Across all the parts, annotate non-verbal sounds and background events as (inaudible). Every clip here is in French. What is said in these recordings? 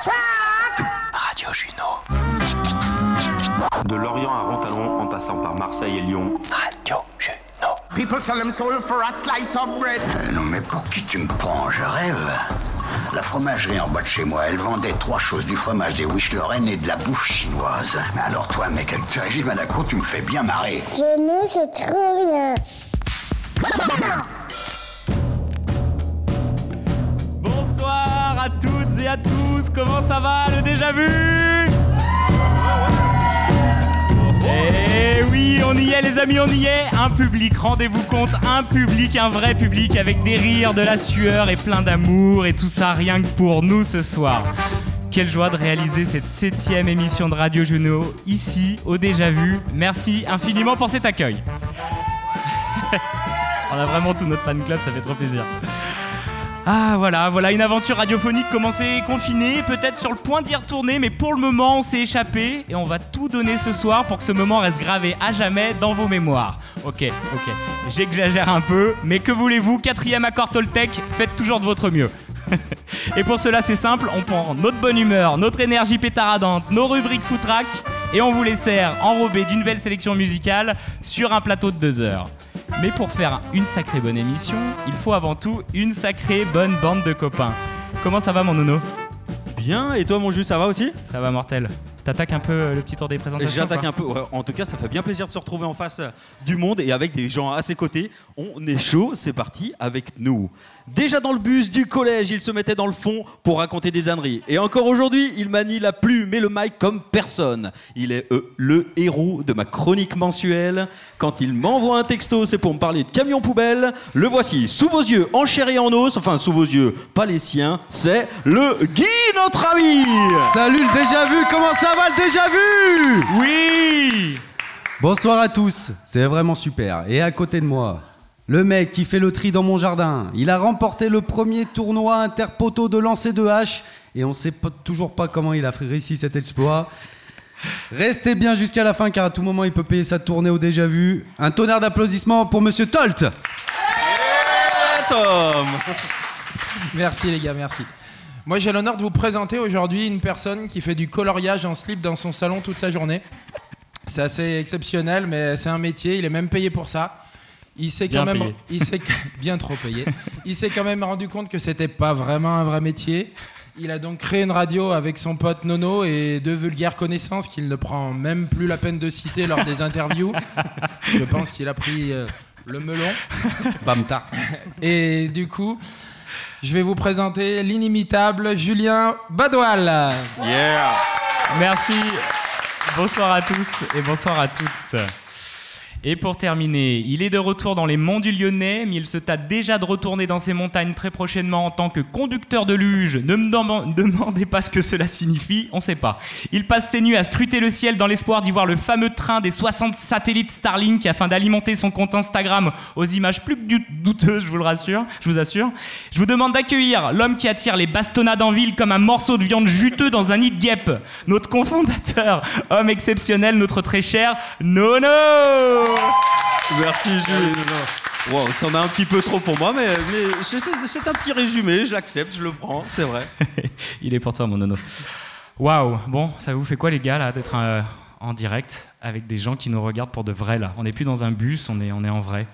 Radio Juno. De Lorient à Rontalon en passant par Marseille et Lyon. Radio Juno. People sell them soul for a slice of bread. Euh, non mais pour qui tu me prends? Je rêve. La fromagerie en bas de chez moi, elle vendait trois choses, du fromage, des wish Lorraine et de la bouffe chinoise. Mais alors toi, mec, avec ce régime à la con, tu me fais bien marrer. Je ne sais trop rien. Et à tous, comment ça va le déjà vu Eh oui, on y est les amis, on y est Un public, rendez-vous compte, un public, un vrai public avec des rires, de la sueur et plein d'amour et tout ça rien que pour nous ce soir. Quelle joie de réaliser cette septième émission de Radio Juno ici au Déjà Vu. Merci infiniment pour cet accueil. (laughs) On a vraiment tout notre fan club, ça fait trop plaisir. Ah voilà, voilà une aventure radiophonique commencée confinée, peut-être sur le point d'y retourner, mais pour le moment on s'est échappé et on va tout donner ce soir pour que ce moment reste gravé à jamais dans vos mémoires. Ok, ok, j'exagère un peu, mais que voulez-vous, quatrième accord Toltec, faites toujours de votre mieux. (laughs) et pour cela c'est simple, on prend notre bonne humeur, notre énergie pétaradante, nos rubriques footrack et on vous les sert enrobés d'une belle sélection musicale sur un plateau de deux heures. Mais pour faire une sacrée bonne émission, il faut avant tout une sacrée bonne bande de copains. Comment ça va mon nono? Bien, et toi mon jus, ça va aussi? Ça va mortel. T'attaques un peu euh, le petit tour des présentations J'attaque un peu. ouais, en tout cas, ça fait bien plaisir de se retrouver en face du monde et avec des gens à ses côtés. On est chaud, c'est parti avec nous. Déjà dans le bus du collège, il se mettait dans le fond pour raconter des âneries. Et encore aujourd'hui, il manie la plume et le mic comme personne. Il est euh, le héros de ma chronique mensuelle. Quand il m'envoie un texto, c'est pour me parler de camion poubelle. Le voici, sous vos yeux, en chair et en os. Enfin, sous vos yeux, pas les siens. C'est le Guy, notre ami Salut le déjà vu, comment ça va le déjà vu? Oui Bonsoir à tous, c'est vraiment super. Et à côté de moi, le mec qui fait le tri dans mon jardin, il a remporté le premier tournoi interpoteau de lancer de hache et on sait pas- toujours pas comment il a réussi cet exploit. Restez bien jusqu'à la fin car à tout moment il peut payer sa tournée au déjà vu. Un tonnerre d'applaudissements pour Monsieur Tolt Tom Merci les gars, merci. Moi j'ai l'honneur de vous présenter aujourd'hui une personne qui fait du coloriage en slip dans son salon toute sa journée. C'est assez exceptionnel, mais c'est un métier, il est même payé pour ça. (laughs) Il s'est quand même, payé. il s'est bien trop payé. Il s'est quand même rendu compte que c'était pas vraiment un vrai métier. Il a donc créé une radio avec son pote Nono et deux vulgaires connaissances qu'il ne prend même plus la peine de citer lors des interviews. (laughs) Je pense qu'il a pris euh, le melon. (laughs) Bamta. Et du coup, je vais vous présenter l'inimitable Julien Badoil. Yeah Merci. Bonsoir à tous et bonsoir à toutes. Et pour terminer, il est de retour dans les monts du Lyonnais, mais il se tâte déjà de retourner dans ces montagnes très prochainement en tant que conducteur de luge. Ne me dem- (laughs) demandez pas ce que cela signifie, on sait pas. Il passe ses nuits à scruter le ciel dans l'espoir d'y voir le fameux train des 60 satellites Starlink afin d'alimenter son compte Instagram aux images plus que douteuses, je vous le rassure, je vous assure. Je vous demande d'accueillir l'homme qui attire les bastonnades en ville comme un morceau de viande juteux dans un nid de guêpe. Notre (laughs) cofondateur, homme exceptionnel, notre très cher Nono Merci Jules. Wow, c'en a un petit peu trop pour moi, mais, mais c'est un petit résumé, je l'accepte, je le prends, c'est vrai. (laughs) Il est pour toi, mon Nono. Waouh Bon, ça vous fait quoi, les gars, là, d'être euh, en direct avec des gens qui nous regardent pour de vrai, là? On n'est plus dans un bus, on est, on est en vrai.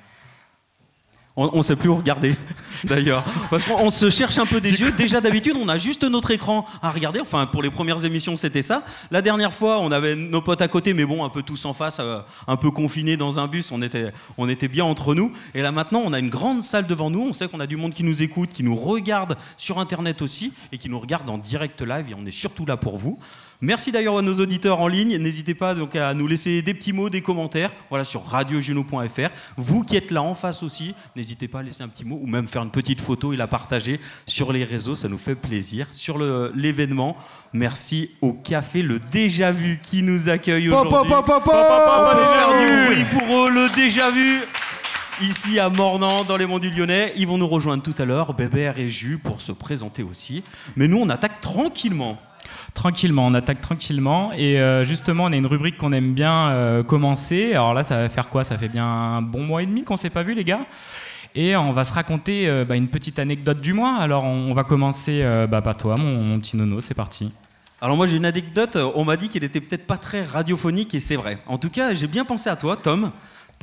On, on sait plus où regarder, (laughs) d'ailleurs. Parce qu'on on se cherche un peu des yeux. Déjà, d'habitude, on a juste notre écran à regarder. Enfin, pour les premières émissions, c'était ça. La dernière fois, on avait nos potes à côté, mais bon, un peu tous en face, euh, un peu confinés dans un bus. On était, on était bien entre nous. Et là, maintenant, on a une grande salle devant nous. On sait qu'on a du monde qui nous écoute, qui nous regarde sur Internet aussi, et qui nous regarde en direct live. Et on est surtout là pour vous. Merci d'ailleurs à nos auditeurs en ligne. N'hésitez pas donc à nous laisser des petits mots, des commentaires, voilà sur radiojuno.fr. Vous qui êtes là en face aussi, n'hésitez pas à laisser un petit mot ou même faire une petite photo et la partager sur les réseaux, ça nous fait plaisir. Sur l'événement, merci au café Le Déjà Vu qui nous accueille aujourd'hui. po, po, po, po. On va faire du bruit pour eux, le Déjà Vu. Ici à Mornan, dans les monts du Lyonnais, ils vont nous rejoindre tout à l'heure, Bébert et Jus, pour se présenter aussi. Mais nous, on attaque tranquillement. Tranquillement, on attaque tranquillement. Et euh, justement, on a une rubrique qu'on aime bien euh, commencer. Alors là, ça va faire quoi? Ça fait bien un bon mois et demi qu'on s'est pas vu, les gars. Et on va se raconter euh, bah, une petite anecdote du mois. Alors on, va commencer bah, par toi, mon, mon petit nono, c'est parti. Alors moi j'ai une anecdote, on m'a dit qu'il était peut-être pas très radiophonique et c'est vrai. En tout cas j'ai bien pensé à toi Tom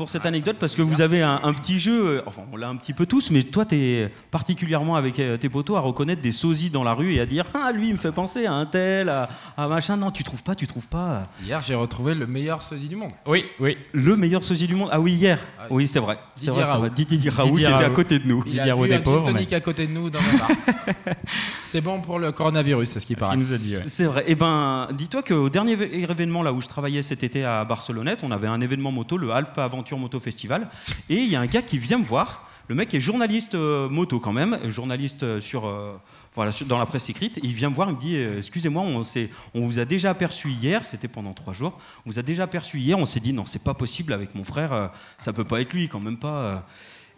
pour cette anecdote parce que vous avez un, un petit jeu, euh, enfin on l'a un petit peu tous, mais toi tu es particulièrement avec euh, tes potos à reconnaître des sosies dans la rue et à dire ah lui il me fait penser à un tel, à, à machin, non tu trouves pas, tu trouves pas. Hier, j'ai retrouvé le meilleur sosie du monde. Oui, oui. Le meilleur sosie du monde, ah oui hier, Ah, oui c'est vrai, c'est vrai, vrai. Didier Raoult était à côté de nous. Il Didier a bu un tonic à côté de nous dans le bar. (laughs) C'est bon pour le coronavirus, c'est ce qui C'est ce paraît. qu'il nous a dit. ouais. C'est vrai. Eh ben, dis-toi qu'au dernier vé- événement là où je travaillais cet été à Barcelonnette, on avait un événement moto, le Alpe Aventure Moto Festival, et il y a un gars qui vient me voir. Le mec est journaliste euh, moto quand même, journaliste euh, sur, euh, voilà, dans la presse écrite. Il vient me voir, il me dit Excusez-moi, on, on vous a déjà aperçu hier, c'était pendant trois jours, on vous a déjà aperçu hier, on s'est dit Non, c'est pas possible avec mon frère, ça peut pas être lui, quand même pas.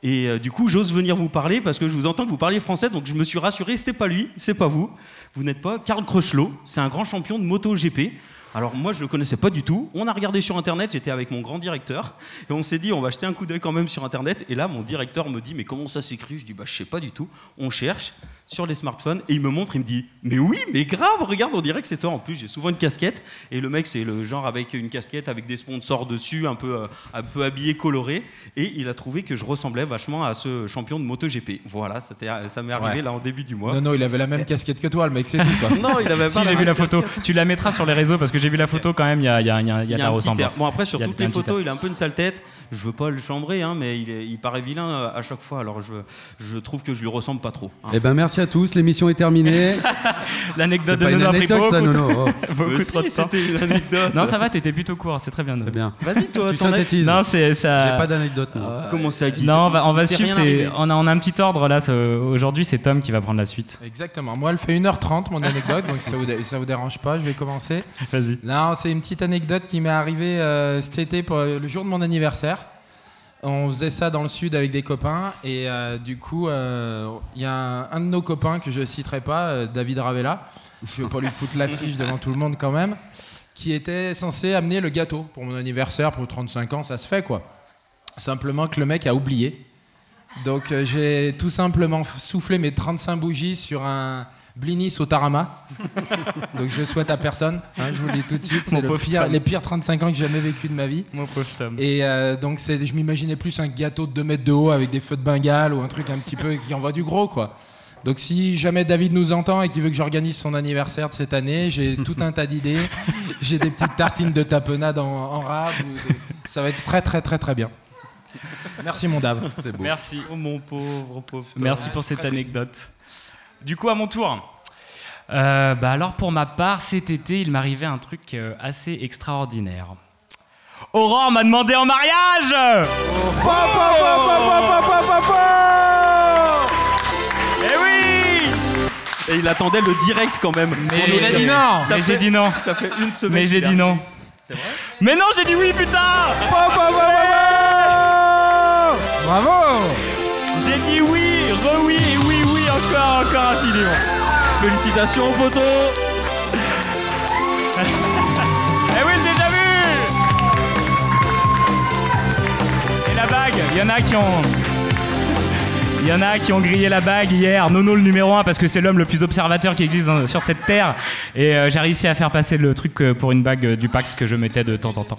Et du coup, j'ose venir vous parler parce que je vous entends que vous parliez français, donc je me suis rassuré, c'est pas lui, c'est pas vous. Vous n'êtes pas Karl Crutchlow, c'est un grand champion de moto GP. Alors moi, je le connaissais pas du tout. On a regardé sur internet, j'étais avec mon grand directeur et on s'est dit on va jeter un coup d'œil quand même sur internet. Et là, mon directeur me dit mais comment ça s'écrit? Je dis bah je sais pas du tout. On cherche sur les smartphones et il me montre, il me dit mais oui, mais grave, regarde, on dirait que c'est toi. En plus, j'ai souvent une casquette et le mec c'est le genre avec une casquette avec des sponsors dessus, un peu euh, un peu habillé, coloré. Et il a trouvé que je ressemblais vachement à ce champion de MotoGP. Voilà, ça m'est arrivé Ouais. là en début du mois. Non, non, il avait la même casquette que toi, le mec, c'est tout quoi. (laughs) Non, il avait (laughs) Si pas j'ai vu la photo, casquette. tu la mettras sur les réseaux parce que j'ai vu la photo quand même. Il y a, y a- y y ta ressemblance. Bon après sur toutes les photos il a un peu une sale tête. Je veux pas le chambrer hein, mais il, est- il paraît vilain euh, à chaque fois. Alors je, je trouve que je lui ressemble pas trop. hein. Eh ben merci à tous, l'émission est terminée. (laughs) L'anecdote de Nono a pris anecdote beaucoup, ça, de- Nono. oh, (laughs) beaucoup Mais trop de si, temps. c'était une anecdote. (laughs) Non, ça va, t'étais plutôt court, c'est très bien. Nono. c'est bien. Vas-y toi. Tu synthétises. Non, c'est ça. J'ai pas d'anecdote. moi. Comment ça Guy Non, on va, on suivre. On a, on a un petit ordre là. Aujourd'hui, c'est Tom qui va prendre la suite. Exactement. Moi, elle fait 1h30, mon anecdote, donc si ça vous, dé- si ça vous dérange pas, je vais commencer. Vas-y. Non, c'est une petite anecdote qui m'est arrivée euh, cet été pour euh, le jour de mon anniversaire. On faisait ça dans le sud avec des copains et euh, du coup, euh, il y a un, de nos copains que je citerai pas, euh, David Ravella, je veux pas lui foutre l'affiche devant tout le monde quand même, qui était censé amener le gâteau pour mon anniversaire pour 35 ans, ça se fait quoi. Simplement que le mec a oublié. Donc euh, j'ai tout simplement soufflé mes 35 bougies sur un blinis au tarama. (laughs) Donc je souhaite à personne, hein, je vous le dis tout de suite, c'est le pire- les pires 35 ans que j'ai jamais vécu de ma vie. Mon. Et euh, donc c'est, je m'imaginais plus un gâteau de 2 mètres de haut avec des feux de Bengale ou un truc un petit peu qui envoie du gros quoi. Donc si jamais David nous entend et qu'il veut que j'organise son anniversaire de cette année, j'ai tout un tas d'idées. J'ai des petites tartines de tapenade en, en Ça va être très très très très bien. Merci mon Dave. C'est beau. Merci. Oh mon pauvre pauvre. Merci pour cette anecdote. Du coup, à mon tour. Euh, bah alors pour ma part, cet été, il m'arrivait un truc euh, assez extraordinaire. Aurore m'a demandé en mariage Eh oui Et il attendait le direct quand même. Mais- Il a dit non. Ça Mais j'ai dit non. Ça fait une semaine. Mais j'ai dit non. C'est vrai? Mais non, j'ai dit oui, putain Bravo J'ai dit oui, re-oui, et oui, oui, encore, encore infiniment. Félicitations aux photos. Eh oui, le déjà vu Et la bague, il y en a qui ont... Il y en a qui ont grillé la bague hier, Nono le numéro 1 parce que c'est l'homme le plus observateur qui existe dans- sur cette terre et euh, j'ai réussi à faire passer le truc euh, pour une bague euh, du Pax que je mettais de temps en temps.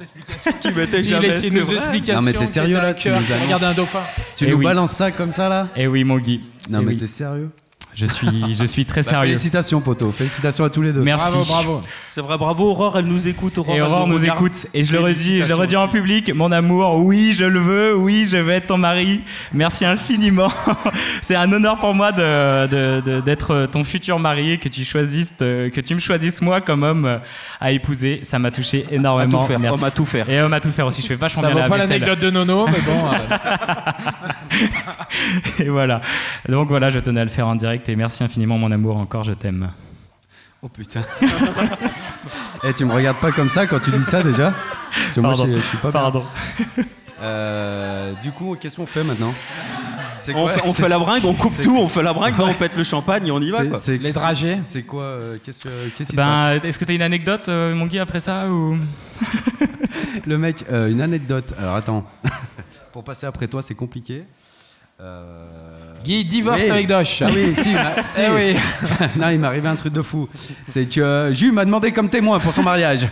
Qui mettait jamais. nos explications. Non, mais t'es sérieux, là, tu nous annonces- Regarde un dauphin. Tu Eh nous oui. balances ça comme ça là? Eh oui mon Guy. Non Eh mais oui. t'es sérieux? Je suis, je suis très Bah, sérieux. Félicitations poto, félicitations à tous les deux. Merci. Bravo, bravo. C'est vrai, bravo Aurore, elle nous écoute. Aurore, Et Aurore nous écoute. Et je le redis, je le redis en public, mon amour, oui, je le veux, oui, je veux être ton mari. Merci infiniment. (laughs) C'est un honneur pour moi de- de- de- d'être ton futur mari et que tu choisisses, euh, que tu me choisisses moi comme homme euh, à épouser. Ça m'a touché À énormément. tout faire, Merci. homme à tout faire. Et homme à tout faire aussi. Je fais vachement Ça bien vaut la pas l'anecdote de Nono, mais bon. euh, (laughs) Et voilà. Donc voilà, je tenais à le faire en direct et merci infiniment mon amour. Encore, je t'aime. Oh putain. (laughs) Eh tu me regardes pas comme ça quand tu dis ça déjà Parce que moi Pardon. je, je suis pas. Pardon. Euh, du coup, qu'est-ce qu'on fait maintenant On, fait, on fait la bringue, on coupe tout, on fait la bringue, on pète le champagne et on y va. Quoi. Les dragées. C'est quoi euh, Qu'est-ce que- qu'est-ce qui se passe Ben, est-ce que t'as une anecdote, euh, mon Guy, après ça ou (laughs) Le mec, euh, une anecdote. Alors attends, (laughs) pour passer après toi, c'est compliqué. Guy divorce Oui. avec Doche. Ah oui, si, il m'a- (laughs) si. Eh oui. (laughs) non, il m'est arrivé un truc de fou. C'est que euh, Jus m'a demandé comme témoin pour son mariage.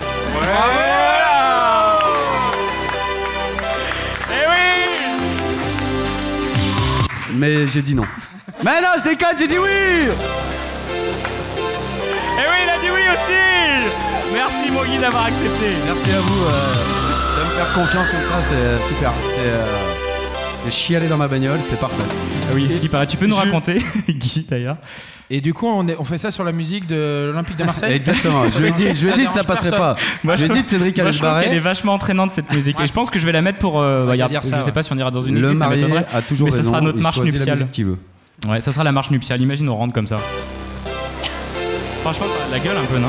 Eh oui Mais j'ai dit non. Mais non, je déconne, j'ai dit oui Eh oui, il a dit oui aussi Merci mon Guy d'avoir accepté. Merci à vous euh, de me faire confiance comme ça, c'est super. C'est, euh, J'ai chialé dans ma bagnole, c'était parfait. Ah oui, ce qui paraît, tu peux nous Je- raconter, (laughs) Guy d'ailleurs. Et du coup, on, est- on fait ça sur la musique de l'Olympique de Marseille Exactement, je lui ai dit, je lui ai dit que ça passerait personne. pas. Moi, je lui ai je dit que Cédric allait je se trouve qu'elle est barrer. vachement entraînante cette musique. Et je pense que je vais la mettre pour. euh, bah, il y a- dire ça, je sais ouais. pas si on ira dans une Le église, ça marié a toujours Mais raison. ça sera notre marche nuptiale. veut. Ouais, ça sera la marche nuptiale. Imagine, on rentre comme ça. Franchement, ça a la gueule un peu, non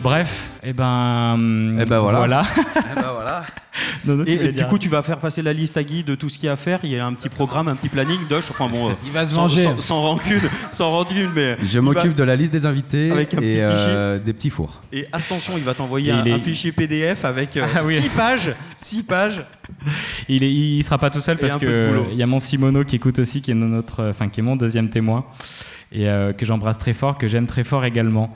Bref, et ben. Eh ben voilà. Voilà. Eh ben (laughs) voilà. Nono, tu Et, du coup, tu vas faire passer la liste à Guy de tout ce qu'il y a à faire. Il y a un petit programme, un petit planning. Enfin bon. euh, Il va se venger. Sans, sans rancune, sans rancune, mais. Je va- m'occupe de la liste des invités Avec un petit et euh, des petits fours. Et attention, il va t'envoyer un, il est- un fichier PDF avec Ah oui. 6 pages. 6 pages. Il, est, il sera pas tout seul parce que il y a mon Simono qui écoute aussi, qui est notre, enfin qui est mon deuxième témoin et euh, que j'embrasse très fort, que j'aime très fort également.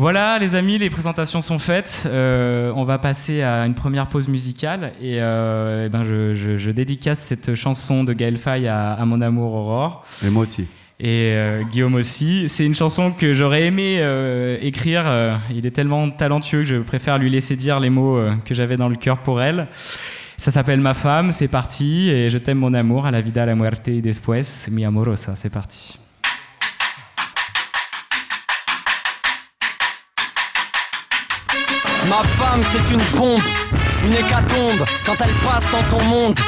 Voilà, les amis, les présentations sont faites. Euh, on va passer à une première pause musicale et, euh, eh ben je, je- je dédicace cette chanson de Gaël Faye à, à mon amour Aurore Et moi aussi. et euh, Guillaume aussi. C'est une chanson que j'aurais aimé écrire. il est tellement talentueux que je préfère lui laisser dire les mots que j'avais dans le cœur pour elle. Ça s'appelle Ma femme, c'est parti. Et je t'aime mon amour, à la vida, la muerte y después, mi amorosa, c'est parti. Ma femme, c'est une bombe, une hécatombe. Quand elle passe dans ton monde,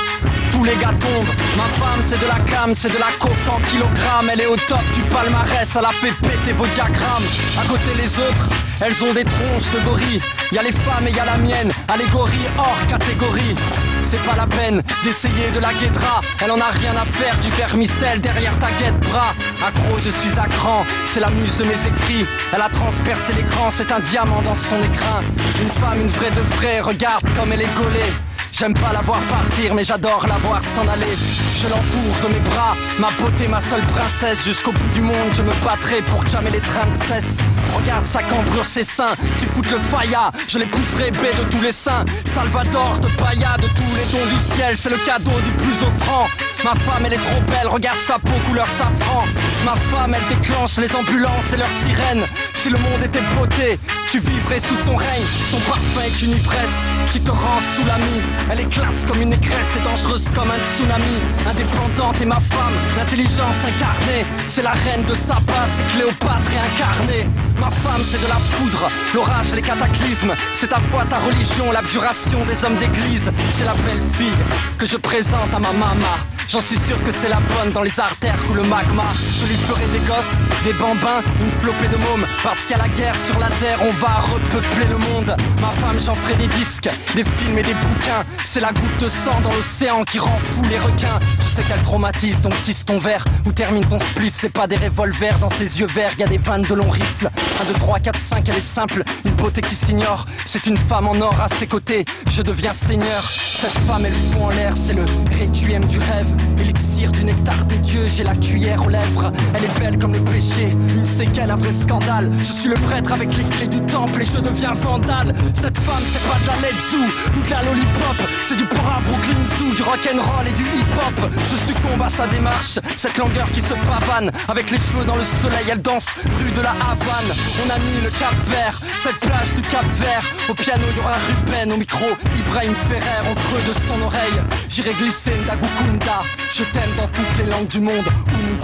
tous les gars tombent. Ma femme, c'est de la cam, c'est de la coke en kilogrammes. Elle est au top du palmarès, elle a fait péter vos diagrammes. À côté, les autres, elles ont des tronches de gorilles. Y a les femmes et y a la mienne, allégorie hors catégorie. C'est pas la peine d'essayer de la guédra. Elle en a rien à faire du vermicelle derrière ta guette-bras. Accro, je suis à cran, c'est la muse de mes écrits. Elle a transpercé l'écran, c'est un diamant dans son écrin. Une femme, une vraie de vraie, regarde comme elle est gaulée. J'aime pas la voir partir, mais j'adore la voir s'en aller. Je l'entoure de mes bras, ma beauté, ma seule princesse. Jusqu'au bout du monde, je me battrai pour que jamais les trains ne cessent. Regarde sa cambrure, ses seins qui foutent le faïa. Je les pousserai baie de tous les seins. Salvador de Paya, de tous les dons du ciel, c'est le cadeau du plus offrant. Ma femme, elle est trop belle, regarde sa peau couleur safran. Ma femme, elle déclenche les ambulances et leurs sirènes. Si le monde était beauté, tu vivrais sous son règne. Son parfum est une ivresse qui te rend sous l'ami. Elle est classe comme une négresse et dangereuse comme un tsunami. Indépendante et ma femme, l'intelligence incarnée. C'est la reine de Saba, c'est Cléopâtre réincarnée. Ma femme, c'est de la foudre, l'orage, les cataclysmes. C'est ta foi, ta religion, l'abjuration des hommes d'église. C'est la belle fille que je présente à ma maman. J'en suis sûr que c'est la bonne dans les artères ou le magma. Je lui ferai des gosses, des bambins, une flopée de mômes. Parce qu'à la guerre sur la terre, on va repeupler le monde. Ma femme, j'en ferai des disques, des films et des bouquins. C'est la goutte de sang dans l'océan qui rend fou les requins. Je sais qu'elle traumatise, donc tisse ton verre ou termine ton spliff. C'est pas des revolvers dans ses yeux verts, y a des vannes de longs rifles. 1, 2, 3, 4, 5, elle est simple, une beauté qui s'ignore. C'est une femme en or à ses côtés, je deviens seigneur. Cette femme, elle fout en l'air, c'est le requiem du rêve. Élixir du nectar des dieux, j'ai la cuillère aux lèvres. Elle est belle comme le péché, une séquelle, un vrai scandale. Je suis le prêtre avec les clés du temple et je deviens vandale. Cette femme, c'est pas de la Led Zoo ou de la lollipop, c'est du para Brooklyn du rock'n'roll et du hip-hop. Je succombe à sa démarche, cette langueur qui se pavane. Avec les cheveux dans le soleil, elle danse rue de la Havane. On a mis le cap vert, cette plage du cap vert. Au piano, il y Ruben, au micro, Ibrahim Ferrer, au creux de son oreille. J'irai glisser Ndagukunda. Je t'aime dans toutes les langues du monde,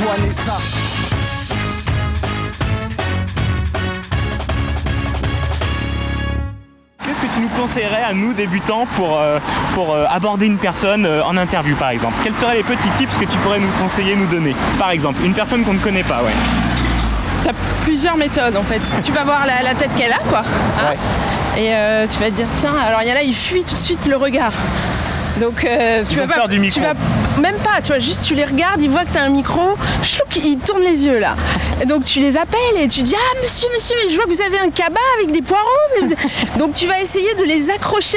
Unguanesa. Qu'est-ce que tu nous conseillerais à nous débutants pour, euh, pour euh, aborder une personne euh, en interview par exemple? Quels seraient les petits tips que tu pourrais nous conseiller, nous donner? Par exemple, une personne qu'on ne connaît pas, ouais. T'as plusieurs méthodes en fait. Tu vas voir la, la tête qu'elle a quoi. hein. Et euh, tu vas te dire tiens, alors il y en a, il fuit tout de suite le regard. Donc euh, tu vas pas, du micro. tu vas même pas, tu vois, juste tu les regardes, ils voient que t'as un micro, chlouc, ils tournent les yeux là. Et donc tu les appelles et tu dis ah monsieur monsieur, mais je vois que vous avez un cabas avec des poireaux. mais vous- (laughs) Donc tu vas essayer de les accrocher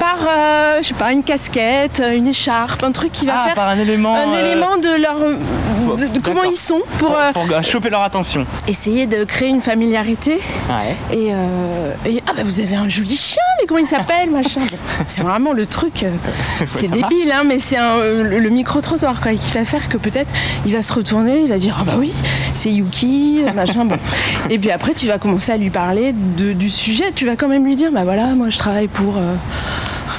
par, euh, je sais pas, une casquette, une écharpe, un truc qui va Ah, faire par un élément, un euh, élément de leur, de, de comment ils sont pour, euh, Pour euh, choper leur attention. essayer de créer une familiarité. Ouais. Et, euh, et, ah bah vous avez un joli chien, mais comment il s'appelle machin. (laughs) C'est vraiment le truc. (laughs) c'est débile, hein, mais c'est euh, le, le micro-trottoir quoi, qui va faire que peut-être il va se retourner, il va dire ah bah oui, c'est Yuki, euh, machin. Bon. (laughs) Et puis après tu vas commencer à lui parler de- du sujet. Tu vas quand même lui dire bah voilà, moi je travaille pour. euh,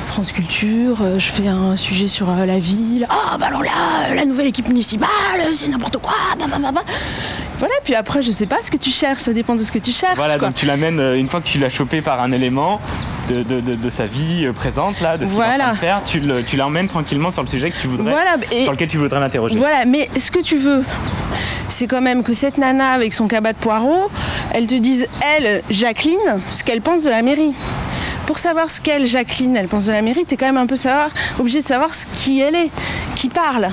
France Culture, je fais un sujet sur la ville. Ah bah alors là, la nouvelle équipe municipale, c'est n'importe quoi. bah, bah, bah, bah. Voilà, puis après, je sais pas ce que tu cherches, ça dépend de ce que tu cherches. Voilà, quoi. donc tu l'amènes, euh, une fois que tu l'as chopé par un élément de, de- de- de sa vie euh, présente, là, de ce qu'il Voilà. de faire, tu le- tu l'emmènes tranquillement sur le sujet que tu voudrais, Voilà, et- sur lequel tu voudrais l'interroger. Voilà, mais ce que tu veux, c'est quand même que cette nana avec son cabas de poireaux, elle te dise, elle, Jacqueline, ce qu'elle pense de la mairie. Pour savoir ce qu'elle, Jacqueline, elle pense de la mairie, t'es quand même un peu savoir, obligé de savoir ce qui elle est, qui parle.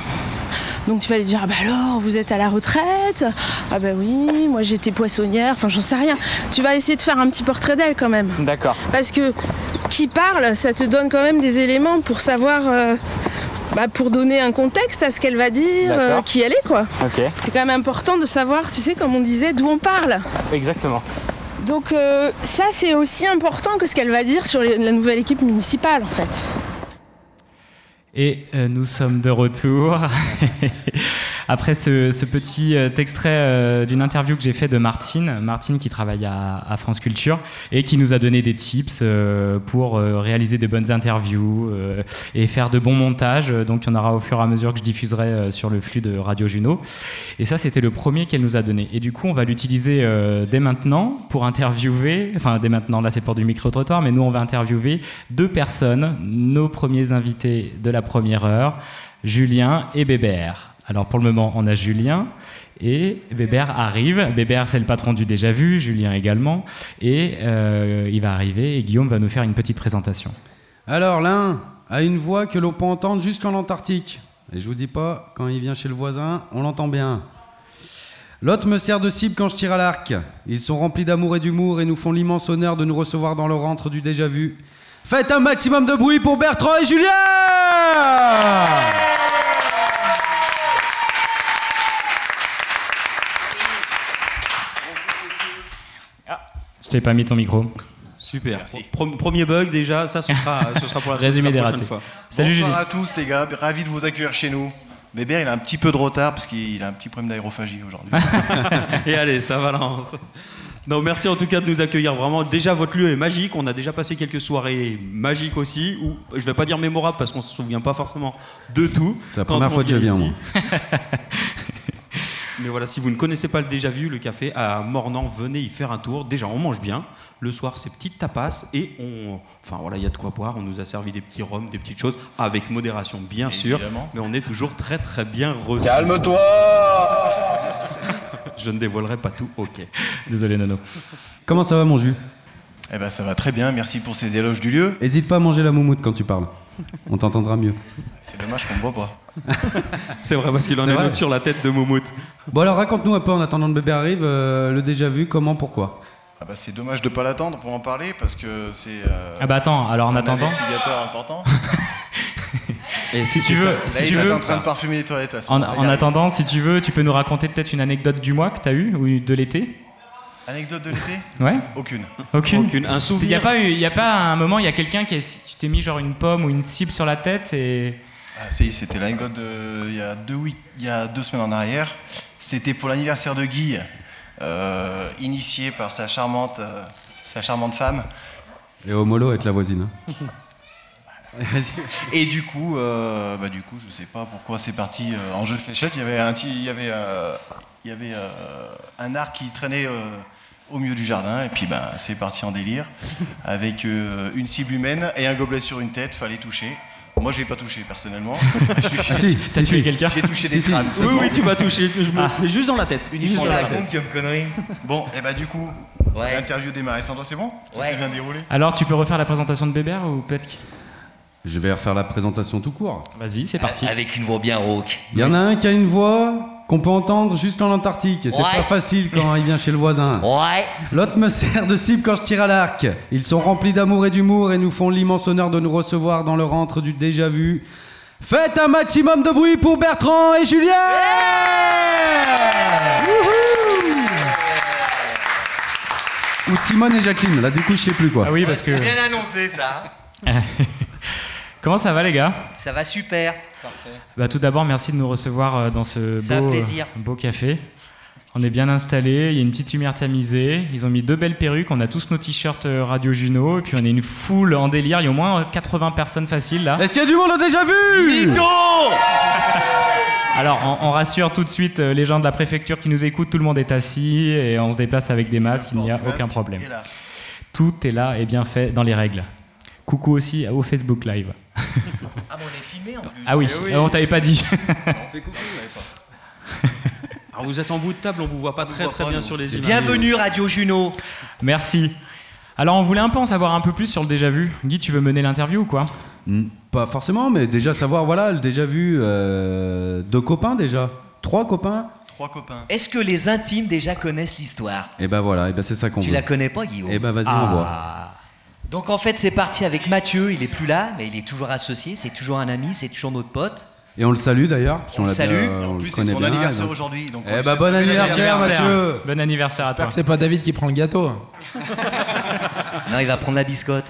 Donc tu vas lui dire, ah bah alors, vous êtes à la retraite? Ah bah oui, moi j'étais poissonnière, enfin j'en sais rien. Tu vas essayer de faire un petit portrait d'elle quand même. D'accord. Parce que qui parle, ça te donne quand même des éléments pour savoir, euh, bah, pour donner un contexte à ce qu'elle va dire, euh, qui elle est quoi. Ok, C'est quand même important de savoir, tu sais, comme on disait, d'où on parle. exactement. Donc euh, ça c'est aussi important que ce qu'elle va dire sur les- la nouvelle équipe municipale en fait. Et euh, nous sommes de retour. (laughs) Après ce, petit euh, extrait euh, d'une interview que j'ai fait de Martine, Martine qui travaille à, France Culture et qui nous a donné des tips euh, pour réaliser des bonnes interviews et faire de bons montages. Donc il y en aura au fur et à mesure que je diffuserai sur le flux de Radio Juno. Et ça, c'était le premier qu'elle nous a donné. Et du coup, on va l'utiliser dès maintenant pour interviewer, enfin dès maintenant, là c'est pour du micro-trottoir, mais nous on va interviewer deux personnes, nos premiers invités de la première heure, Julien et Bébert. Alors pour le moment, on a Julien. Et Bébert arrive. Bébert, c'est le patron du Déjà Vu, Julien également. Et euh, il va arriver et Guillaume va nous faire une petite présentation. Alors l'un a une voix que l'on peut entendre jusqu'en Antarctique. Et je vous dis pas, quand il vient chez le voisin, on l'entend bien. L'autre me sert de cible quand je tire à l'arc. Ils sont remplis d'amour et d'humour et nous font l'immense honneur de nous recevoir dans leur rentre du déjà vu. Faites un maximum de bruit pour Bertrand et Julien t'ai pas mis ton micro. Super. Pro- premier bug déjà, ça ce sera, ce sera pour la, (laughs) Résumé la des prochaine ratés. fois. Salut Julie. Bonsoir à tous les gars, ravi de vous accueillir chez nous. Bébert, il a un petit peu de retard parce qu'il a un petit problème d'aérophagie aujourd'hui. (laughs) Et allez, ça balance. Non, merci en tout cas de nous accueillir. Vraiment, déjà votre lieu est magique. On a déjà passé quelques soirées magiques aussi. Ou je vais pas dire mémorables parce qu'on se souvient pas forcément de tout. C'est la première fois que je viens. (laughs) Mais voilà, si vous ne connaissez pas le déjà vu, le café à Mornan, venez y faire un tour. Déjà, on mange bien. Le soir, c'est petites tapas et on. Enfin voilà, il y a de quoi boire. On nous a servi des petits rhums, des petites choses, avec modération, bien sûr. Évidemment. Mais on est toujours très très bien reçus. Calme-toi (laughs) Je ne dévoilerai pas tout, ok. Désolé Nono. Comment ça va mon jus? Eh ben ça va très bien, merci pour ces éloges du lieu. Hésite pas à manger la moumoute quand tu parles. (laughs) On t'entendra mieux. C'est dommage qu'on me voit pas. (laughs) C'est vrai parce qu'il en C'est a une autre sur la tête de Moumout. Bon alors raconte-nous un peu en attendant que le bébé arrive, euh, le déjà vu, comment, pourquoi? Ah bah c'est dommage de pas l'attendre pour en parler parce que c'est. euh, Ah bah attends, alors en c'est un attendant. investigateur important. (laughs) Et Si tu veux, Là, si il tu est veux, en train de parfumer les toilettes en, en attendant, si tu veux, tu peux nous raconter peut-être une anecdote du mois que tu as eu ou de l'été Anecdote de l'été Ouais Aucune. Aucune Aucune. Un Il n'y a souvenir. pas eu, il y a pas un moment, il y a quelqu'un qui, a- tu t'es mis genre une pomme ou une cible sur la tête et Ah, si, c'était l'anecdote de- il y, a deux week- il y a deux semaines en arrière. C'était pour l'anniversaire de Guy, euh, initié par sa charmante, euh, sa charmante femme. Et au mollo avec la voisine. hein. (laughs) Et du coup, euh, bah, du coup, je sais pas pourquoi c'est parti euh, en jeu de fléchette. Il y avait un, il y avait, euh, il y avait euh, un arc qui traînait euh, au milieu du jardin, et puis bah, c'est parti en délire avec euh, une cible humaine et un gobelet sur une tête. Fallait toucher. Moi, j'ai pas touché personnellement. Je suis- (laughs) Ah si, t'as si, tué si. quelqu'un J'ai touché des crânes. ça Oui, oui, tu vas toucher. je me- Ah. Mais juste dans la tête. Uniquement Juste dans la la tête. tête. comme connerie. Bon, et bah du coup, l'interview démarre. Sandra, c'est bon? Tout s'est bien déroulé? Alors, tu peux refaire la présentation de Bébert ou peut-être qu'il- Je vais refaire la présentation tout court. Vas-y, c'est parti. Avec une voix bien rauque. Il y en a un qui a une voix qu'on peut entendre jusqu'en Antarctique et c'est Ouais. pas facile quand il vient chez le voisin. Ouais. L'autre me sert de cible quand je tire à l'arc. Ils sont remplis d'amour et d'humour et nous font l'immense honneur de nous recevoir dans leur rentre du déjà vu. Faites un maximum de bruit pour Bertrand et Julien Ou Simone et Jacqueline, là du coup je sais plus quoi. Ah oui, parce que. C'est bien annoncé ça. (laughs) Comment ça va, les gars? Ça va super. Parfait. Bah, tout d'abord, merci de nous recevoir euh, dans ce beau, euh, beau café. On est bien installés, il y a une petite lumière tamisée, ils ont mis deux belles perruques, on a tous nos t-shirts euh, Radio Juno, et puis on est une foule en délire, il y a au moins euh, 80 personnes faciles là. Est-ce qu'il y a du monde déjà vu? Alors, on, on rassure tout de suite les gens de la préfecture qui nous écoutent, tout le monde est assis et on se déplace avec des masques, il n'y a aucun problème. Tout est là et bien fait dans les règles. Coucou aussi au Facebook Live. Ah bon, on est filmé en plus. Ah oui, euh, on t'avait pas dit. On fait coucou, pas. Alors vous êtes en bout de table, on vous voit pas très voit très pas, bien nous. sur les images. Bienvenue Radio Juno. Merci. Alors, on voulait un peu en savoir un peu plus sur le déjà vu. Guy, tu veux mener l'interview ou quoi Pas forcément, mais déjà savoir, voilà, le déjà vu, euh, deux copains déjà. Trois copains Trois copains. Est-ce que les intimes déjà connaissent l'histoire? Et ben voilà, et ben c'est ça qu'on Tu veut. la connais pas, Guillaume? Et ben vas-y, Ah. on voit. Donc en fait, c'est parti avec Mathieu. Il est plus là, mais il est toujours associé. C'est toujours un ami. C'est toujours notre pote. Et on le salue d'ailleurs, On le salue. bien- En plus, c'est son bien. anniversaire donc. aujourd'hui. Eh ben souhaite bon anniversaire, Mathieu Bon anniversaire à toi. que c'est pas David qui prend le gâteau. (laughs) Non, il va prendre la biscotte.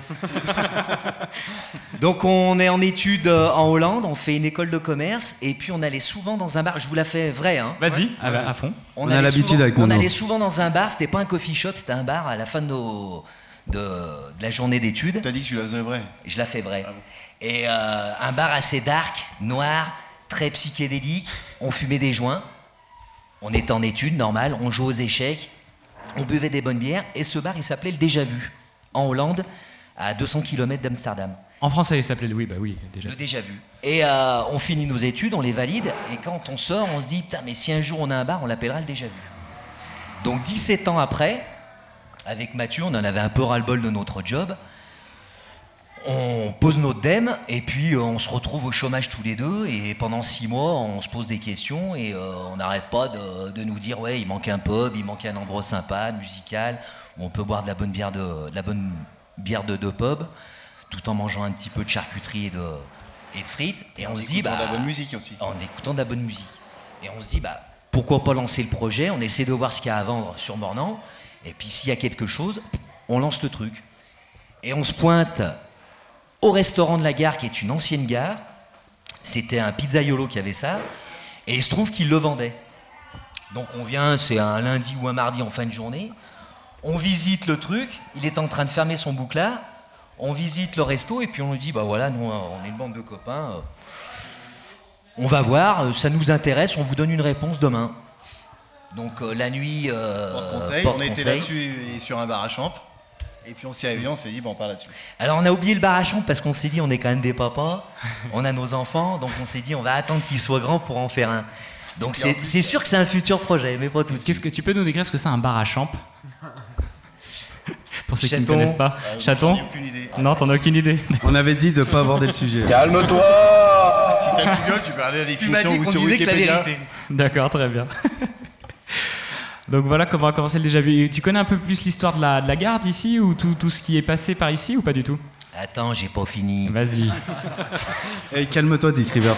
Donc on est en études euh, en Hollande. On fait une école de commerce. Et puis on allait souvent dans un bar. Je vous la fais vrai, hein. Vas-y, à, à fond. On a allait l'habitude souvent- avec On allait souvent dans un bar. C'était pas un coffee shop. C'était un bar à la fin de, nos, de, de la journée d'études. T'as dit que tu la faisais vrai. Je la fais vrai. Et euh, un bar assez dark, noir, très psychédélique. On fumait des joints. On était en études, normal. On jouait aux échecs. On buvait des bonnes bières. Et ce bar, il s'appelait le Déjà Vu, en Hollande, à 200 km d'Amsterdam. En français, il s'appelait oui, bah oui, déjà. Le Déjà Vu. Et euh, on finit nos études, on les valide. Et quand on sort, on se dit, putain, mais si un jour on a un bar, on l'appellera le Déjà Vu. Donc 17 ans après, avec Mathieu, on en avait un peu ras-le-bol de notre job. On pose notre dème et puis euh, on se retrouve au chômage tous les deux et pendant six mois on se pose des questions et euh, on n'arrête pas de, de nous dire ouais il manque un pub, il manque un endroit sympa, musical, où on peut boire de la bonne bière de, de la bonne bière de, de pub tout en mangeant un petit peu de charcuterie et de, et de frites et on se dit écoutant bah de la bonne musique aussi. en écoutant de la bonne musique. Et on se dit, bah, pourquoi pas lancer le projet? On essaie de voir ce qu'il y a à vendre sur Mornan. Et puis s'il y a quelque chose, on lance le truc. Et on se pointe au restaurant de la gare, qui est une ancienne gare. C'était un pizzaiolo qui avait ça. Et il se trouve qu'il le vendait. Donc on vient, c'est un lundi ou un mardi en fin de journée. On visite le truc. Il est en train de fermer son bouclard. On visite le resto et puis on lui dit, bah voilà, nous on est une bande de copains. euh, on va voir, euh, ça nous intéresse, on vous donne une réponse demain. Donc euh, la nuit, euh, Porte conseil. porte on était là-dessus et sur un bar à champ. Et puis on s'y est réveillé, on s'est dit, bon, on part là-dessus. Alors on a oublié le bar à chambre parce qu'on s'est dit on est quand même des papas, on a nos enfants, donc on s'est dit on va attendre qu'ils soient grands pour en faire un. Donc c'est sûr que c'est un futur projet, mais pas tout de suite. Qu'est-ce que tu peux nous décrire ce que c'est un bar à champ? (laughs) Pour ceux qui ne connaissent pas. Euh, Chaton ai aucune idée. Non, t'en as aucune idée. On avait dit de pas aborder le sujet. (laughs) Calme-toi Si t'as Google, tu peux aller à la Tu m'as dit qu'on sur disait que la vérité. D'accord, très bien. (laughs) (laughs) Donc voilà comment a commencé le déjà vu. Tu connais un peu plus l'histoire de la, de la gare d'ici ou tout, tout ce qui est passé par ici ou pas du tout? Attends, j'ai pas fini. Vas-y. (laughs) Et calme-toi, Dick Rivers.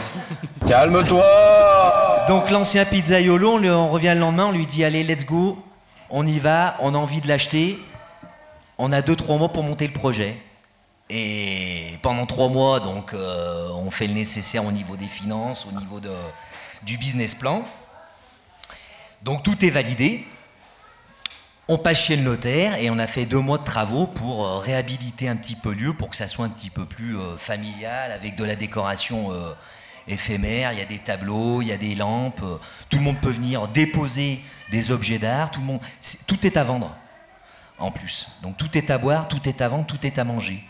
Calme-toi Donc l'ancien pizzaiolo, on, lui- on revient le lendemain, on lui dit allez, let's go, on y va, on a envie de l'acheter. On a 2-3 mois pour monter le projet. Et pendant 3 mois, donc, euh, on fait le nécessaire au niveau des finances, au niveau de, du business plan. Donc tout est validé. On passe chez le notaire et on a fait deux mois de travaux pour euh, réhabiliter un petit peu le lieu, pour que ça soit un petit peu plus euh, familial, avec de la décoration euh, éphémère. Il y a des tableaux, il y a des lampes. tout le monde peut venir déposer des objets d'art. Tout, le monde, c'est- tout est à vendre en plus. Donc tout est à boire, tout est à vendre, tout est à manger.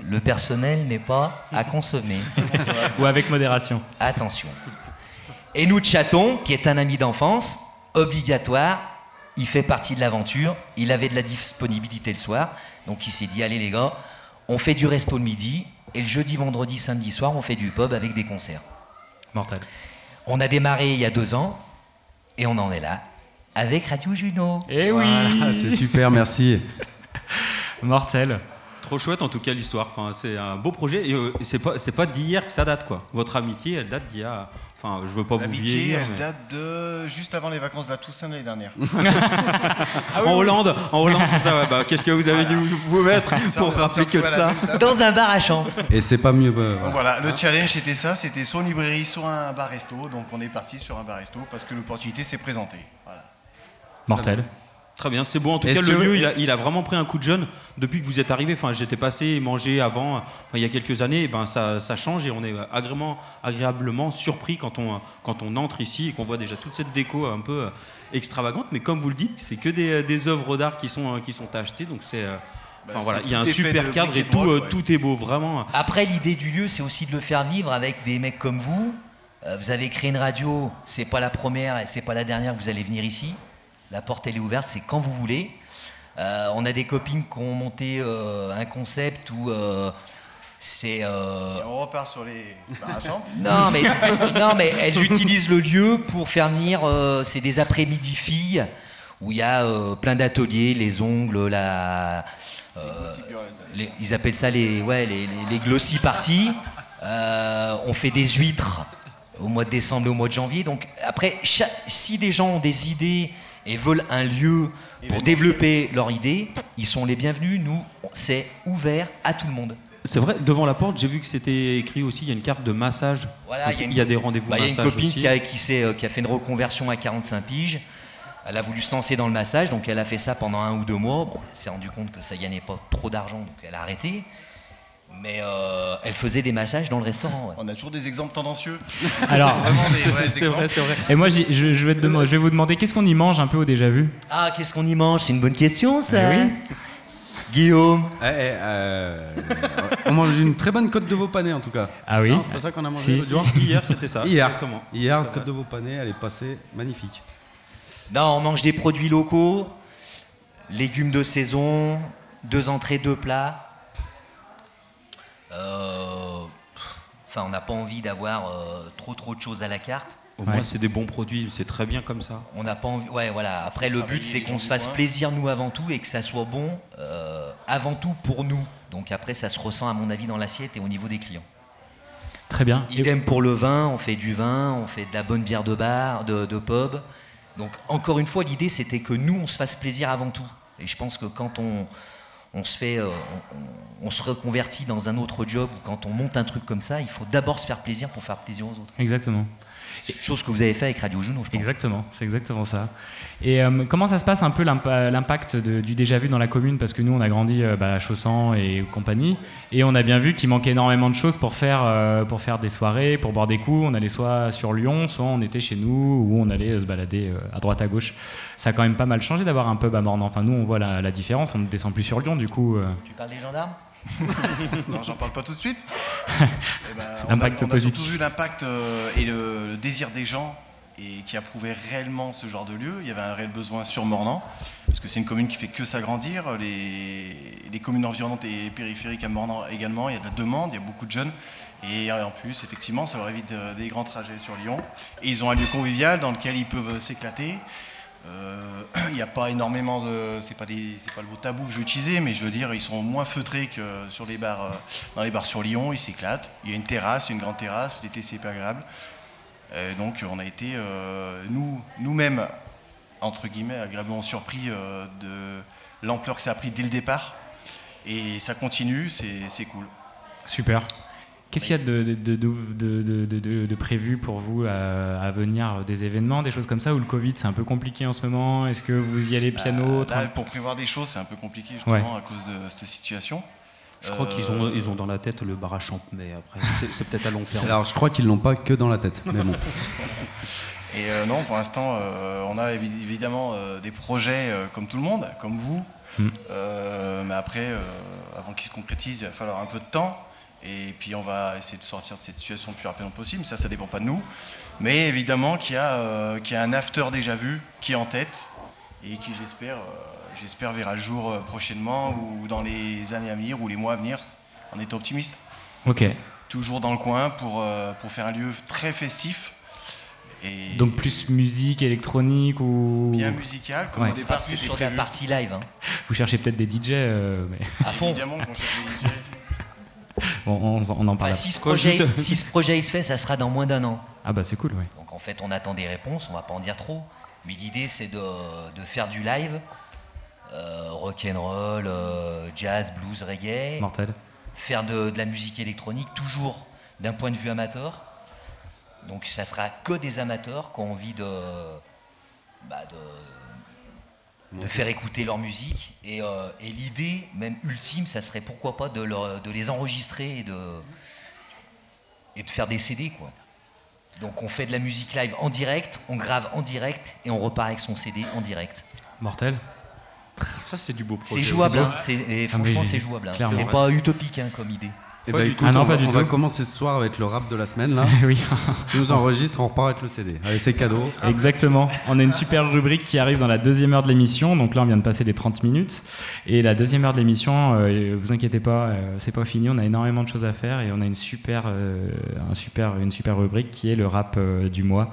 Le personnel n'est pas à consommer. Ou avec modération. Attention. Et nous, Chaton, qui est un ami d'enfance, obligatoire, il fait partie de l'aventure. Il avait de la disponibilité le soir, donc il s'est dit allez les gars, on fait du resto le midi, Et le jeudi, vendredi, samedi soir, on fait du pub avec des concerts. Mortel. On a démarré il y a deux ans et on en est là avec Radio Juno. Eh oui Voilà, (laughs) c'est super, merci. (laughs) Mortel. Trop chouette en tout cas l'histoire. Enfin, c'est un beau projet et euh, c'est pas c'est pas d'hier que ça date quoi. Votre amitié elle date d'il y a. Enfin, je veux pas vous L'amitié, vieillir. elle mais- date de juste avant les vacances de la Toussaint de l'année dernière. (laughs) en Hollande, en Hollande, c'est ça. ouais. Bah, Qu'est-ce que vous avez dû vous, vous mettre Ça, pour rappeler que de ça. Dans un bar à chambre. Et c'est pas mieux. bah, Donc voilà. voilà, le challenge c'était ça, c'était soit une librairie, soit un bar-resto. Donc on est parti sur un bar-resto parce que l'opportunité s'est présentée. Voilà. Mortel. Très bien, c'est beau. En tout cas, le lieu, il a, il a vraiment pris un coup de jeune depuis que vous êtes arrivé. Enfin, j'étais passé manger avant, enfin, il y a quelques années. Et ben, ça, ça change et on est agréablement, agréablement surpris quand on, quand on entre ici et qu'on voit déjà toute cette déco un peu euh, extravagante. Mais comme vous le dites, c'est que des, des œuvres d'art qui sont, euh, qui sont achetées. Donc c'est, euh, Bah, enfin voilà, il y a un super cadre et tout, euh, ouais. tout est beau, vraiment. Après, l'idée du lieu, c'est aussi de le faire vivre avec des mecs comme vous. Euh, vous avez créé une radio, c'est pas la première et c'est pas la dernière que vous allez venir ici. La porte, elle est ouverte, c'est quand vous voulez. Euh, on a des copines qui ont monté euh, un concept où euh, c'est. on repart sur les chambre. (laughs) non, mais, non, mais elles utilisent le lieu pour faire venir. c'est des après-midi filles où il y a plein d'ateliers, les ongles, la. les- ils appellent ça les, ouais, les, les, les glossy parties. On fait des huîtres au mois de décembre et au mois de janvier. Donc après, si des gens ont des idées et veulent un lieu pour développer leur idée, ils sont les bienvenus. Nous, c'est ouvert à tout le monde. C'est vrai, devant la porte, j'ai vu que c'était écrit aussi, il y a une carte de massage. Voilà, il y a une- il y a des rendez-vous Bah, Il y a massage une copine aussi. qui a, qui, s'est, euh, qui a fait une reconversion à 45 piges. Elle a voulu se lancer dans le massage, donc elle a fait ça pendant un ou deux mois. Bon, elle s'est rendue compte que ça gagnait pas trop d'argent, donc elle a arrêté. Mais euh, elle faisait des massages dans le restaurant. ouais. On a toujours des exemples tendancieux. (laughs) Alors, c'est vrai, c'est vrai. Et moi, je, je vais te demander- je vais vous demander qu'est-ce qu'on y mange un peu au déjà vu? Ah, qu'est-ce qu'on y mange? C'est une bonne question, ça. Eh oui. Guillaume Eh, eh, euh, on mange une très bonne côte de veau panée en tout cas. Ah oui Non, C'est pas ça qu'on a mangé Si. Hier, c'était ça. Hier, Exactement. hier côte de veau panée, elle est passée magnifique. Non, on mange des produits locaux, légumes de saison, deux entrées, deux plats. Euh, Enfin, on n'a pas envie d'avoir euh, trop trop de choses à la carte. Au moins, c'est des bons produits, c'est très bien comme ça. On n'a pas envie. Ouais, voilà. Après, le but, c'est qu'on se fasse plaisir nous avant tout et que ça soit bon euh, avant tout pour nous. Donc après, ça se ressent à mon avis dans l'assiette et au niveau des clients. Très bien. Idem pour le vin, on fait du vin, on fait de la bonne bière de bar, de, de pub. Donc encore une fois, l'idée c'était que nous, on se fasse plaisir avant tout. Et je pense que quand on, on se fait, euh, on, se reconvertit dans un autre job quand on monte un truc comme ça, il faut d'abord se faire plaisir pour faire plaisir aux autres. Exactement. Chose que vous avez fait avec Radio Juno, je pense. Exactement, c'est exactement ça. Et euh, comment ça se passe un peu l'impa- l'impact du déjà vu dans la commune? Parce que nous, on a grandi euh, bah, à Chaussan et compagnie, et on a bien vu qu'il manquait énormément de choses pour faire, euh, pour faire des soirées, pour boire des coups. On allait soit sur Lyon, soit on était chez nous, ou on allait se balader à droite à gauche. Ça a quand même pas mal changé d'avoir un pub à Mornan. Enfin, nous, on voit la, la différence, on ne descend plus sur Lyon, du coup. Tu parles des gendarmes? (laughs) non, j'en parle pas tout de suite. (laughs) Eh ben, on a- L'impact on a, positif. surtout vu l'impact euh, et le, le désir des gens et qui approuvaient réellement ce genre de lieu. Il y avait un réel besoin sur Mornan, parce que c'est une commune qui fait que s'agrandir. Les, les communes environnantes et périphériques à Mornan également, il y a de la demande, il y a beaucoup de jeunes. Et en plus, effectivement, ça leur évite euh, des grands trajets sur Lyon. Et ils ont un lieu convivial dans lequel ils peuvent s'éclater. Euh, (clears throat) Il n'y a pas énormément de. C'est pas, pas le mot tabou que je vais utiliser, mais je veux dire, ils sont moins feutrés que sur les bars, euh, dans les bars sur Lyon. Ils s'éclatent. Il y a une terrasse, une grande terrasse. L'été, c'est pas agréable. Euh, donc, on a été, nous, nous-mêmes, entre guillemets, agréablement surpris de l'ampleur que ça a pris dès le départ. Et ça continue, c'est cool. Super. Qu'est-ce qu'il y a de, de, de, de- de- de- de- de prévu pour vous à, à venir Des événements, des choses comme ça Ou le Covid, c'est un peu compliqué en ce moment? Est-ce que vous y allez piano Là, tra- pour prévoir des choses, c'est un peu compliqué justement Ouais. à cause de cette situation. Je crois Euh, qu'ils ont, ils ont dans la tête le bar à champ, mais après, c'est- peut-être à long terme. Alors je crois qu'ils l'ont pas que dans la tête, mais bon. (laughs) Et euh, non, pour l'instant, euh, on a évi- évidemment euh, des projets euh, comme tout le monde, comme vous. Mm. Euh, mais après, euh, avant qu'ils se concrétisent, il va falloir un peu de temps. Et puis on va essayer de sortir de cette situation le plus rapidement possible. Ça, ça dépend pas de nous. Mais évidemment qu'il y, a, euh, qu'il y a un after déjà vu qui est en tête et qui, j'espère, euh, j'espère verra le jour euh, prochainement ou dans les années à venir ou les mois à venir, en étant optimiste. Ok. Toujours dans le coin pour, euh, pour faire un lieu très festif. Et Donc plus musique électronique ou. bien musical, comme Ouais. au départ plus sur de la prévu. partie live. hein. Vous cherchez peut-être des DJ, euh, mais À fond. (laughs) Évidemment qu'on cherche des DJ. On, on en parle. Enfin, après. si, ce projet, si ce projet il se fait, ça sera dans moins d'un an. Ah bah c'est cool, ouais. Donc en fait, on attend des réponses, on va pas en dire trop. Mais l'idée, c'est de, de faire du live, euh, rock'n'roll, euh, jazz, blues, reggae. Mortel. Faire de, de la musique électronique, toujours d'un point de vue amateur. Donc ça sera que des amateurs qui ont envie de, bah, de, de faire écouter leur musique. Et, euh, et l'idée, même ultime, ça serait pourquoi pas de, leur- de les enregistrer et de, et de faire des CD. Quoi. Donc on fait de la musique live en direct, on grave en direct et on repart avec son CD en direct. Mortel. Ça, c'est du beau projet. C'est jouable, hein. C'est- et Ah, franchement c'est jouable. hein. C'est pas utopique hein, comme idée. Écoute, Ah non, on, pas va, du on va tout. commencer ce soir avec le rap de la semaine là. (laughs) oui. tu nous enregistres, on repart avec le CD. Allez, c'est cadeau. Exactement. On a une super rubrique qui arrive dans la deuxième heure de l'émission. Donc là, on vient de passer les 30 minutes. Et la deuxième heure de l'émission, euh, vous inquiétez pas, euh, c'est pas fini. On a énormément de choses à faire et on a une super, euh, un super, une super rubrique qui est le rap euh, du mois.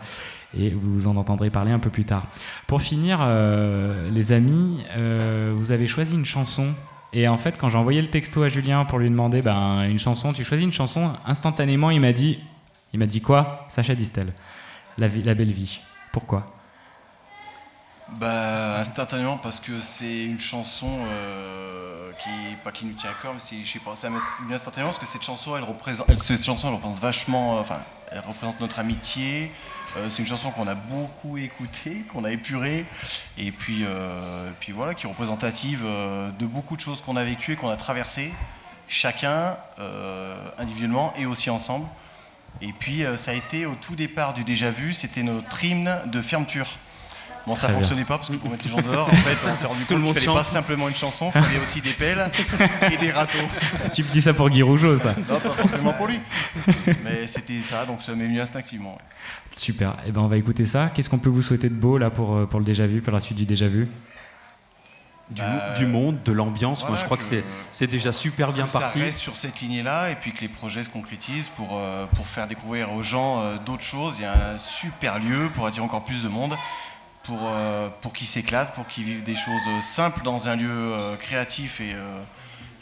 Et vous en entendrez parler un peu plus tard. Pour finir, euh, les amis, euh, vous avez choisi une chanson. Et en fait, quand j'ai envoyé le texto à Julien pour lui demander ben, une chanson, tu choisis une chanson, instantanément, il m'a dit, il m'a dit quoi? Sacha Distel, la, vie- la belle vie. Pourquoi? Bah, instantanément, parce que c'est une chanson euh, qui, pas qui nous tient à cœur, mais c'est- je sais pas, ça instantanément parce que cette chanson, elle représente, elle- cette chanson, elle représente vachement, euh, enfin, elle représente notre amitié. Euh, c'est une chanson qu'on a beaucoup écoutée, qu'on a épurée, et puis, euh, puis voilà, qui est représentative euh, de beaucoup de choses qu'on a vécues et qu'on a traversées, chacun individuellement et aussi ensemble. Et puis, ça a été au tout départ du déjà vu, c'était notre hymne de fermeture. Bon, ça bien. fonctionnait pas parce que pour mettre les gens dehors, en fait, on s'est rendu (laughs) Tout le compte monde qu'il fallait pas simplement une chanson, il fallait aussi des pelles (laughs) et des râteaux. Tu me dis ça pour Guy Rougeau, ça Non, pas forcément pour lui. Mais c'était ça, donc ça m'est venu instinctivement. ouais. Super. Et ben on va écouter ça. Qu'est-ce qu'on peut vous souhaiter de beau là pour, euh, pour le déjà vu, pour la suite du déjà vu? Du, Bah, du monde, de l'ambiance. Je crois que, c'est déjà super bien que parti. ça reste sur cette lignée-là et puis que les projets se concrétisent pour, euh, pour faire découvrir aux gens euh, d'autres choses. Il y a un super lieu pour attirer encore plus de monde, pour, euh, pour qu'ils s'éclatent, pour qu'ils vivent des choses simples dans un lieu euh, créatif et, euh,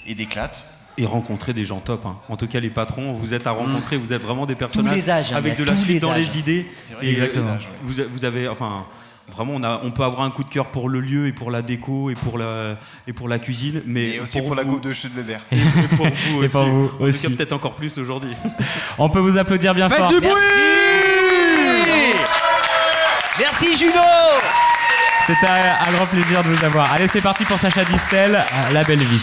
et d'éclate. Et rencontrer des gens top. hein. En tout cas, les patrons, vous êtes à rencontrer, vous êtes vraiment des personnages les âges, avec de a la suite les dans âges. les idées. C'est vrai, Et les exactement. âges, ouais. vous, vous avez, enfin, vraiment, on, a, on peut avoir un coup de cœur pour le lieu et pour la déco et pour la, et pour la cuisine, mais Et aussi pour, la coupe de cheveux de bébert. et pour vous (laughs) Et aussi. pour vous tout cas, aussi. peut-être encore plus aujourd'hui. On peut vous applaudir bien Faites fort. du bruit Merci Juno C'était un, un grand plaisir de vous avoir. Allez, c'est parti pour Sacha Distel, euh, La Belle Vie.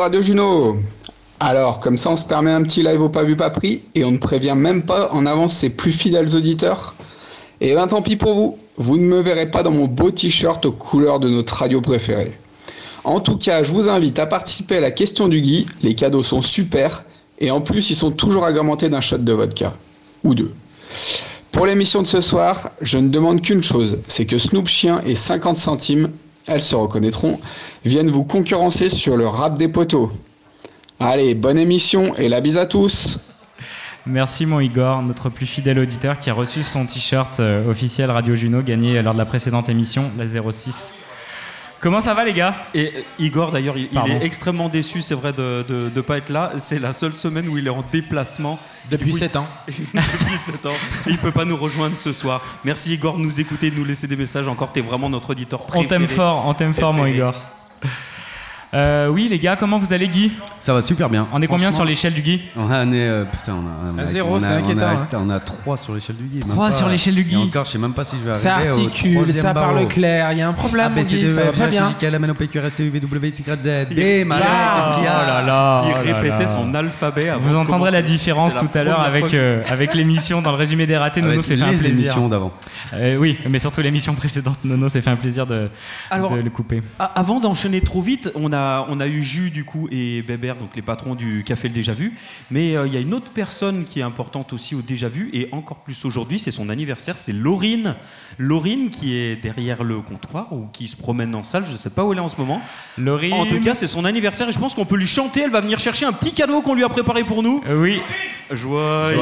Radio Juno Alors, comme ça on se permet un petit live au pas vu pas pris et on ne prévient même pas en avance ses plus fidèles auditeurs. Et ben tant pis pour vous, vous ne me verrez pas dans mon beau t-shirt aux couleurs de notre radio préférée. En tout cas, je vous invite à participer à la question du Guy, les cadeaux sont super et en plus ils sont toujours agrémentés d'un shot de vodka. Ou deux. Pour l'émission de ce soir, je ne demande qu'une chose, c'est que Snoop Chien et 50 centimes, elles se reconnaîtront, viennent vous concurrencer sur le rap des poteaux. Allez, bonne émission et la bise à tous Merci mon Igor, notre plus fidèle auditeur qui a reçu son t-shirt euh, officiel Radio Juno gagné lors de la précédente émission, la 06. Comment ça va les gars? Et euh, Igor d'ailleurs, il, est extrêmement déçu, c'est vrai, de ne pas être là. C'est la seule semaine où il est en déplacement. Depuis coup, 7 ans. (laughs) Depuis 7 ans. Et il peut pas nous rejoindre ce soir. Merci Igor de nous écouter, de nous laisser des messages. Encore, t'es vraiment notre auditeur On préféré. t'aime fort, on t'aime fort mon. Igor. Euh, oui les gars, comment vous allez Guy? Ça va super bien. On est combien sur l'échelle du Guy? On a, on est, euh, putain, on a, on a- À zéro, c'est on a- inquiétant, hein. On a 3 sur l'échelle du Guy. même Trois pas. sur l'échelle du Guy. Et encore, je sais même pas si je vais Ça arriver au articule, ça barreau. parle clair, il y a un problème, A, B, mon C, Guy, D, ça E, va bien. H, I, K, L, M, N, O, P, Q, R, S, T, U, V, W, X, Y, Z. Il- D, malin, Ah, qu'est-ce qu'il y a Oh là là, Il oh là répétait son alphabet avant Vous entendrez la différence C'est tout à l'heure avec, euh, avec l'émission dans le résumé des ratés. Nono Avec s'est fait un les plaisir. émissions d'avant. Euh, oui, mais surtout l'émission précédente, Nono s'est fait un plaisir de, le couper. A- Avant d'enchaîner trop vite, on a, on a eu Jus du coup et Bébert, donc les patrons du Café Le Déjà Vu. Mais euh, il y a une autre personne qui est importante aussi au Déjà Vu et encore plus aujourd'hui, c'est son anniversaire, c'est Laurine. Laurine qui est derrière le comptoir ou qui se promène en salle, je ne sais pas où elle est en ce moment. Laurine. En tout cas, c'est son anniversaire et je pense qu'on peut lui chanter. Elle va venir chercher un petit cadeau qu'on lui a préparé pour nous. Euh, oui. Joyeux,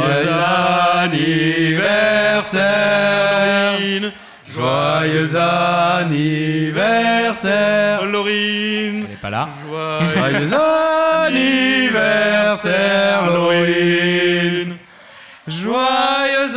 anniversaire, Laurine. Joyeux anniversaire. Laurine. Elle est pas là. Joyeux anniversaire, Laurine. Joyeux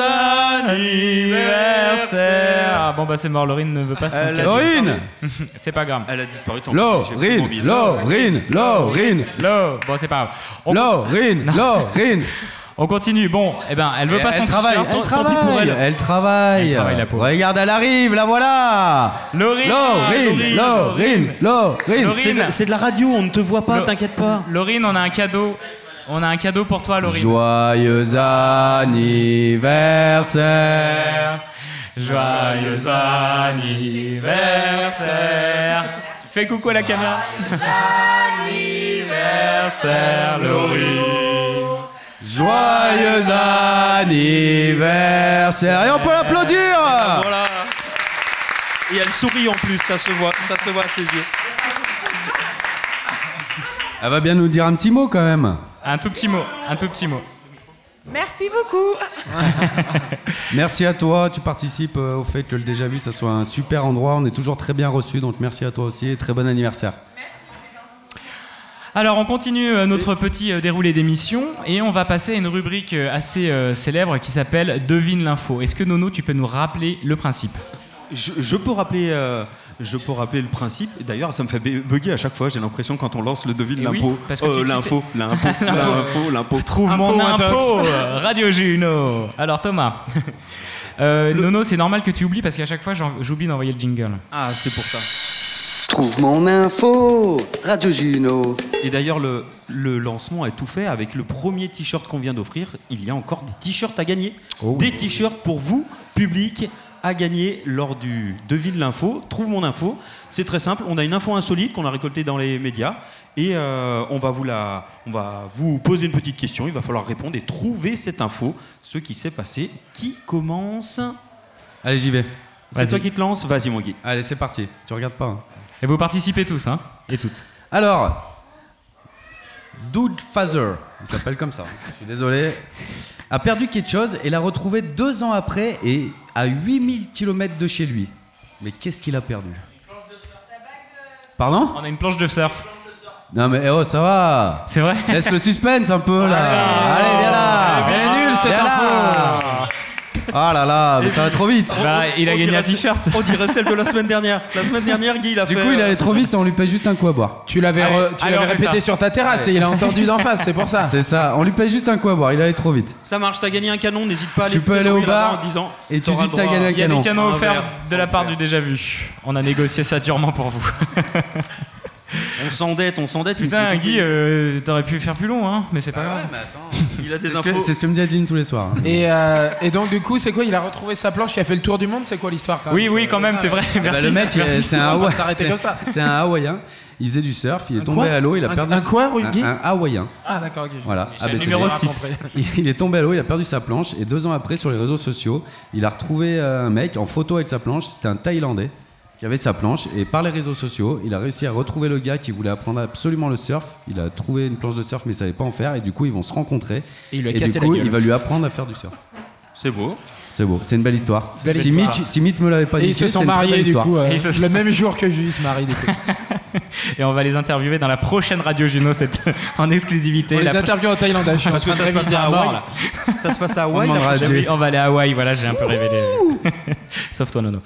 anniversaire Ah bon bah c'est mort, Laurine ne veut pas cadeau. Laurine (laughs) C'est pas grave. Elle a disparu tant pis, j'ai Laurine. Laurine, Laurine, Lo, bon c'est pas grave. On, Laurine, Laurine. (laughs) on continue. Bon, eh ben elle veut pas son travaille, t-shirt. elle Tant pis pour travaille, elle. elle travaille. Elle travaille, la pauvre. Regarde, elle arrive, la voilà. Laurine, Laurine, Laurine, Laurine. Laurine. C'est de, c'est de la radio, on ne te voit pas, t'inquiète pas. Laurine, on a un cadeau. On a un cadeau pour toi, Laurine. Joyeux anniversaire. Joyeux anniversaire. Fais coucou à la caméra. anniversaire, Laurine. Joyeux anniversaire. Et on peut l'applaudir. Voilà. Et elle sourit en plus, ça se voit, ça se voit à ses yeux. Elle va bien nous dire un petit mot quand même. Un tout petit mot, un tout petit mot. Merci beaucoup. (laughs) Merci à toi, tu participes euh, au fait que le déjà vu ça soit un super endroit, on est toujours très bien reçus, donc merci à toi aussi et très bon anniversaire. Alors on continue euh, notre petit euh, déroulé d'émission et on va passer à une rubrique euh, assez célèbre qui s'appelle Devine l'info. Est-ce que Nono, tu peux nous rappeler le principe? Je, je peux rappeler, euh, je peux rappeler le principe. D'ailleurs, ça me fait bu- bugger à chaque fois. J'ai l'impression quand on lance le devine Eh oui, l'impôt, Euh, tu- tu l'info, (laughs) l'info, l'info, l'info. Trouve mon impôt, (laughs) Radio Juno. Alors Thomas, (laughs) euh, Nono, c'est normal que tu oublies parce qu'à chaque fois j'oublie d'envoyer le jingle. Ah, c'est pour ça. Trouve mon info, Radio Juno. Et d'ailleurs, le, le lancement est tout fait avec le premier t-shirt qu'on vient d'offrir. Il y a encore des t-shirts à gagner. Oh. Des t-shirts pour vous, public, à gagner lors du Devine l'info. Trouve mon info. C'est très simple. On a une info insolite qu'on a récoltée dans les médias. Et euh, on, va vous la, on va vous poser une petite question. Il va falloir répondre et trouver cette info, ce qui s'est passé. Qui commence? Allez, j'y vais. C'est toi qui te lance Vas-y, mon Guy. Allez, c'est parti. Tu regardes pas. hein. Et vous participez tous, hein Et toutes. Alors, Dude Father, il s'appelle comme ça, je suis désolé, a perdu quelque chose et l'a retrouvé deux ans après et à 8000 km de chez lui. Mais qu'est-ce qu'il a perdu? Pardon? On a une planche de surf. Non mais oh, ça va. C'est vrai? Laisse le suspense un peu là. Allez, viens là. Elle est nulle cette info Ah là là, mais ça va trop vite Bah, il a gagné un t-shirt. On dirait celle de la semaine dernière. La semaine dernière, Guy, il a Du fait. coup, il allait trop vite, on lui paye juste un coup à boire. Tu l'avais Allez, re- tu allez, l'avais on fait répété ça. sur ta terrasse et il a entendu d'en face, c'est pour ça. C'est ça, on lui paye juste un coup à boire, il allait trop vite. Ça marche, t'as gagné un canon, n'hésite pas à aller Tu peux aller au présenter là-bas bar en disant et tu t'auras dis que le t'as droit gagné un Il y a des canon. canaux Un offerts verre, de la part du déjà vu. On a négocié ça durement pour vous. (laughs) On s'endette, on s'endette. il Putain, Guy, euh, t'aurais pu faire plus long, hein Mais c'est pas grave. mais attends. (laughs) il a des C'est ce, infos. que, c'est ce que me dit Adeline tous les soirs. hein. Et, euh, et donc du coup, c'est quoi Il a retrouvé sa planche qui a fait le tour du monde C'est quoi l'histoire quand Oui, oui, quand même, c'est vrai. Bah, Merci. le mec, il- merci. c'est un, On va Hawa- s'arrêter c'est- comme ça. c'est un Hawaïen. Il faisait du surf, il est Un tombé à l'eau, il a Un- perdu un quoi, un, Guy un Hawaïen. Ah d'accord, ok. Voilà, numéro J'ai 6. compris. Il, (laughs) il est tombé à l'eau, il a perdu sa planche et deux ans après sur les réseaux sociaux, il a retrouvé euh, un mec en photo avec sa planche. C'était un Thaïlandais qui avait sa planche et par les réseaux sociaux, il a réussi à retrouver le gars qui voulait apprendre absolument le surf. Il a trouvé une planche de surf mais il savait pas en faire et du coup ils vont se rencontrer Et il lui a et cassé du la coup gueule. il va lui apprendre à faire du surf. C'est beau. C'est beau, c'est une belle histoire. Belle si, histoire. Mitch, si Mitch me l'avait pas Et dit, ils se sont mariés belle du histoire. coup euh, se- le même jour que Julie se marie du coup. (laughs) Et on va les interviewer dans la prochaine Radio Juno, cette, en exclusivité. On les La pro- interviews en thaïlandais. Je suis en Parce que ça se passe à Hawaï. là. Ça se passe à On Hawaï. prochaine- on va aller à Hawaï, voilà, j'ai un peu révélé. (laughs) Sauf toi, Nono.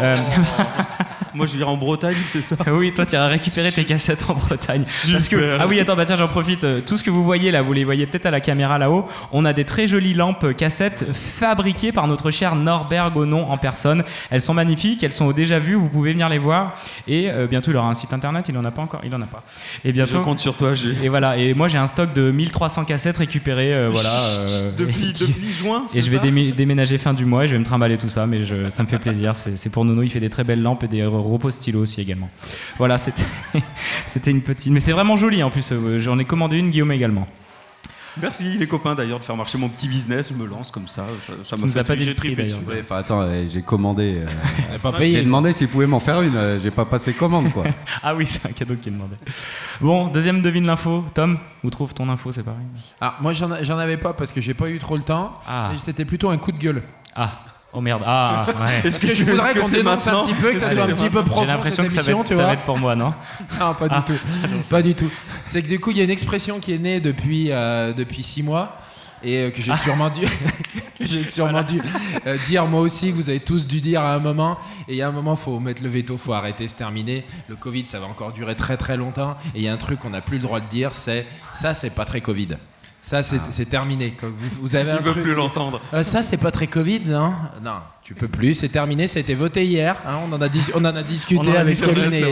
Euh, (laughs) Moi, je viens en Bretagne, c'est ça. oui, toi, tu iras récupérer tes cassettes en Bretagne. Parce que, Super. ah oui, attends, bah tiens, j'en profite. Euh, Tout ce que vous voyez là, vous les voyez peut-être à la caméra là-haut. On a des très jolies lampes cassettes fabriquées par notre cher Norbert Gonon en personne. Elles sont magnifiques, elles sont déjà vu. Vous pouvez venir les voir. Et euh, bientôt, il aura un site internet. Il en a pas encore. Il en a pas. Et Je bientôt. compte sur toi. Et voilà. Et moi, j'ai un stock de 1300 cassettes récupérées. euh, voilà. (laughs) euh, Depuis, qui- depuis juin, Et je vais déménager fin du mois et je vais me trimballer tout ça, mais je- ça me fait plaisir. C'est c'est pour Nono, il fait des très belles lampes et des repos stylos aussi également. Voilà, (laughs) c'était une petite. Mais c'est vraiment joli en plus. euh, J'en ai commandé une, Guillaume également. Merci les copains d'ailleurs de faire marcher mon petit business. Je me lance comme ça. Ça, m'a nous fait as pas dit j'ai le prix, dessus. Ouais, Enfin attends, euh, j'ai commandé. euh, (laughs) pas j'ai payé. demandé s'il pouvait m'en faire une. euh, J'ai pas passé commande quoi. (laughs) Ah oui, c'est un cadeau qu'il demandait. Bon, deuxième devine l'info. Tom, où trouve ton info C'est pareil? Ah, moi j'en j'en avais pas parce que j'ai pas eu trop le temps. Ah. C'était plutôt un coup de gueule. Ah, oh merde. Ah, ouais. (laughs) Parce que je voudrais qu'on dénonce un petit peu, que ça Est-ce soit un c'est petit peu profond J'ai l'impression cette que ça va, émission, être, tu ça va vois. être pour moi, non Non, (laughs) pas Ah. du tout. (laughs) Pas du tout. C'est que du coup, il y a une expression qui est née depuis, euh, depuis six mois et euh, que Ah. j'ai sûrement dû, que j'ai sûrement dû euh, dire moi aussi, que vous avez tous dû dire à un moment. Et il y a un moment, faut mettre le veto, faut arrêter, c'est terminé. Le Covid, ça va encore durer très très longtemps. Et il y a un truc qu'on n'a plus le droit de dire, c'est ça, c'est pas très Covid. Ça, c'est c'est terminé. Vous, vous avez un Il veut plus l'entendre. euh, ça, c'est pas très Covid, non Non, tu peux plus, c'est terminé, c'était voté hier. hein, on, en a dis- on en a discuté On en a avec c'est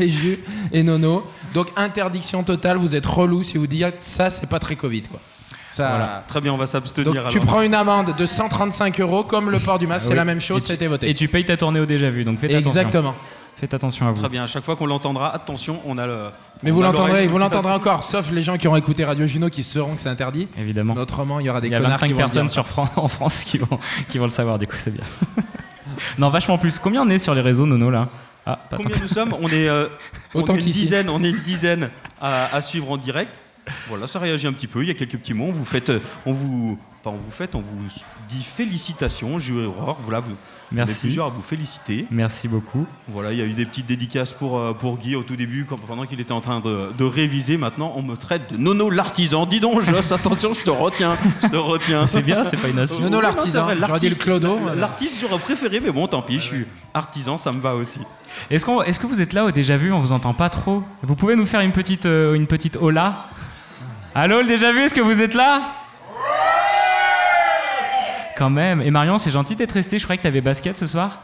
et, et, et Nono. Donc, interdiction totale, vous êtes relou si vous dites ça, c'est pas très Covid, quoi. Ça, Voilà. Très bien, on va s'abstenir. Donc, tu prends une amende de 135 euros, comme le port du masque, c'est Oui. la même chose, Et tu- c'était voté. Et tu payes ta tournée au déjà vu, donc faites attention. Faites attention à vous. Très bien. À chaque fois qu'on l'entendra, attention, on a le. Mais vous l'entendrez, vous l'entendrez encore, sauf les gens qui ont écouté Radio Juno qui sauront que c'est interdit. Évidemment. Autrement, il y aura des Il y a connards 25 qui vont le personnes dire sur Fran- en France qui vont, qui vont le savoir, du coup, c'est bien. (laughs) non, vachement plus. Combien on est sur les réseaux, Nono, là? Ah, pas Combien tant. (laughs) nous sommes? On est, euh, on est une dizaine. On est une dizaine à, à suivre en direct. Voilà, ça réagit un petit peu. Il y a quelques petits mots. On vous fait, euh, on vous, pas on vous fait, on vous dit félicitations, Jules Aurore. Voilà, vous, on est Merci. plusieurs à vous féliciter. Merci beaucoup. Voilà, il y a eu des petites dédicaces pour, euh, pour Guy au tout début, quand- pendant qu'il était en train de, de réviser. Maintenant, on me traite de Nono l'artisan. Dis donc, Joss, (laughs) attention, je te retiens. Je te retiens. C'est bien, c'est pas une insulte. Nono l'artisan, c'est vrai, j'aurais dit le l'artiste- clodo. L'artiste, j'aurais préféré, mais bon, tant pis, je suis artisan, ça me va aussi. Est-ce, qu'on, est-ce que vous êtes là au déjà vu On vous entend pas trop? Vous pouvez nous faire une petite, euh, une petite hola? Allô, le déjà vu, est-ce que vous êtes là? Quand même. Et Marion, c'est gentil d'être resté. Je croyais que t'avais basket ce soir.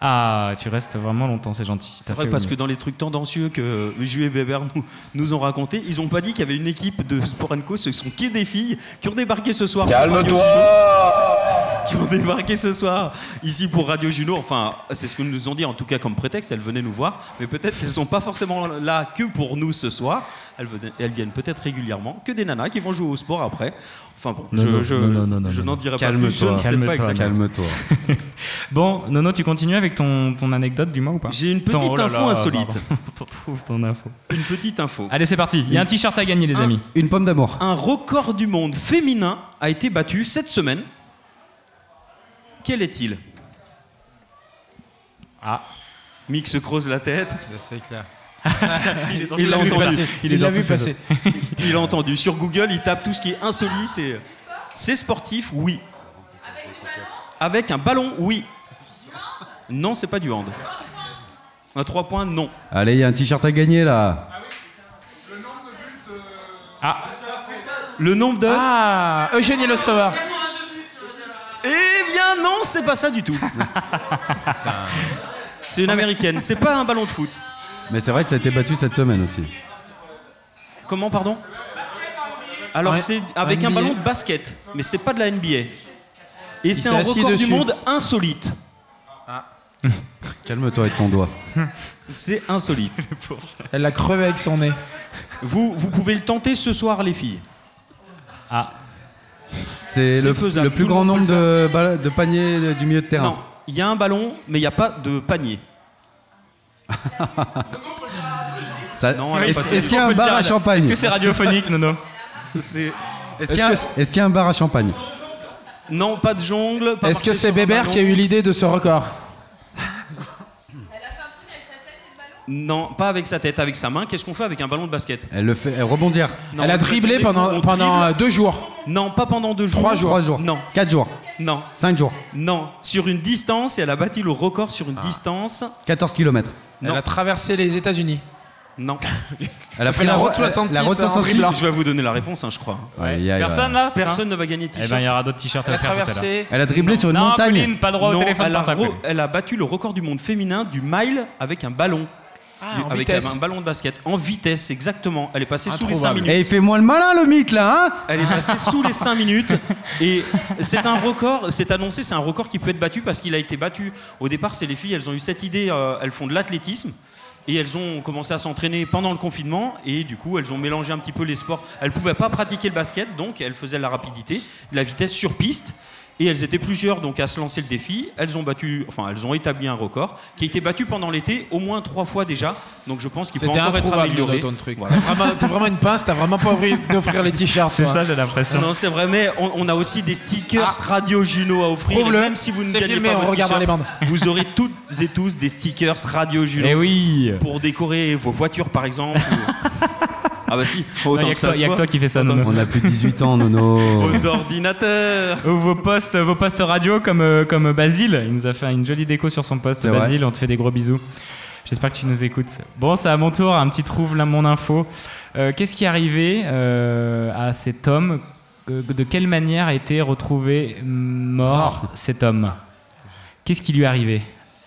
Ah, tu restes vraiment longtemps, c'est gentil. C'est vrai parce que dans les trucs tendancieux que Jules et Bébert nous, nous ont raconté, ils ont pas dit qu'il y avait une équipe de Sport Co, ce sont que des filles qui ont débarqué ce soir. Calme-toi qui ont débarqué ce soir ici pour Radio Juno. Enfin, c'est ce que nous ont dit en tout cas comme prétexte. Elles venaient nous voir, mais peut-être qu'elles sont pas forcément là que pour nous ce soir. Elles, elles viennent peut-être régulièrement que des nanas qui vont jouer au sport après. Enfin bon, Non, je, non, je- non, non, non, non, je non. n'en dirai pas plus. Je Calme-toi, ne sais pas calme-toi, exactement. calme-toi. (laughs) Bon, Nono, tu continues avec ton, ton anecdote du mois ou pas J'ai une petite Ton- oh là info là, insolite. (laughs) T'en trouves ton info. Une petite info. Allez, c'est parti. Il y a un t-shirt à gagner, les Un- amis. Une pomme d'amour. Un record du monde féminin a été battu cette semaine. Quel est-il? Ah. Mick se creuse la tête. C'est clair. Il est dans Il ses l'a entendu. passer. Il l'a vu passer. Il l'a entendu. Sur Google, il tape tout ce qui est insolite et. C'est sportif, oui. Avec un ballon, oui. Non, c'est pas du hand. Un 3 points, non. Allez, il y a un t-shirt à gagner là. Ah, Le nombre de. Ah, Eugénie Le Sauveur. Eh bien, non, c'est pas ça du tout. (laughs) c'est une américaine. C'est pas un ballon de foot. Mais c'est vrai que ça a été battu cette semaine aussi. Comment, pardon Alors, Ouais, c'est avec un ballon de basket, mais c'est pas de la NBA. Et c'est un record dessus. du monde insolite. (laughs) Calme-toi avec ton doigt. (laughs) C'est insolite. Elle l'a crevé avec son nez. Vous, vous pouvez le tenter ce soir, les filles. ah. C'est le, plus tout grand nombre de paniers du milieu de terrain. Non, il y a un ballon, mais il n'y a pas de panier. (laughs) Ça- Non, elle a Est-ce pas de- est-ce qu'il y a un bar à champagne Est-ce que c'est radiophonique, Nono C'est- Est-ce qu'il y, a- est-ce qu'il y a un bar à champagne Non, pas de jongle. pas Est-ce que marcher c'est sur un Bébert ballon. qui a eu l'idée de ce record Non, pas avec sa tête, avec sa main. Qu'est-ce qu'on fait avec un ballon de basket Elle le fait, elle rebondir. Non, Elle a on dribblé pendant, on pendant dribble. euh, deux jours. Non, pas pendant deux jours. Trois jours. Trois jours. Non. Quatre jours. Non, Cinq jours. non. Sur une distance, et elle a bâti le record sur Ah. une distance. 14 km. Non. Elle a traversé les États-Unis. Non. (laughs) Elle a fait la ro- route 66 La route en 66. dribblant. Je vais vous donner la réponse, hein, je crois. Ouais, il y a- Personne là Personne ne va gagner de Eh t-shirt. ben, il y aura d'autres t-shirts Elle à a faire tout à l'heure. traversé. Elle a dribblé sur une Non, montagne. Pauline, pas droit au non, téléphone elle a, portable. elle a battu le record du monde féminin du mile avec un ballon. Ah, en avec vitesse. un ballon de basket. En vitesse, exactement. Elle est passée sous les 5 Introuvable. minutes. Et il fait moins le malin le mythe là, hein Elle est passée sous les 5 minutes et c'est un record, c'est annoncé, c'est un record qui peut être battu parce qu'il a été battu. Au départ, c'est les filles, elles ont eu cette idée, euh, elles font de l'athlétisme et elles ont commencé à s'entraîner pendant le confinement et du coup, elles ont mélangé un petit peu les sports. Elles pouvaient pas pratiquer le basket, donc elles faisaient la rapidité, de la vitesse sur piste. Et elles étaient plusieurs donc à se lancer le défi. Elles ont battu, enfin elles ont établi un record qui a été battu pendant l'été au moins trois fois déjà. Donc je pense qu'il peut encore être amélioré. Ton truc. Voilà. T'es vraiment, une pince, t'as vraiment pas envie d'offrir les t-shirts. C'est ça, j'ai l'impression. Non, c'est vrai, mais on, on a aussi des stickers Ah. Radio Juno à offrir. Et Même si vous ne gagnez filmé, pas on votre les bandes. vous aurez toutes et tous des stickers Radio Juno Eh oui pour décorer vos voitures, par exemple. ou- Ah bah si, autant y a que que ça toi- y a que soit. toi qui fais ça, Nono. On a plus de 18 ans, Nono. (laughs) Vos ordinateurs. Ou vos postes, vos postes radio comme, euh, comme Basile. Il nous a fait une jolie déco sur son poste. Vrai. Basile, on te fait des gros bisous. J'espère que tu nous écoutes. Bon, c'est à mon tour, un petit trouve là mon info. Euh, Qu'est-ce qui est arrivé euh, à cet homme? De quelle manière a été retrouvé mort cet homme? Qu'est-ce qui lui est arrivé?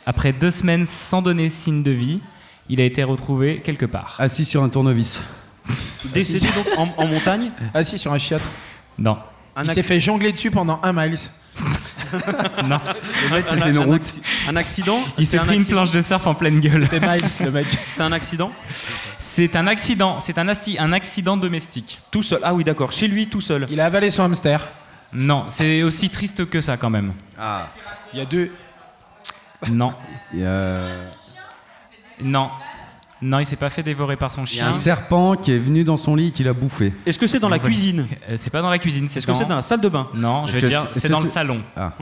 Après deux semaines sans donner signe de vie, il a été retrouvé quelque part. Assis sur un tournevis. (laughs) Décédé donc en, en montagne. Assis sur un chiotte. Non. Un Il s'est acc- fait jongler dessus pendant un miles. (laughs) Non. Le mec, c'était une un route. Un accident Il C'est s'est un pris une accident planche de surf en pleine gueule. C'était miles, le mec. C'est un accident C'est un accident. C'est un, acci- un accident domestique. Tout seul. Ah oui, d'accord. Chez lui, tout seul. Il a avalé son hamster. Non, c'est aussi triste que ça quand même. Ah. Il y a deux. Non, Il y a, non, non, il s'est pas fait dévorer par son il y a chien. un serpent qui est venu dans son lit et qui l'a bouffé. Est-ce que c'est dans la cuisine Euh, C'est pas dans la cuisine, c'est Est-ce que c'est dans la salle de bain Non, je veux dire, c'est- dans le salon. Ah.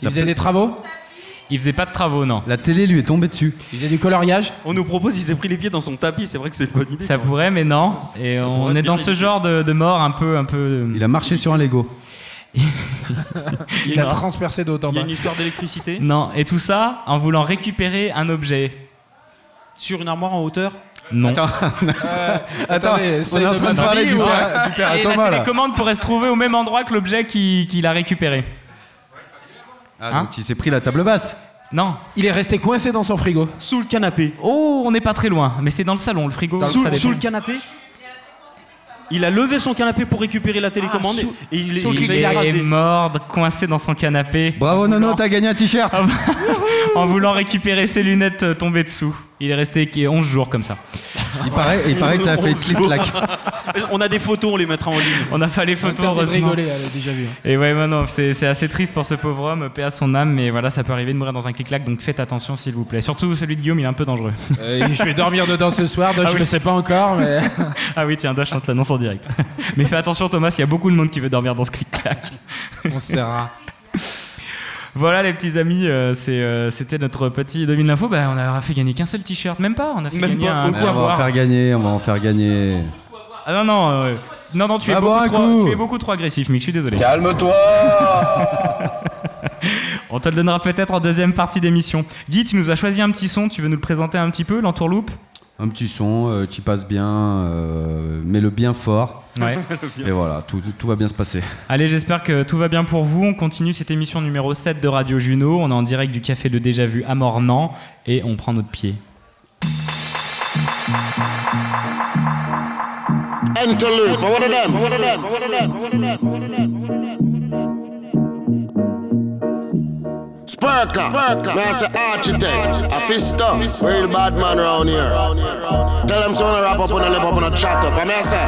Il faisait des travaux. Il faisait pas de travaux, non. La télé lui est tombée dessus. Il faisait du coloriage. On nous propose, il s'est pris les pieds dans son tapis. C'est vrai que c'est une bonne idée. Ça pourrait, mais non. Et Ça on est dans ce genre de, de mort un peu, un peu. Il a marché sur un Lego. Il a transpercé en Il y a une histoire d'électricité Non, et tout ça en voulant récupérer un objet. Sur une armoire en hauteur. Non. Attends, (laughs) attends, Attendez, on c'est est en de train de parler du ou père, du père à Et Thomas la là. télécommande pourrait se trouver au même endroit que l'objet qui- qu'il a récupéré. Ah, Hein donc il s'est pris la table basse. Non. Il est resté coincé dans son frigo. Sous le canapé. Oh, on n'est pas très loin, mais c'est dans le salon, le frigo. Sous, ça dépend. sous le canapé Il a levé son canapé pour récupérer la télécommande sous- et il, est- sous le il Il est écrasé. mort, coincé dans son canapé. Bravo Nono, t'as gagné un t-shirt. en voulant récupérer ses lunettes euh, tombées dessous. Il est resté 11 jours comme ça. Il paraît, il paraît que ça a fait clic-clac. On a des photos, on les mettra en ligne. On a pas les photos, heureusement. rigoler, elle a déjà vu. hein. Et ouais, non, non, c'est assez triste pour ce pauvre homme, paix à son âme, mais voilà, ça peut arriver de mourir dans un clic-clac, donc faites attention s'il vous plaît. Surtout celui de Guillaume, il est un peu dangereux. Euh, je vais dormir dedans ce soir, donc Ah je oui. le sais pas encore, mais. (laughs) ah oui, tiens, Dash, on te l'annonce en direct. (laughs) mais fais attention Thomas, il y a beaucoup de monde qui veut dormir dans ce clic-clac. On se serra. Voilà les petits amis, euh, c'est, euh, c'était notre petit 2000 l'info. Bah, on a fait gagner qu'un seul t-shirt, même pas. On a fait Même gagner pas, un beaucoup coup à on va en faire gagner, on va en faire gagner. Ah non non, euh, non non, tu es, boire beaucoup un trop, coup. tu es beaucoup trop agressif, Mick. Je suis désolé. Calme-toi (laughs) On te le donnera peut-être en deuxième partie d'émission. Guy, tu nous as choisi un petit son. Tu veux nous le présenter un petit peu, l'entourloupe? Un petit son euh, qui passe bien, euh, mais le bien fort. Ouais. (laughs) Et voilà, tout, tout- tout va bien se passer. Allez, j'espère que tout va bien pour vous. On continue cette émission numéro 7 de Radio Juno. On est en direct du café de Déjà Vu à Mornan et on prend notre pied. Interlude, but one of them, one of them, one of them, one of them, one of them, one of them. Spurka, Spurka, man, I say architect, a fister, real bad man around here. Tell them so wanna wrap up on a lip up on a chat up. I mean, I say,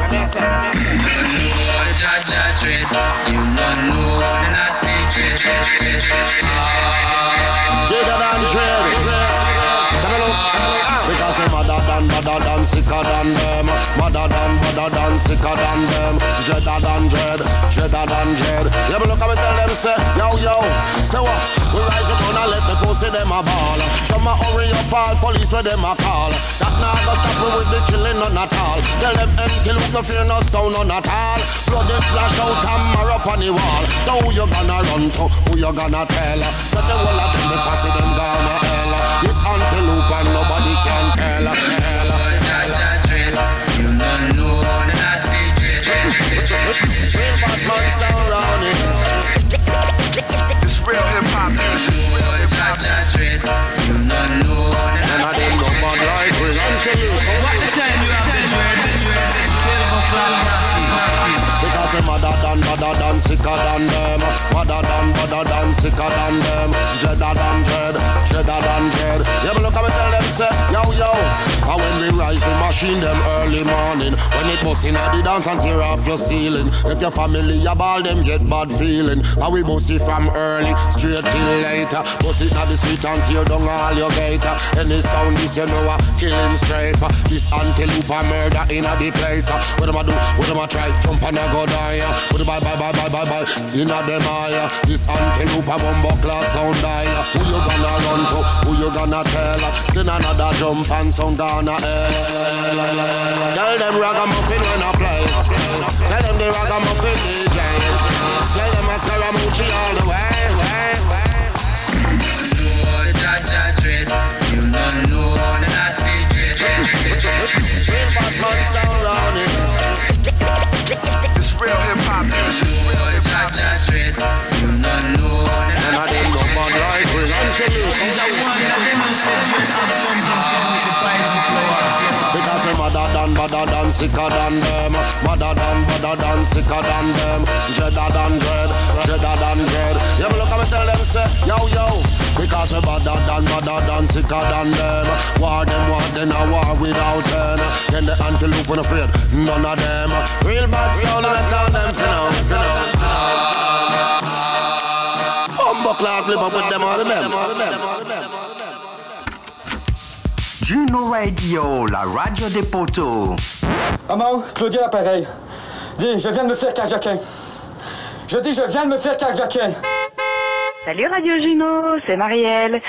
Jada than dread. Ah. Because they madder than, madder than, sicker than them. Madder than, madder than, sicker than them. Dreader than dread, dreader than dread. Yeah, but look at me tell them say, yo, yo. Say what? We rise up and let the pussy them a ball. Some a hurry up all police where them a call. That now go stop me with the killing none at all. Tell them empty look no fear no sound none at all. Blood is splash out and mark up on the wall. So who you gonna run to? Who you gonna tell? So the whole of them, the fussy them gonna salute. Madder than, sicker than them. Madder than, madder than, sicker than them. Dreader than dread, dreader than dread. Yeah, but look how me tell them say, yo, yo. And when we rise the machine them early morning. When it bust in the dance and tear off your ceiling. If your family a ball them get bad feeling. And we bust it from early, straight till later. Bust it at the street and tear down all your gator Any sound this you know a killing scrape This antelope a murder in a the place. What am I do, what am I try, jump and a go die What them bye bye bye bye bye bye In a them eye This antelope a bumbo class sound die. Who you gonna run to, who you gonna tell? Send another jump and some gonna hell Tell them ragamuffin when I play. Tell them the ragamuffin DJ Tell them I Scaramucci all the way, way, way. Real bad man sound round we Because they madder than, madder than, sicker than them. Madder than, madder than, sicker than them. Dreader than dread, dreader than dread. Yeah, but look how me tell them say, yo, yo. Because they madder than, madder than, sicker than them. War them, war them, a war without them Then the antelope when afraid, none of them. Real bad sound the sound them, you know, you know Humble cloud flip up with them, all of them, all of them, all of them Juno Radio, la radio des poteaux. Maman, Claudia l'appareil. Dis, je viens de me faire carjacker. Je dis, je viens de me faire carjacker. Salut Radio Juno, c'est Marielle.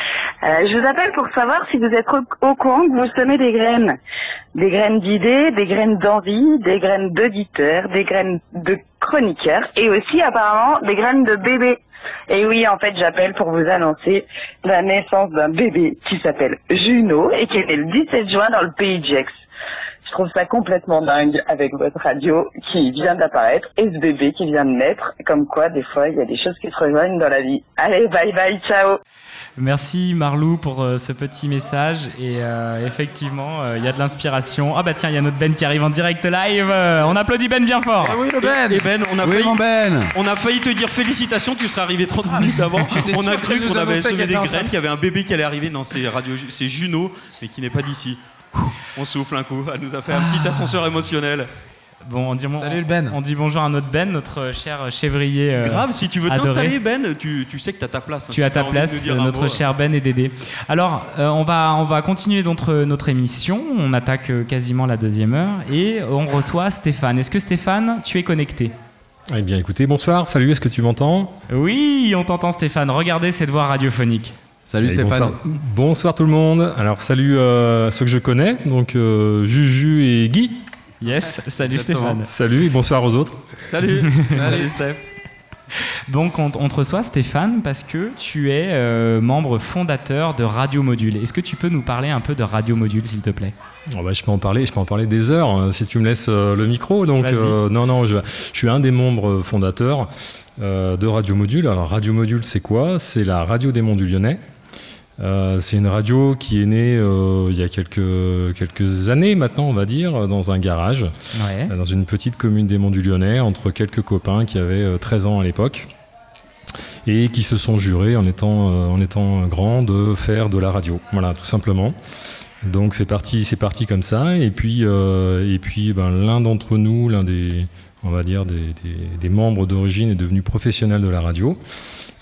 Euh, je vous appelle pour savoir si vous êtes au, au courant que vous semez des graines. Des graines d'idées, des graines d'envie, des graines d'auditeurs, des graines de chroniqueurs et aussi apparemment des graines de bébés. Et oui, en fait, j'appelle pour vous annoncer la naissance d'un bébé qui s'appelle Juno et qui est né le 17 juin dans le pays de. Je trouve ça complètement dingue avec votre radio qui vient d'apparaître et ce bébé qui vient de naître. Comme quoi, des fois, il y a des choses qui se rejoignent dans la vie. Allez, bye bye, ciao Merci Marlou pour euh, ce petit message. Et euh, effectivement, euh, il y a de l'inspiration. Ah bah tiens, il y a notre Ben qui arrive en direct live. On applaudit Ben bien fort. oui, le Ben Et Ben, on a, Oui, failli, Ben on a failli te dire félicitations, tu serais arrivé 30 minutes avant. On a cru qu'on avait qu'elle des graines, qu'il y avait un bébé qui allait arriver. Non, c'est radio, c'est Juno, mais qui n'est pas d'ici. On souffle un coup. Elle nous a fait un petit ascenseur émotionnel. Bon, on dit, bon- Salut, le Ben. On dit bonjour à notre Ben, notre cher chèvrier. euh, Grave, si tu veux t'installer, Ben, tu, tu sais que tu as ta place. hein, Tu si as ta place, notre mot. cher Ben et Dédé. Alors, euh, on, va, on va continuer notre, notre émission. On attaque euh, quasiment la deuxième heure et on reçoit Stéphane. Est-ce que Stéphane, tu es connecté? Eh bien écoutez, bonsoir, salut, est-ce que tu m'entends? Oui, on t'entend Stéphane. Regardez cette voix radiophonique. Salut Eh, Stéphane. Bonsoir. Bonsoir tout le monde. Alors salut euh, ceux que je connais, donc euh, Juju et Guy. Yes, salut Exactement. Stéphane. Salut et bonsoir aux autres. (laughs) Salut. Salut, Steph. Donc on, on te reçoit Stéphane parce que tu es euh, membre fondateur de Radio Module. Est-ce que tu peux nous parler un peu de Radio Module s'il te plaît? Oh, bah, je peux en parler, je peux en parler des heures hein, si tu me laisses euh, le micro. Donc euh, non non, je, je suis un des membres fondateurs euh, de Radio Module. Alors Radio Module, c'est quoi? C'est la radio des Monts du Lyonnais. Euh, c'est une radio qui est née euh, il y a quelques, quelques années maintenant, on va dire, dans un garage, Ouais. euh, dans une petite commune des Monts du Lyonnais, entre quelques copains qui avaient euh, 13 ans à l'époque et qui se sont jurés en étant, euh, en étant grands de faire de la radio. Voilà, tout simplement. Donc c'est parti, c'est parti comme ça. Et puis, euh, et puis ben, l'un d'entre nous, l'un des, on va dire des, des- des membres d'origine est devenu professionnel de la radio.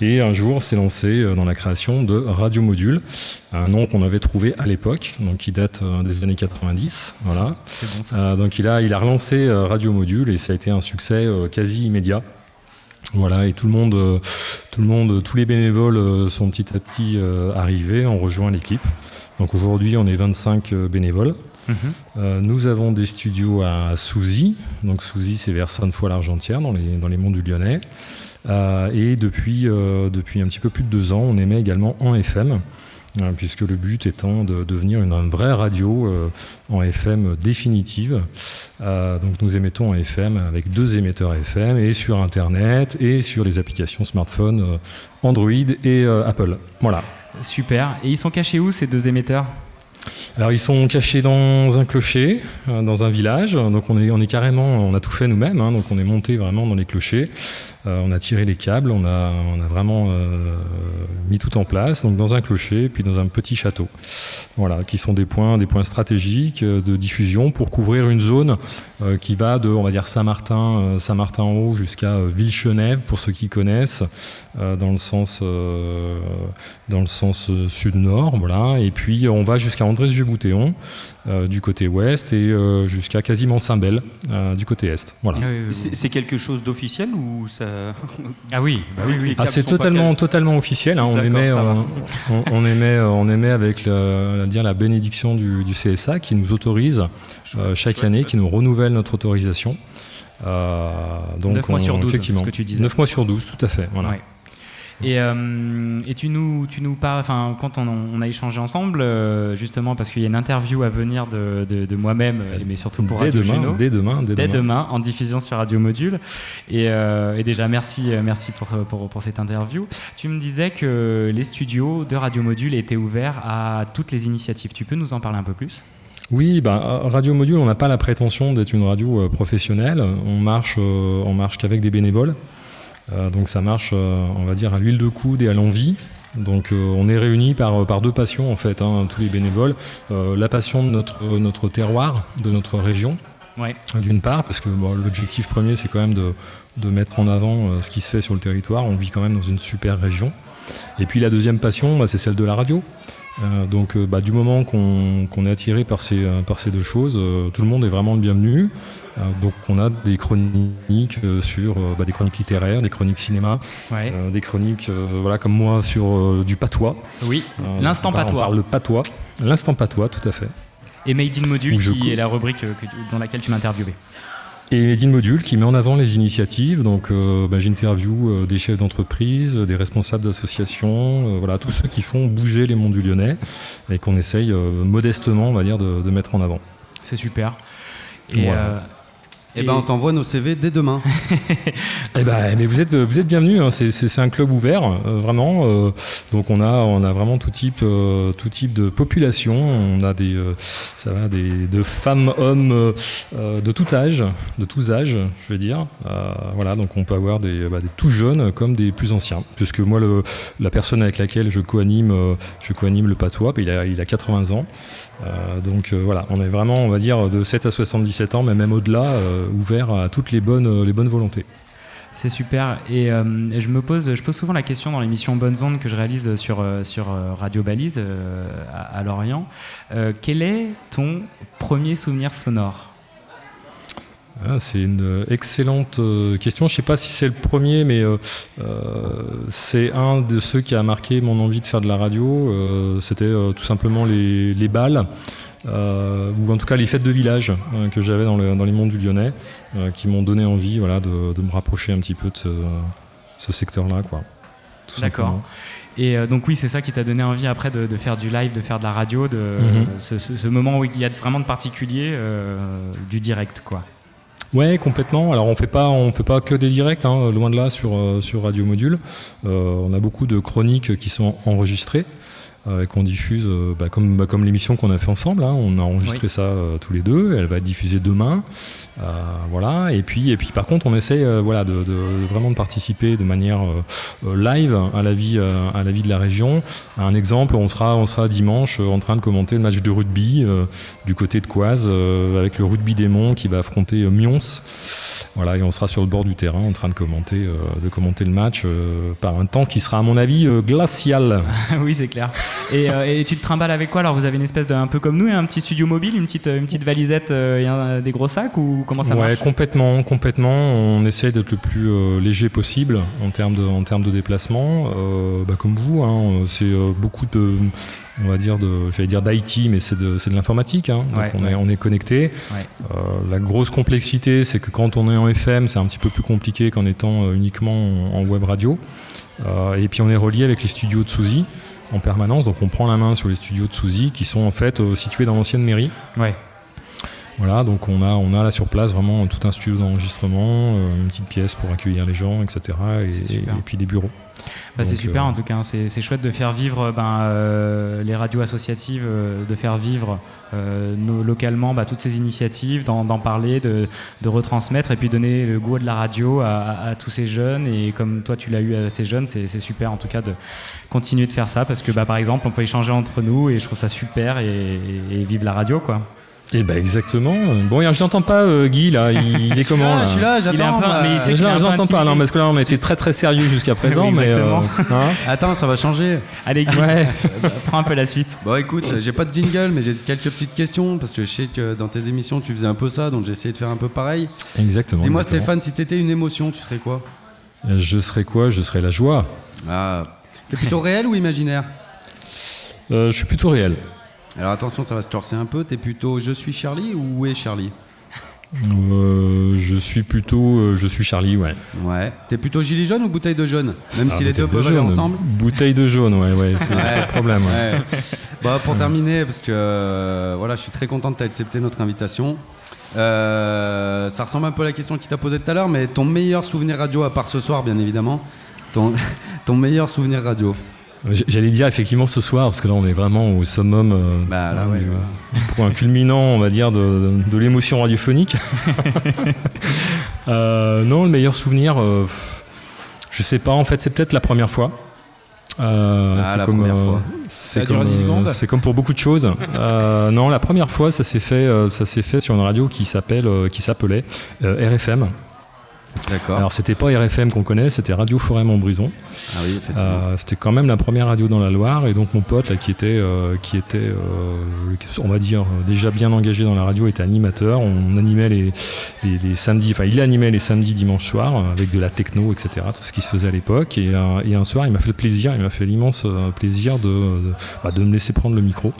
Et un jour s'est lancé euh, dans la création de Radio Module, un nom qu'on avait trouvé à l'époque, donc qui date euh, des années 90. Voilà. Bon. Euh, donc il a, il a relancé Radio Module et ça a été un succès quasi immédiat. Voilà, et tout le monde, tout le monde, tous les bénévoles sont petit à petit arrivés, ont rejoint l'équipe. Donc aujourd'hui, on est 25 euh, bénévoles. Euh, nous avons des studios à Souzy. Donc Souzy, c'est vers Sainte-Foy-l'Argentière, dans les, dans les monts du Lyonnais. Euh, et depuis, euh, depuis un petit peu plus de deux ans, on émet également en FM. Puisque le but étant de devenir une, vraie radio en FM définitive. Donc nous émettons en FM avec deux émetteurs FM et sur Internet et sur les applications smartphone Android et Apple. Voilà. Super. Et ils sont cachés où ces deux émetteurs? Alors ils sont cachés dans un clocher, euh, dans un village. Donc on est, on est carrément, on a tout fait nous-mêmes. hein. donc on est monté vraiment dans les clochers. Euh, on a tiré les câbles, on a, on a vraiment euh, mis tout en place. Donc dans un clocher, puis dans un petit château. Voilà, qui sont des points, des points stratégiques euh, de diffusion pour couvrir une zone euh, qui va de, on va dire Saint-Martin, euh, Saint-Martin en haut jusqu'à euh, Villechenève pour ceux qui connaissent, euh, dans le sens, euh, dans le sens sud-nord, voilà. Et puis on va jusqu'à Andrés-du-Boutéon euh, du côté ouest et euh, jusqu'à quasiment Saint-Bel euh, du côté est. Voilà. C'est c'est quelque chose d'officiel ou ça Ah oui, bah oui, oui. Les Ah, câbles c'est pas totalement, officiel. hein. On, D'accord, émet, ça va. on, on- on émet, euh, on émet avec le- la, dire la bénédiction du, du CSA qui nous autorise euh, chaque année, qui nous renouvelle notre autorisation. Euh, donc Neuf mois on- sur 12, effectivement, c'est ce que tu disais. 9 mois sur 12, tout à fait. Voilà. Ouais. Et, euh, et tu nous, tu nous parles, enfin, quand on, on a échangé ensemble, euh, justement, parce qu'il y a une interview à venir de, de- de moi-même, euh, mais surtout pour Dès Radio demain, dès demain, dès demain. demain, en diffusion sur Radio Module. Et, euh, et déjà, merci, merci pour, pour, pour cette interview. Tu me disais que les studios de Radio Module étaient ouverts à toutes les initiatives. Tu peux nous en parler un peu plus? Oui, bah, Radio Module, on n'a pas la prétention d'être une radio professionnelle. On marche, on marche qu'avec des bénévoles. Euh, donc ça marche, euh, on va dire, à l'huile de coude et à l'envie. Donc euh, on est réunis par, par deux passions, en fait, hein, tous les bénévoles. Euh, la passion de notre, notre terroir, de notre région, Ouais. d'une part, parce que bon, l'objectif premier, c'est quand même de, de mettre en avant ce qui se fait sur le territoire. On vit quand même dans une super région. Et puis la deuxième passion, bah, c'est celle de la radio. Donc bah, du moment qu'on est attiré par ces, par ces deux choses, tout le monde est vraiment le bienvenu. Euh, donc on a des chroniques euh, sur euh, bah, des chroniques littéraires, des chroniques cinéma, Ouais. euh, des chroniques euh, voilà comme moi sur euh, du patois. Oui, l'instant patois. On parle patois, l'instant patois, tout à fait. Et Made in Module, qui est la rubrique que dans laquelle tu m'as interviewé. Et Made in Module qui met en avant les initiatives. Donc bah, j'interview des chefs d'entreprise, des responsables d'associations, voilà, tous ceux qui font bouger les mondes du Lyonnais et qu'on essaye modestement, on va dire, de, de mettre en avant. C'est super. Et, euh, Eh ben, on t'envoie nos CV dès demain. (laughs) Eh ben, mais vous êtes, vous êtes bienvenus. hein. C'est, un club ouvert, euh, vraiment. euh, donc on a, on a vraiment tout type, euh, tout type de population. On a des, ça va, des, de femmes, hommes, de tout âge, de tous âges, je vais dire. Voilà, donc on peut avoir des, bah, des tout jeunes comme des plus anciens. Puisque moi, le, la personne avec laquelle je co-anime, je co-anime le patois, il a, il a 80 ans. Euh, donc euh, voilà, on est vraiment, on va dire, de 7 à 77 ans, mais même au-delà, euh, ouvert à toutes les bonnes, les bonnes volontés. C'est super. Et, je me pose, je pose souvent la question dans l'émission Bonnes Ondes que je réalise sur, sur Radio Balise à, Lorient. Quel est ton premier souvenir sonore? Ah, c'est une euh, excellente euh, question. Je ne sais pas si c'est le premier, mais euh, c'est un de ceux qui a marqué mon envie de faire de la radio. Euh, C'était euh, tout simplement les, les balles, ou en tout cas les fêtes de village que j'avais dans, le- dans les monts du Lyonnais, qui m'ont donné envie voilà, de, de me rapprocher un petit peu de ce, ce secteur-là. D'accord. Et donc oui, c'est ça qui t'a donné envie après de, de faire du live, de faire de la radio, de Mhm. ce, ce- ce moment où il y a vraiment de particulier, euh, du direct, quoi. Ouais, complètement. Alors on fait pas, on fait pas que des directs, hein, loin de là sur euh, sur Radio Module. Euh, on a beaucoup de chroniques qui sont enregistrées euh, et qu'on diffuse, euh, bah, comme bah, comme l'émission qu'on a fait ensemble. hein. on a enregistré Oui. ça euh, tous les deux. Elle va être diffusée demain. Euh, voilà. Et puis et puis par contre, on essaie voilà de, de- vraiment de participer de manière live à la vie à la vie de la région. Un exemple, on sera on sera dimanche en train de commenter le match de rugby du côté de Coise avec le rugby des Monts qui va affronter Mions. Voilà, et on sera sur le bord du terrain en train de commenter, de commenter le match par un temps qui sera à mon avis glacial. (laughs) oui, c'est clair. Et, euh, et tu te trimbales avec quoi Alors vous avez une espèce de, un peu comme nous, un petit studio mobile, une petite, une petite valisette euh, et un- des gros sacs ou comment ça ouais, marche complètement, complètement. On essaie d'être le plus euh, léger possible en termes de, en termes de déplacement. Bah, comme vous, hein, c'est beaucoup de, on va dire de, j'allais dire d'IT, mais c'est de, c'est de l'informatique. hein. Donc Ouais, on, est, on est connecté. Ouais. Euh, la grosse complexité, c'est que quand on est en FM, c'est un petit peu plus compliqué qu'en étant uniquement en, en web radio. Euh, et puis on est relié avec les studios de Suzy en permanence, donc on prend la main sur les studios de Suzy qui sont en fait euh, situés dans l'ancienne mairie. Ouais. Voilà, donc on a, on a là sur place vraiment tout un studio d'enregistrement, euh, une petite pièce pour accueillir les gens, etc. Et, et- et puis des bureaux. Bah, c'est super euh, en tout cas, hein. c'est chouette de faire vivre ben, euh, les radios associatives, euh, de faire vivre euh, nos- localement bah, toutes ces initiatives, d'en parler, de, de retransmettre et puis donner le goût de la radio à, à- à tous ces jeunes. Et comme toi tu l'as eu à ces jeunes, c'est super en tout cas de continuer de faire ça parce que bah, par exemple on peut échanger entre nous et je trouve ça super et, et vive la radio quoi. Et bah exactement. Bon, je n'entends pas euh, Guy là. Il, il est comment là, là je suis là, j'attends, Je n'entends pas, non, parce que là on été très très sérieux jusqu'à (laughs) présent, Oui, mais exactement. hein Attends, ça va changer. Allez Guy, (laughs) Ouais. (laughs) prends un peu la suite. Bon, écoute, j'ai pas de jingle, mais j'ai quelques petites questions parce que je sais que dans tes émissions tu faisais un peu ça, donc j'ai essayé de faire un peu pareil. exactement. Dis-moi. Stéphane, si t'étais une émotion, tu serais quoi? Euh, Je serais quoi? Je serais la joie. Ah, t'es plutôt réel ou imaginaire? Euh, je suis plutôt réel. Alors attention, ça va se corser un peu. T'es plutôt je suis Charlie ou où est Charlie Euh, je suis plutôt, euh, je suis Charlie, ouais. Ouais. T'es plutôt gilet jaune ou bouteille de jaune? Même Ah, si les deux peuvent aller ensemble. Bouteille de jaune, ouais, ouais, c'est (laughs) pas de problème. ouais. Ouais. Bah, pour terminer, parce que euh, voilà, je suis très content de t'avoir accepté notre invitation. Ça ressemble un peu à la question qu'il t'a posée tout à l'heure, mais ton meilleur souvenir radio, à part ce soir, bien évidemment, ton, (laughs) ton meilleur souvenir radio. J'allais dire effectivement ce soir, parce que là on est vraiment au summum euh, Bah, là, ouais, du- ouais. pour un culminant, on va dire, de, de l'émotion radiophonique. (laughs) Euh, non, le meilleur souvenir, euh, je sais pas, en fait c'est peut-être la première fois. Euh, Ah, c'est comme, euh, c'est comme, 10 secondes c'est comme pour beaucoup de choses. Non, la première fois, ça s'est fait, ça s'est fait sur une radio qui s'appelle, qui s'appelait RFM. D'accord. Alors c'était pas RFM qu'on connaît, c'était Radio Forêt Montbrison. Ah oui. Euh, c'était quand même la première radio dans la Loire et donc mon pote là qui était, euh, qui était euh, on va dire déjà bien engagé dans la radio était animateur. On animait les, les, les samedis, enfin il animait les samedis, dimanche soir euh, avec de la techno, etc. Tout ce qui se faisait à l'époque et, et un soir il m'a fait le plaisir, il m'a fait l'immense plaisir de, de, bah, de me laisser prendre le micro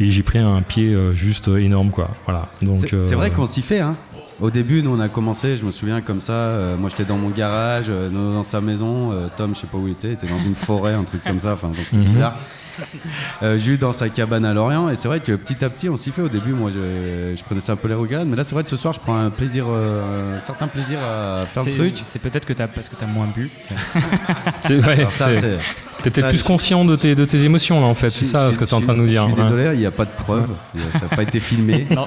et j'ai pris un pied juste énorme quoi. Voilà. Donc C'est vrai qu'on s'y fait, hein Au début, nous on a commencé, je me souviens comme ça, euh, moi j'étais dans mon garage, euh, dans sa maison, euh, Tom je sais pas où il était, il était dans une forêt, un truc comme ça, enfin c'était Mhm. bizarre. Euh, Jules dans sa cabane à Lorient, et c'est vrai que petit à petit on s'y fait. Au début, moi je, je prenais ça un peu les regardes, mais là c'est vrai que ce soir je prends un plaisir, euh, un certain plaisir à faire le truc. C'est peut-être que t'as parce que t'as moins bu. (laughs) C'est vrai. Alors ça, c'est- c'est- T'es peut-être ça, plus conscient de tes, de tes émotions là en fait, c'est ça ce que tu es en train de nous dire. Je suis désolé, il n'y a pas de preuve, ça n'a pas été filmé. (laughs) Non.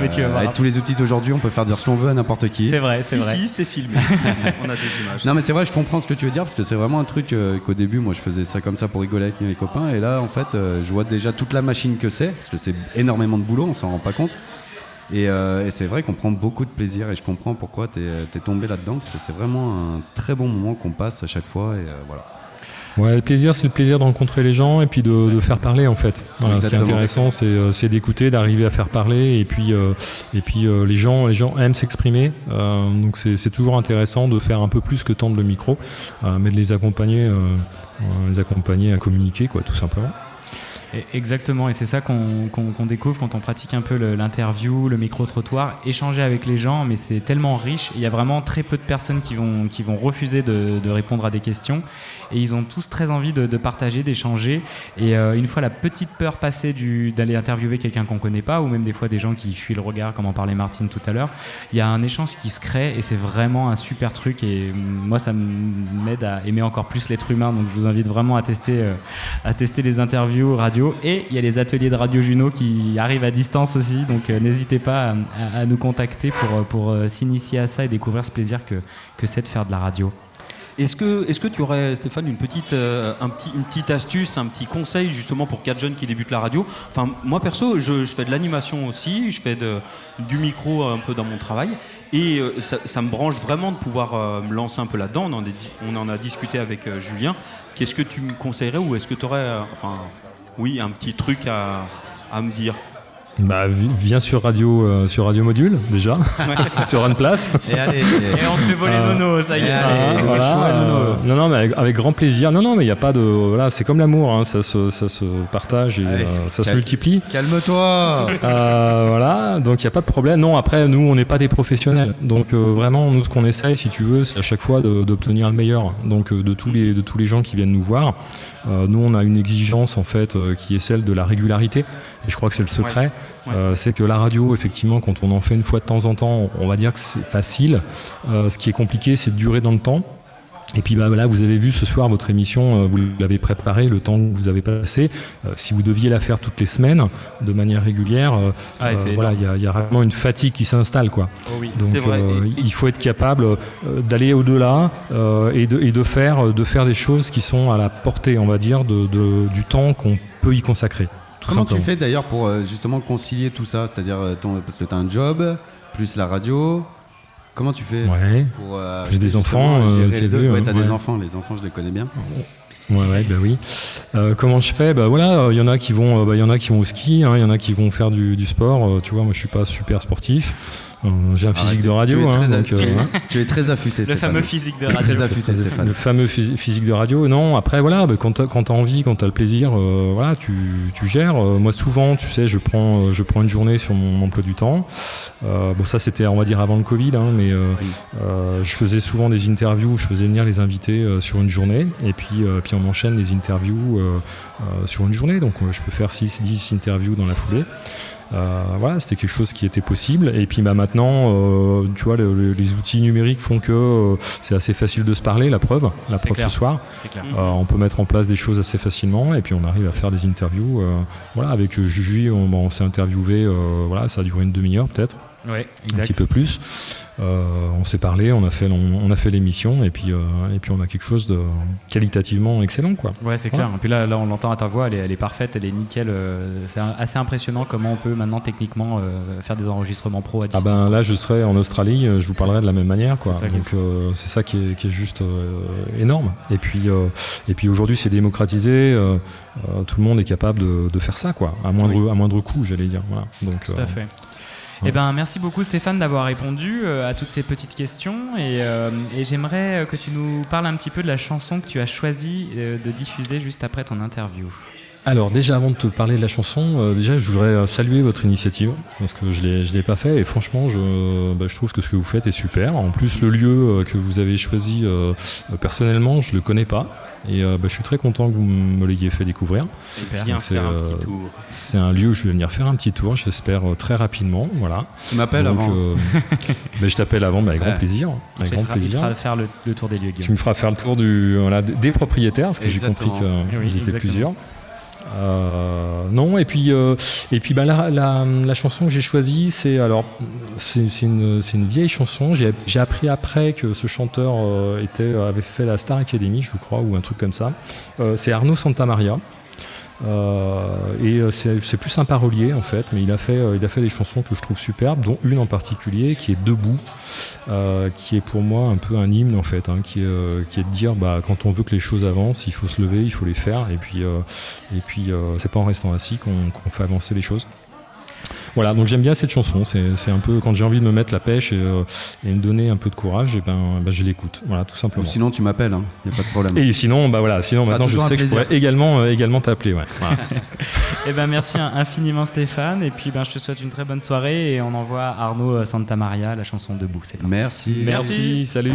Mais tu vas voir. Avec tous les outils d'aujourd'hui, on peut faire dire ce qu'on veut à n'importe qui. C'est vrai, c'est Si, vrai. si, c'est filmé. (laughs) On a des images. Non mais c'est vrai, je comprends ce que tu veux dire parce que c'est vraiment un truc euh, qu'au début moi je faisais ça comme ça pour rigoler avec mes copains et là en fait euh, je vois déjà toute la machine que c'est parce que c'est énormément de boulot, on s'en rend pas compte. Et, euh, et c'est vrai qu'on prend beaucoup de plaisir et je comprends pourquoi tu es, tombé là-dedans parce que c'est vraiment un très bon moment qu'on passe à chaque fois et euh, voilà. Ouais, le plaisir, c'est le plaisir de rencontrer les gens et puis de, de faire parler en fait. Voilà, ce qui est Exactement. intéressant, c'est, euh, c'est d'écouter, d'arriver à faire parler et puis, euh, et puis euh, les, gens, les gens aiment s'exprimer. Euh, donc c'est, c'est toujours intéressant de faire un peu plus que tendre le micro, euh, mais de les accompagner, euh, les accompagner à communiquer, quoi, tout simplement. Exactement, et c'est ça qu'on découvre quand on pratique un peu l'interview, le micro-trottoir, échanger avec les gens, mais c'est tellement riche. Il y a vraiment très peu de personnes qui vont, qui vont refuser de, répondre à des questions, et ils ont tous très envie de, partager, d'échanger. Et euh, une fois la petite peur passée d'aller interviewer quelqu'un qu'on connaît pas, ou même des fois des gens qui fuient le regard, comme en parlait Martine tout à l'heure, il y a un échange qui se crée, et c'est vraiment un super truc. Et moi, ça m'aide à aimer encore plus l'être humain, donc je vous invite vraiment à tester, euh, à tester les interviews radio. Et il y a les ateliers de Radio Juno qui arrivent à distance aussi, donc euh, n'hésitez pas à, nous contacter pour, euh, pour euh, s'initier à ça et découvrir ce plaisir que, que c'est de faire de la radio. Est-ce que, est que tu aurais, Stéphane, une petite, un petit, une petite astuce, un petit conseil justement pour quatre jeunes qui débutent la radio? Enfin, moi perso, je, fais de l'animation aussi, je fais de, du micro un peu dans mon travail, et ça, me branche vraiment de pouvoir me lancer un peu là-dedans. On, en a di- on en a discuté avec Julien. Qu'est-ce que tu me conseillerais ou est-ce que tu aurais, enfin, oui, un petit truc à, à me dire Bah, vi- viens sur Radio, euh, sur Radio Module déjà, (laughs) tu auras une place. Et allez, Et on se fait voler Euh, Nono, ça y est. Ah, Allez, voilà, le choix, Nono. euh, non, non, mais avec, avec grand plaisir. Non, non, mais il n'y a pas de. Voilà, c'est comme l'amour, hein, ça, se, ça se partage et Allez, euh, ça se multiplie. Calme-toi Euh, Voilà, donc il n'y a pas de problème. Non, après, nous, on n'est pas des professionnels. Donc euh, vraiment, nous, ce qu'on essaye, si tu veux, c'est à chaque fois d'obtenir le meilleur. Donc euh, de, tous les, de tous les gens qui viennent nous voir, nous, on a une exigence, en fait, euh, qui est celle de la régularité. Et je crois que c'est le secret. Ouais. Euh, c'est que la radio, effectivement, quand on en fait une fois de temps en temps, on va dire que c'est facile. Euh, ce qui est compliqué, c'est de durer dans le temps. Et puis bah, là, vous avez vu ce soir votre émission, euh, vous l'avez préparée, le temps que vous avez passé. Euh, si vous deviez la faire toutes les semaines, de manière régulière, euh, Ah, euh, voilà, il y, a- il y a vraiment une fatigue qui s'installe, quoi. Oh oui. Donc C'est vrai. euh, Et- il faut être capable d'aller au-delà euh, et, de, et de faire de faire des choses qui sont à la portée, on va dire, de, de- du temps qu'on peut y consacrer. Tout Comment tu fais d'ailleurs pour justement concilier tout ça? C'est-à-dire, parce que tu as un job, plus la radio. Comment tu fais Ouais. pour euh, J'ai des enfants, euh, tu as vu, Ouais, hein, t'as des enfants, les enfants je les connais bien. Ouais, ouais, bah oui. Euh, comment je fais? Bah voilà, il y en a qui vont, euh, bah, y en a qui vont au ski, hein, il y en a qui vont faire du, du sport. Euh, tu vois, moi je suis pas super sportif. Euh, J'ai un physique Arrête, de radio. tu es hein, très, a- donc, tu, euh, es- hein. (laughs) tu es très affûté, Le Stéphane. fameux physique de Tu radio. Très affûté, Stéphane. Le fameux phys- physique de radio. Non, après voilà, bah, quand t'as quand as envie, quand t'as le plaisir, euh, voilà, tu, tu gères. Moi souvent, tu sais, je prends, je prends une journée sur mon emploi du temps. Euh, bon, ça c'était, on va dire avant le Covid, hein, mais euh, euh, je faisais souvent des interviews. où Je faisais venir les invités euh, sur une journée, et puis, euh, puis on enchaîne les interviews euh, euh, sur une journée. Donc euh, je peux faire 6 10 interviews dans la foulée. Euh, voilà, c'était quelque chose qui était possible. Et puis bah, maintenant, euh, tu vois, le- le- les outils numériques font que euh, c'est assez facile de se parler, la preuve, la preuve clair. ce soir. Clair. Euh, on peut mettre en place des choses assez facilement et puis on arrive à faire des interviews. euh, voilà, avec Juju, on, on s'est interviewé, euh, voilà, ça a duré une demi-heure peut-être. Ouais, Un petit peu plus. Euh, on s'est parlé, on a fait, on, on a fait l'émission et puis, euh, et puis on a quelque chose de qualitativement excellent. Quoi. Ouais, c'est clair. Et puis là, là on l'entend à ta voix, elle est, elle est parfaite, elle est nickel. euh, c'est assez impressionnant comment on peut maintenant techniquement euh, faire des enregistrements pro à Ah distance. ben là, je serai en Australie, je vous parlerai de la même manière, quoi. C'est ça qui est Donc c'est ça qui est, qui est juste énorme. Et puis et puis aujourd'hui, c'est démocratisé. tout le monde est capable de, de faire ça, quoi, à moindre à moindre coût, j'allais dire. Voilà. Donc Tout à fait. Eh ben, merci beaucoup Stéphane d'avoir répondu euh, à toutes ces petites questions et, euh, j'aimerais euh, que tu nous parles un petit peu de la chanson que tu as choisi de diffuser juste après ton interview. Alors déjà avant de te parler de la chanson, déjà je voudrais saluer votre initiative parce que je je l'ai pas fait et franchement je, bah, je trouve que ce que vous faites est super. En plus le lieu que vous avez choisi personnellement je le connais pas et euh, bah, je suis très content que vous me l'ayez fait découvrir. C'est, euh. C'est un lieu où je vais venir faire un petit tour, j'espère euh, très rapidement. Voilà. Tu m'appelles avant. euh, (laughs) bah, je t'appelle avant, mais avec grand plaisir. Avec Il grand fera- il plaisir. fera faire le, le tour des lieux, Tu me feras faire le tour du, voilà, des propriétaires, parce que j'ai compris qu'ils Oui, plusieurs. Euh, non, et puis, euh, et puis bah, la, la, chanson que j'ai choisie, c'est alors c'est une, une vieille chanson. J'ai appris après que ce chanteur euh, était, avait fait la Star Academy, je crois, ou un truc comme ça. C'est Arnaud Santamaria. Euh, et euh, c'est plus un parolier en fait, mais il a fait, euh, il a fait des chansons que je trouve superbes, dont une en particulier qui est Debout, qui est pour moi un peu un hymne en fait, hein, qui, est, qui est de dire bah, quand on veut que les choses avancent, il faut se lever, il faut les faire, et puis, et puis c'est pas en restant assis qu'on fait avancer les choses. Voilà, donc j'aime bien cette chanson. C'est c'est un peu quand j'ai envie de me mettre la pêche et, euh, et me donner un peu de courage, et ben, ben, je l'écoute. Voilà, tout simplement. Ou sinon tu m'appelles, hein. y a pas de problème. Et sinon, bah voilà, sinon Ça maintenant je sais que je pourrais également, euh, également t'appeler. Ouais. Voilà. (laughs) Eh ben merci infiniment Stéphane et puis ben je te souhaite une très bonne soirée et on envoie Arnaud euh, Santa Maria la chanson Debout. Merci. Merci, salut.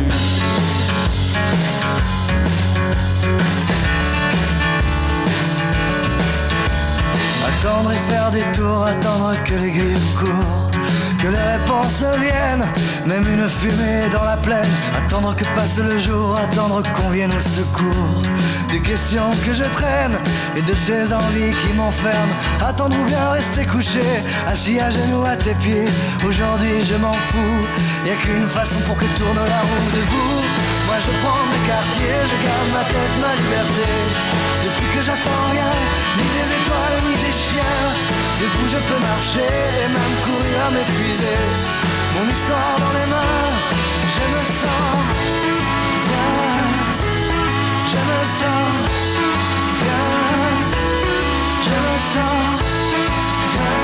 Attendre et faire des tours, attendre que les grilles courent, que les réponses viennent, même une fumée dans la plaine. Attendre que passe le jour, attendre qu'on vienne au secours. Des questions que je traîne et de ces envies qui m'enferment. Attendre ou bien rester couché, assis à genoux à tes pieds. Aujourd'hui je m'en fous, y a qu'une façon pour que tourne la roue debout. Moi je prends mes quartiers, je garde ma tête, ma liberté. Depuis que j'attends rien, ni des étoiles, ni chiens. Debout je peux marcher et même courir à m'épuiser. Mon histoire dans les mains, je me sens bien. Je me sens bien. Je me sens bien.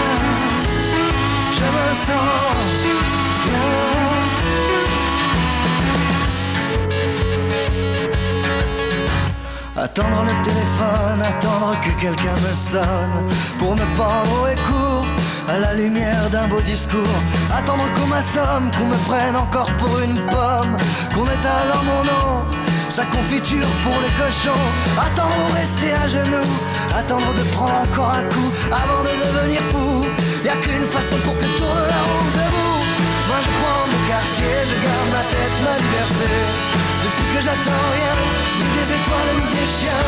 Je me sens bien. Attendre le téléphone, attendre que quelqu'un me sonne. Pour me pendre au écourt à la lumière d'un beau discours. Attendre qu'on m'assomme, qu'on me prenne encore pour une pomme. Qu'on étale en mon nom sa confiture pour les cochons Attendre ou rester à genoux Attendre de prendre encore un coup. Avant de devenir fou Y a qu'une façon pour que tourne la roue debout. Moi je prends mon quartier, je garde ma tête, ma liberté. Depuis que j'attends rien, étoiles ni des chiens.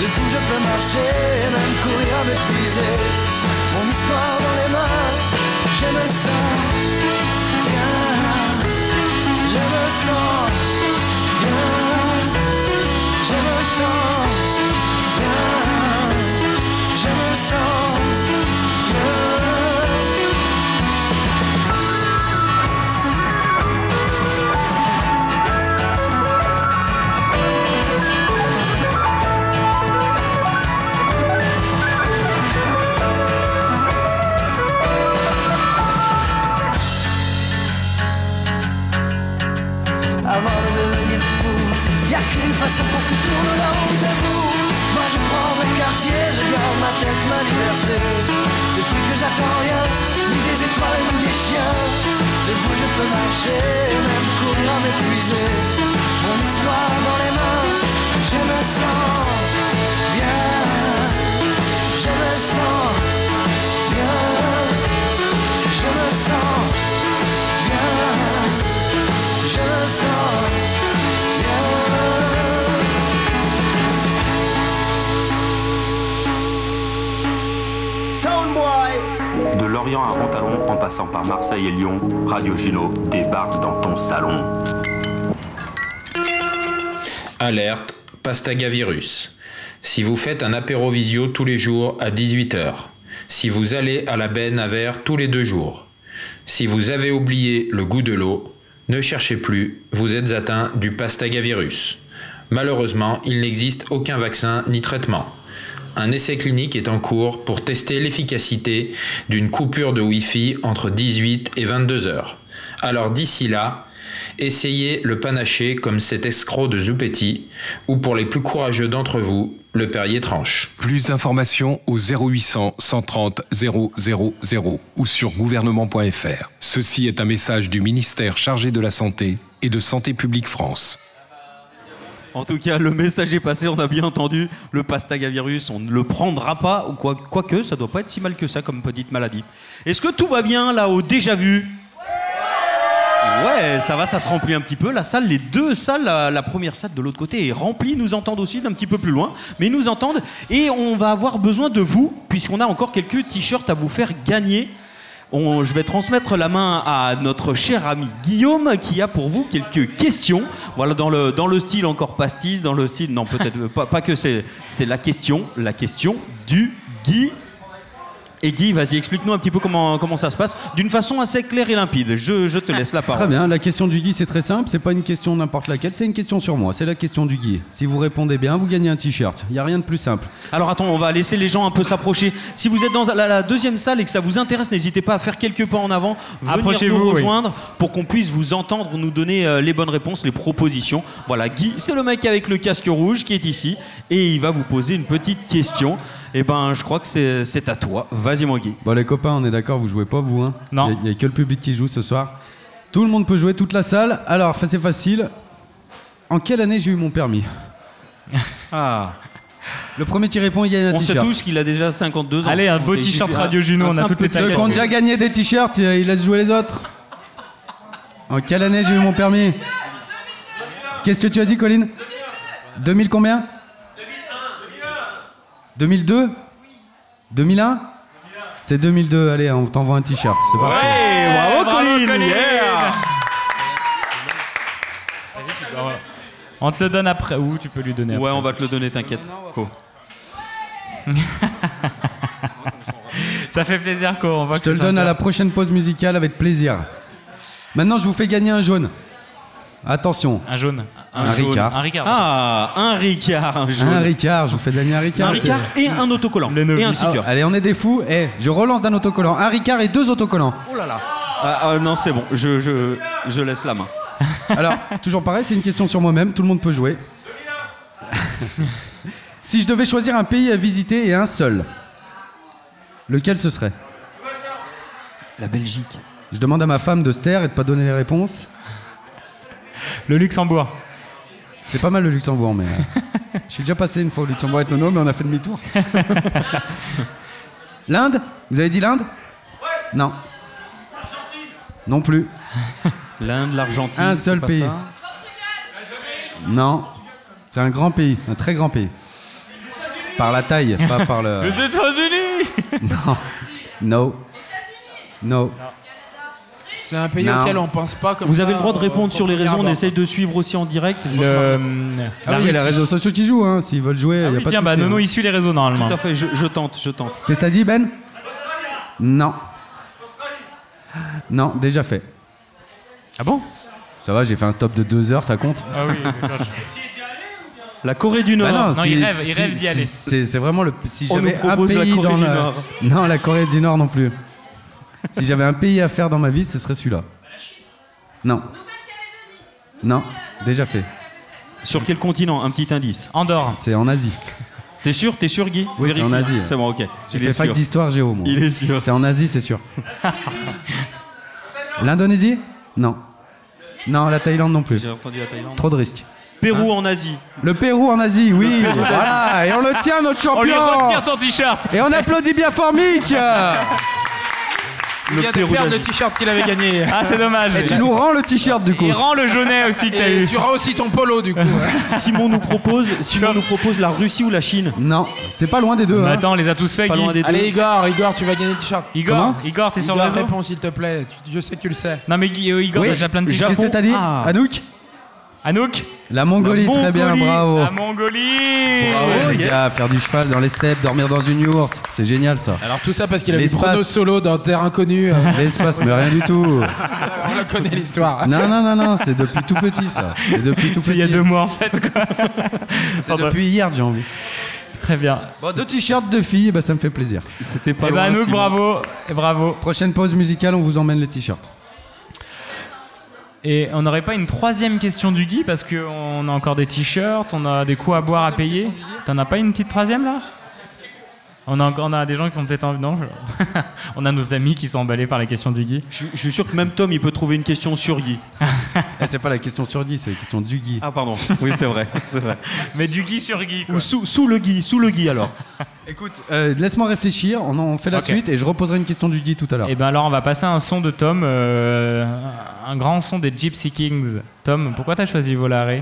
Debout je peux marcher même courir à m'épuiser. Mon histoire dans les mains, je me sens bien. Je me sens bien façon pour que tourne la roue debout. Moi je prends mes quartiers, je garde ma tête, ma liberté. Depuis que j'attends rien, ni des étoiles ni des chiens. Debout je peux marcher, même courir à m'épuiser. Mon histoire dans les mains, je me sens bien. Je me sens À Rontalon, en passant par Marseille et Lyon, Radio Juno débarque dans ton salon. Alerte, pastagavirus. Si vous faites un apéro visio tous les jours à 18h. Si vous allez à la benne à verre tous les deux jours. Si vous avez oublié le goût de l'eau, ne cherchez plus, vous êtes atteint du pastagavirus. Malheureusement, il n'existe aucun vaccin ni traitement. Un essai clinique est en cours pour tester l'efficacité d'une coupure de Wi-Fi entre 18 et 22 heures. Alors d'ici là, Essayez le panaché comme cet escroc de Zupetti, ou pour les plus courageux d'entre vous, le Perrier tranche. Plus d'informations au 0800 130 000 ou sur gouvernement.fr. Ceci est un message du ministère chargé de la Santé et de Santé publique France. En tout cas, le message est passé, on a bien entendu. Le pastagavirus, on ne le prendra pas, ou quoi, quoique, ça doit pas être si mal que ça comme petite maladie. Est-ce que tout va bien là au déjà vu? Ouais, ça va, ça se remplit un petit peu. La salle, les deux salles, la, la première salle de l'autre côté est remplie. Ils nous entendent aussi d'un petit peu plus loin, mais ils nous entendent. Et on va avoir besoin de vous, puisqu'on a encore quelques t-shirts à vous faire gagner. Je vais transmettre la main à notre cher ami Guillaume qui a pour vous quelques questions. Voilà, dans le, dans le style encore pastis, dans le style, non, peut-être pas, que c'est, c'est la question, la question du Guy. Et Guy, vas-y, explique-nous un petit peu comment, comment ça se passe, d'une façon assez claire et limpide. Je, je te laisse la parole. Très bien, la question du Guy c'est très simple, c'est pas une question n'importe laquelle, c'est une question sur moi, c'est la question du Guy. Si vous répondez bien, vous gagnez un t-shirt. Il y a rien de plus simple. Alors attends, on va laisser les gens un peu s'approcher. Si vous êtes dans la, la deuxième salle et que ça vous intéresse, n'hésitez pas à faire quelques pas en avant, venir Approchez-vous, nous oui. rejoindre pour qu'on puisse vous entendre, nous donner euh, les bonnes réponses, les propositions. Voilà, Guy, c'est le mec avec le casque rouge qui est ici et il va vous poser une petite question. Et ben, je crois que c'est à toi. Vas-y, mon Guy. Bon les copains, on est d'accord, vous jouez pas vous hein Non. Il n'y a, que le public qui joue ce soir. Tout le monde peut jouer, toute la salle. Alors, ça, c'est facile. En quelle année j'ai eu mon permis (laughs) Ah. Le premier qui répond, il gagne un On sait t-shirt. tous qu'il a déjà 52 ans. Allez, un beau t-shirt Radio Juno, un on a toutes les Ceux qui ont déjà gagné des t-shirts, euh, ils laissent jouer les autres. En quelle année j'ai eu mon permis Qu'est-ce que tu as dit, Colline? 2000 combien? 2002 2001 C'est 2002, allez, on t'envoie un t-shirt. C'est parti. Ouais, bravo, Colline. yeah. Vas-y, tu peux- On te le donne après. Ou tu peux lui donner Ouais, après. on va te le donner, t'inquiète. Co. (laughs) Ça fait plaisir, quoi. On voit Je te le donne à la prochaine pause musicale avec plaisir. Maintenant, je vous fais gagner un jaune. Attention. Un jaune. Un, jaune. Ricard. Un Ricard. Ah, un Ricard, un jaune. Un Ricard, je vous fais gagner un Ricard. Un Ricard et un autocollant. Et un Ah, sticker. allez, on est des fous. Eh, je relance d'un autocollant. Un Ricard et deux autocollants. Oh là là. Ah, ah, non, c'est bon, je, je, je laisse la main. (laughs) Alors, toujours pareil, c'est une question sur moi-même. Tout le monde peut jouer. (laughs) si je devais choisir un pays à visiter et un seul, lequel ce serait? La Belgique. Je demande à ma femme de se taire et de pas donner les réponses. Le Luxembourg. C'est pas mal le Luxembourg, mais. euh, je suis déjà passé une fois au Luxembourg avec Nono, mais on a fait demi-tour. (laughs) L'Inde? Vous avez dit l'Inde? Non. Non plus. L'Inde, l'Argentine. Un c'est seul pas pays. ça? Non. C'est un grand pays, un très grand pays. Par la taille, pas par le. Les États-Unis Non. No. No. C'est un pays Non. auquel on pense pas comme Vous ça, avez le droit de euh, répondre sur les premier réseaux, on abord. essaye de suivre aussi en direct. Je Le, euh, Ah la oui, il y a les Russie. réseaux sociaux qui jouent, hein. S'ils veulent jouer, il Ah n'y a oui, pas tiens, de bah souci, Nono, hein. il suit les réseaux normalement. Tout à fait, je, je tente, je tente. Qu'est-ce que t'as dit, Ben? Non. Non, déjà fait. Ah bon? Ça va, j'ai fait un stop de deux heures, ça compte Ah oui, d'accord. (laughs) La Corée du Nord. Bah Non, si- il rêve, il si- rêve d'y si- aller. C'est c'est vraiment le. Si On j'avais un propose la pays Corée dans du la- Nord. Non, la Corée du Nord non plus. Si j'avais un pays à faire dans ma vie, ce serait celui-là. Non. Non, déjà fait. Sur quel continent Un petit indice. Andorre. C'est en Asie. T'es sûr T'es sûr, Guy Oui, c'est en. Asie. C'est bon, ok. J'ai Il est fait fac sûr. d'histoire géo, moi. Il est sûr. C'est en Asie, c'est sûr. L'Indonésie Non. Non, la Thaïlande non plus. J'ai entendu la Thaïlande. Trop de risques. Pérou en Asie. Le Pérou en Asie, oui. Voilà, et on le tient, notre champion. On lui retire son t-shirt. Et on applaudit bien fort Mick. Il vient de perdre le t-shirt qu'il avait gagné. Ah, c'est dommage. Et tu nous rends le t-shirt du coup. Il rend le jaunet aussi que t'as Et eu. tu rends aussi ton polo du coup. (laughs) Simon nous propose, Simon nous propose la Russie ou la Chine? Non, c'est pas loin des deux. Mais hein. attends, on les a tous fait, Pas Guy. loin des deux. Allez Igor, Igor, tu vas gagner le t-shirt. Igor, Comment? Igor, t'es sur le réseau? réponds s'il te plaît. Je sais que tu le sais. Non mais euh, Igor, Oui. t'as déjà plein de t-shirts. Qu'est-ce que t'as dit? Ah. Anouk? Anouk La Mongolie, La très bien, Mongolie. bravo. La Mongolie Bravo, les yes. gars, faire du cheval dans les steppes, dormir dans une yourte, c'est génial ça. Alors tout ça parce qu'il a vu L'espace. Bruno Solo dans Terre Inconnue. (laughs) L'espace, mais rien du tout. (laughs) On la connaît l'histoire. Non, non, non, non, c'est depuis tout petit ça. C'est depuis tout (laughs) petit. il y a deux mois en fait quoi. C'est depuis hier, j'ai envie. Très bien. Bon, deux t-shirts de filles, bah, ça me fait plaisir. C'était pas Et loin. bah Anouk, bravo. Et bravo. Prochaine pause musicale, on vous emmène les t-shirts. Et on n'aurait pas une troisième question du Guy parce qu'on a encore des t-shirts, on a des coups à boire à payer. T'en as pas une petite troisième là? On a, encore- on a des gens qui ont peut-être envie. Non, je- (laughs) on a nos amis qui sont emballés par la question du Guy. Je, je suis sûr que même Tom, il peut trouver une question sur Guy. Eh, c'est pas la question sur Guy, c'est la question du Guy. Ah, pardon. Oui, c'est vrai. c'est vrai. Mais du Guy sur Guy. Ou sous, sous le Guy, sous le Guy alors. Écoute, euh, laisse-moi réfléchir, on en fait la suite et je reposerai une question du Guy tout à l'heure. Et ben alors on va passer à un son de Tom, euh, un grand son des Gypsy Kings. Tom, pourquoi t'as choisi Volare?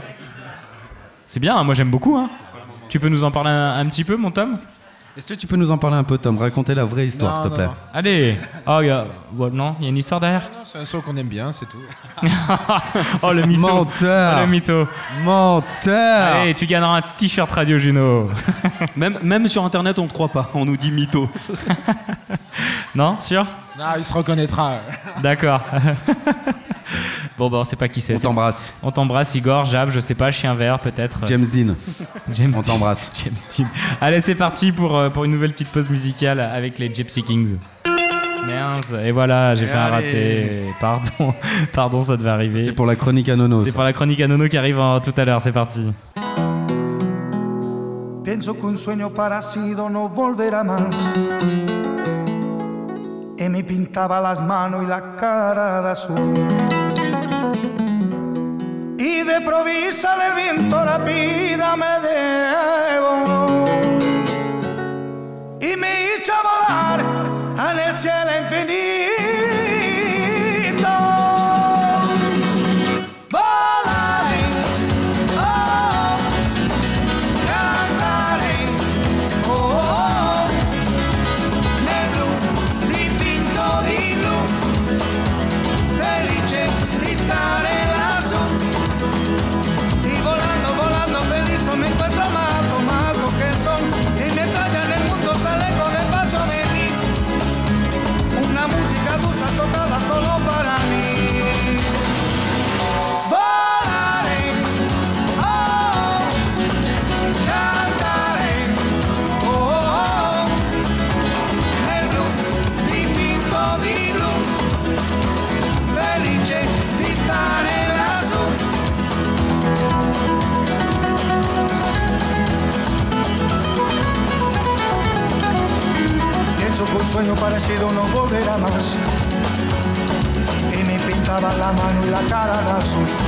C'est bien, hein, moi j'aime beaucoup. Hein. Tu peux nous en parler un, un petit peu, mon Tom? Est-ce que tu peux nous en parler un peu, Tom? Raconter la vraie histoire, s'il te plaît. non. Allez Oh, y a... ouais, non, il y a une histoire derrière? Non, C'est un son qu'on aime bien, c'est tout. (laughs) Oh le mytho Menteur. Oh, le mytho Menteur Allez, tu gagneras un t-shirt Radio Juno Même, même sur Internet, on ne croit pas. On nous dit mytho. (laughs) Non Sûr? Non, il se reconnaîtra. D'accord. (laughs) bon, bah on sait pas qui c'est. On t'embrasse. On t'embrasse, Igor, Jab, je sais pas, Chien Vert peut-être. James Dean. (laughs) James On t'embrasse. (laughs) James Dean. Allez, c'est parti pour, euh, pour une nouvelle petite pause musicale avec les Gypsy Kings. Merde, et voilà, j'ai fait un raté. Pardon, pardon, ça devait arriver. C'est pour la chronique à Nono. C'est pour la chronique à Nono qui arrive en- tout à l'heure, c'est parti. Pienso que un sueño parecido no volverá más. Y me pintaba las manos y la cara de azul. Y de provisa el viento rápida me debo. Y me hizo volar en el cielo infinito. Sueño parecido no volverá más. Y me pintaba la mano y la cara de azul.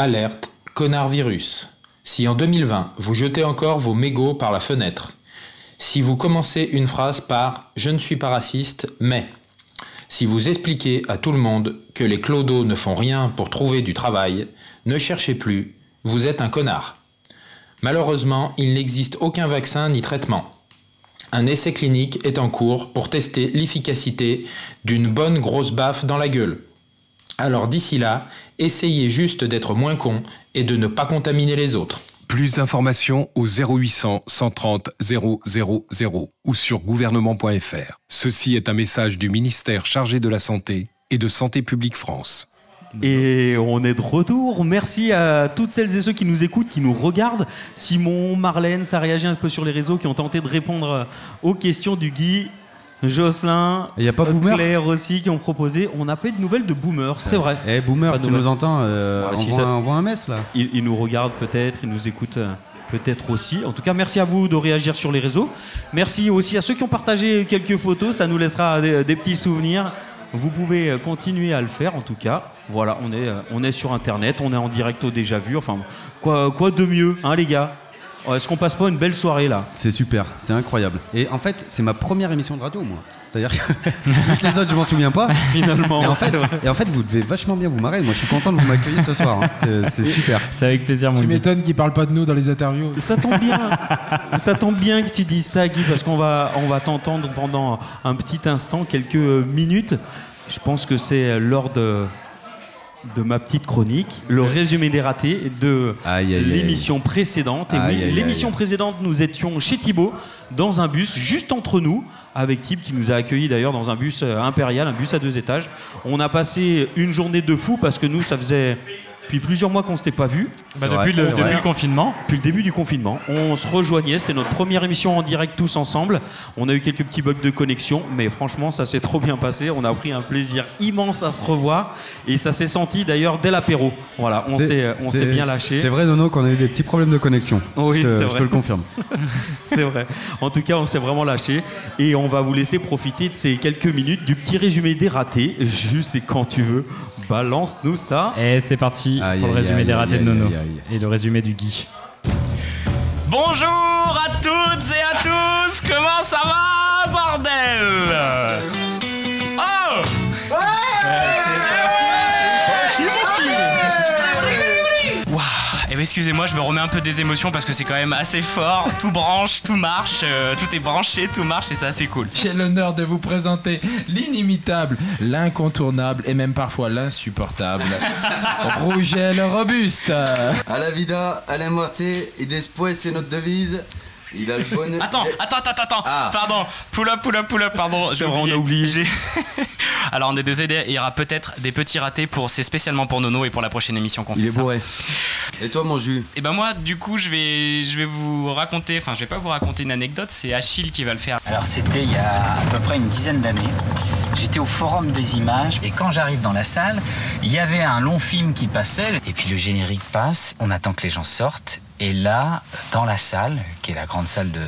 Alerte, connard virus. Si en 2020, vous jetez encore vos mégots par la fenêtre, si vous commencez une phrase par Je ne suis pas raciste, mais si vous expliquez à tout le monde que les clodos ne font rien pour trouver du travail, ne cherchez plus, vous êtes un connard. Malheureusement, il n'existe aucun vaccin ni traitement. Un essai clinique est en cours pour tester l'efficacité d'une bonne grosse baffe dans la gueule. Alors d'ici là, essayez juste d'être moins con et de ne pas contaminer les autres. Plus d'informations au 0800 130 000 ou sur gouvernement.fr. Ceci est un message du ministère chargé de la Santé et de Santé publique France. Et on est de retour. Merci à toutes celles et ceux qui nous écoutent, qui nous regardent. Simon, Marlène, ça réagit un peu sur les réseaux, qui ont tenté de répondre aux questions du Guy. Jocelyn, Il y a pas Boomer Claire aussi qui ont proposé. On n'a pas eu de nouvelles de Boomer, c'est vrai. Eh Boomer, si tu nous entends, euh, Voilà, si envoie, ça- un- mess là. Il, il nous regarde peut-être, il nous écoute euh, peut-être aussi. En tout cas, merci à vous de réagir sur les réseaux. Merci aussi à ceux qui ont partagé quelques photos, ça nous laissera des, des petits souvenirs. Vous pouvez euh, continuer à le faire en tout cas. Voilà, on est, euh, on est sur Internet, on est en direct au déjà vu. Enfin, quoi, quoi de mieux, hein les gars? Est-ce qu'on passe pas une belle soirée là C'est super, c'est incroyable. Et en fait, c'est ma première émission de radio, moi. C'est-à-dire que (laughs) toutes les autres, je m'en souviens pas. Finalement, et en, fait, vrai. et en fait, vous devez vachement bien vous marrer. Moi, je suis content de vous m'accueillir ce soir. hein. C'est- super. C'est avec plaisir, mon Tu m'étonnes qu'ils parlent pas de nous dans les interviews. Ça tombe bien. ça tombe bien que tu dises ça, Guy, parce qu'on va, on va t'entendre pendant un petit instant, quelques minutes. Je pense que c'est lors de, de ma petite chronique, le résumé des ratés de l'émission précédente. Et oui, l'émission précédente, nous étions chez Thibaut, dans un bus, juste entre nous, avec Thib qui nous a accueillis d'ailleurs dans un bus euh, impérial, un bus à deux étages. On a passé une journée de fou parce que nous, ça faisait depuis plusieurs mois qu'on s'était pas vus. Bah, depuis le- depuis le confinement. Depuis le début du confinement. On se rejoignait, c'était notre première émission en direct tous ensemble. On a eu quelques petits bugs de connexion, mais franchement, ça s'est trop bien passé. On a pris un plaisir immense à se revoir et ça s'est senti d'ailleurs dès l'apéro. Voilà, on C'est- s'est on s'est c'est- bien lâché. C'est vrai, Nono, qu'on a eu des petits problèmes de connexion. Oui, je, te, c'est je vrai. te le confirme. (laughs) C'est vrai. En tout cas, on s'est vraiment lâché et on va vous laisser profiter de ces quelques minutes du petit résumé des ratés. Juste et quand tu veux, balance-nous ça. Et c'est parti Aïe, pour le résumé aïe, des ratés aïe, de Nono aïe, aïe. et le résumé du Guy. Bonjour à toutes et à tous, comment ça va, bordel? Excusez-moi, je me remets un peu des émotions parce que c'est quand même assez fort. (laughs) Tout branche, tout marche, euh, tout est branché, tout marche et c'est assez cool. J'ai l'honneur de vous présenter l'inimitable, l'incontournable et même parfois l'insupportable (laughs) Rouget le robuste. À la vida, à la muerte et después, c'est notre devise. Il a le bonheur. (laughs) Attends, attends, attends, attends, Ah. pardon, pull up, pull up, pull up, pardon. Vrai, on a oublié. J'ai- (laughs) Alors on est désolé, il y aura peut-être des petits ratés pour, c'est spécialement pour Nono et pour la prochaine émission qu'on fait Il est bourré. Et toi, mon jus Et ben moi, du coup, je vais, je vais vous raconter, enfin, je vais pas vous raconter une anecdote, c'est Achille qui va le faire. Alors c'était il y a à peu près une dizaine d'années. J'étais au Forum des images et quand j'arrive dans la salle, il y avait un long film qui passait et puis le générique passe, on attend que les gens sortent et là, dans la salle, qui est la grande salle de-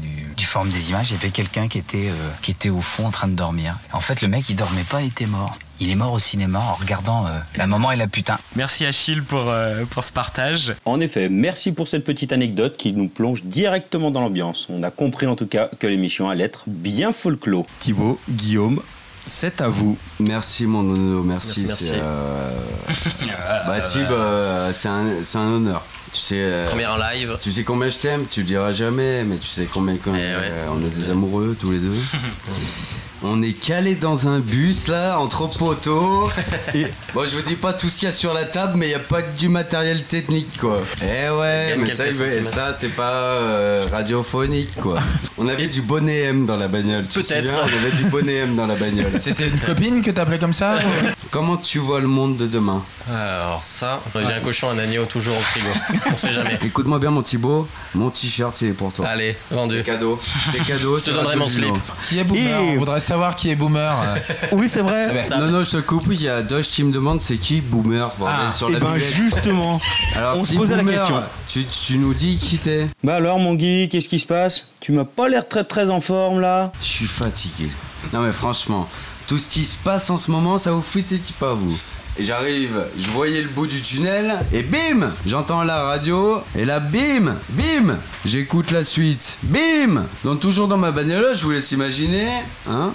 du, du Forum des images, il y avait quelqu'un qui, était, euh, qui était au fond en train de dormir. En fait, le mec, il dormait pas, il était mort. Il est mort au cinéma en regardant euh, La maman et la putain. Merci Achille pour, euh, pour ce partage. En effet, merci pour cette petite anecdote qui nous plonge directement dans l'ambiance. On a compris en tout cas que l'émission allait être bien folklore. Thibaut, Guillaume, c'est à vous. Merci, mon nono, merci. Merci, c'est, merci. euh, (laughs) bah, Thib, euh, c'est un, c'est un honneur. Tu sais, euh, Première en live. Tu sais combien je t'aime, tu le diras jamais, mais tu sais combien quand euh, on est des amoureux tous les deux. (laughs) on est calé dans un bus là, entre poteaux. (laughs) Et bon, je vous dis pas tout ce qu'il y a sur la table, mais il y a pas que du matériel technique quoi. Eh ouais, mais ça, c'est pas euh, radiophonique quoi. On avait du bonnet M dans la bagnole. Peut-être. On avait du bonnet M dans la bagnole. C'était une copine que t'appelais comme ça (laughs) Comment tu vois le monde de demain Alors ça, j'ai un cochon, un agneau toujours au frigo. On sait jamais. (laughs) Écoute-moi bien mon Thibaut, mon t-shirt il est pour toi. Allez, vendu. C'est cadeau. C'est cadeau. Je te c'est donnerai mon slip. Qui est boomer On voudrait savoir qui est boomer. (laughs) Oui, c'est vrai. Non, non, je te coupe. Il y a Doge qui me demande c'est qui Boomer bordel, Ah, sur eh la ben, justement, (laughs) Alors, on se posait la Boomer, question. Tu, tu nous dis qui t'es Bah alors mon Guy, qu'est-ce qui se passe? Tu m'as pas l'air très très en forme là Je suis fatigué. Non, mais franchement, tout ce qui se passe en ce moment, ça vous fait pas vous? Et j'arrive, je voyais le bout du tunnel, et bim J'entends la radio, et là, bim Bim J'écoute la suite. Bim Donc toujours dans ma bagnole, je vous laisse imaginer, hein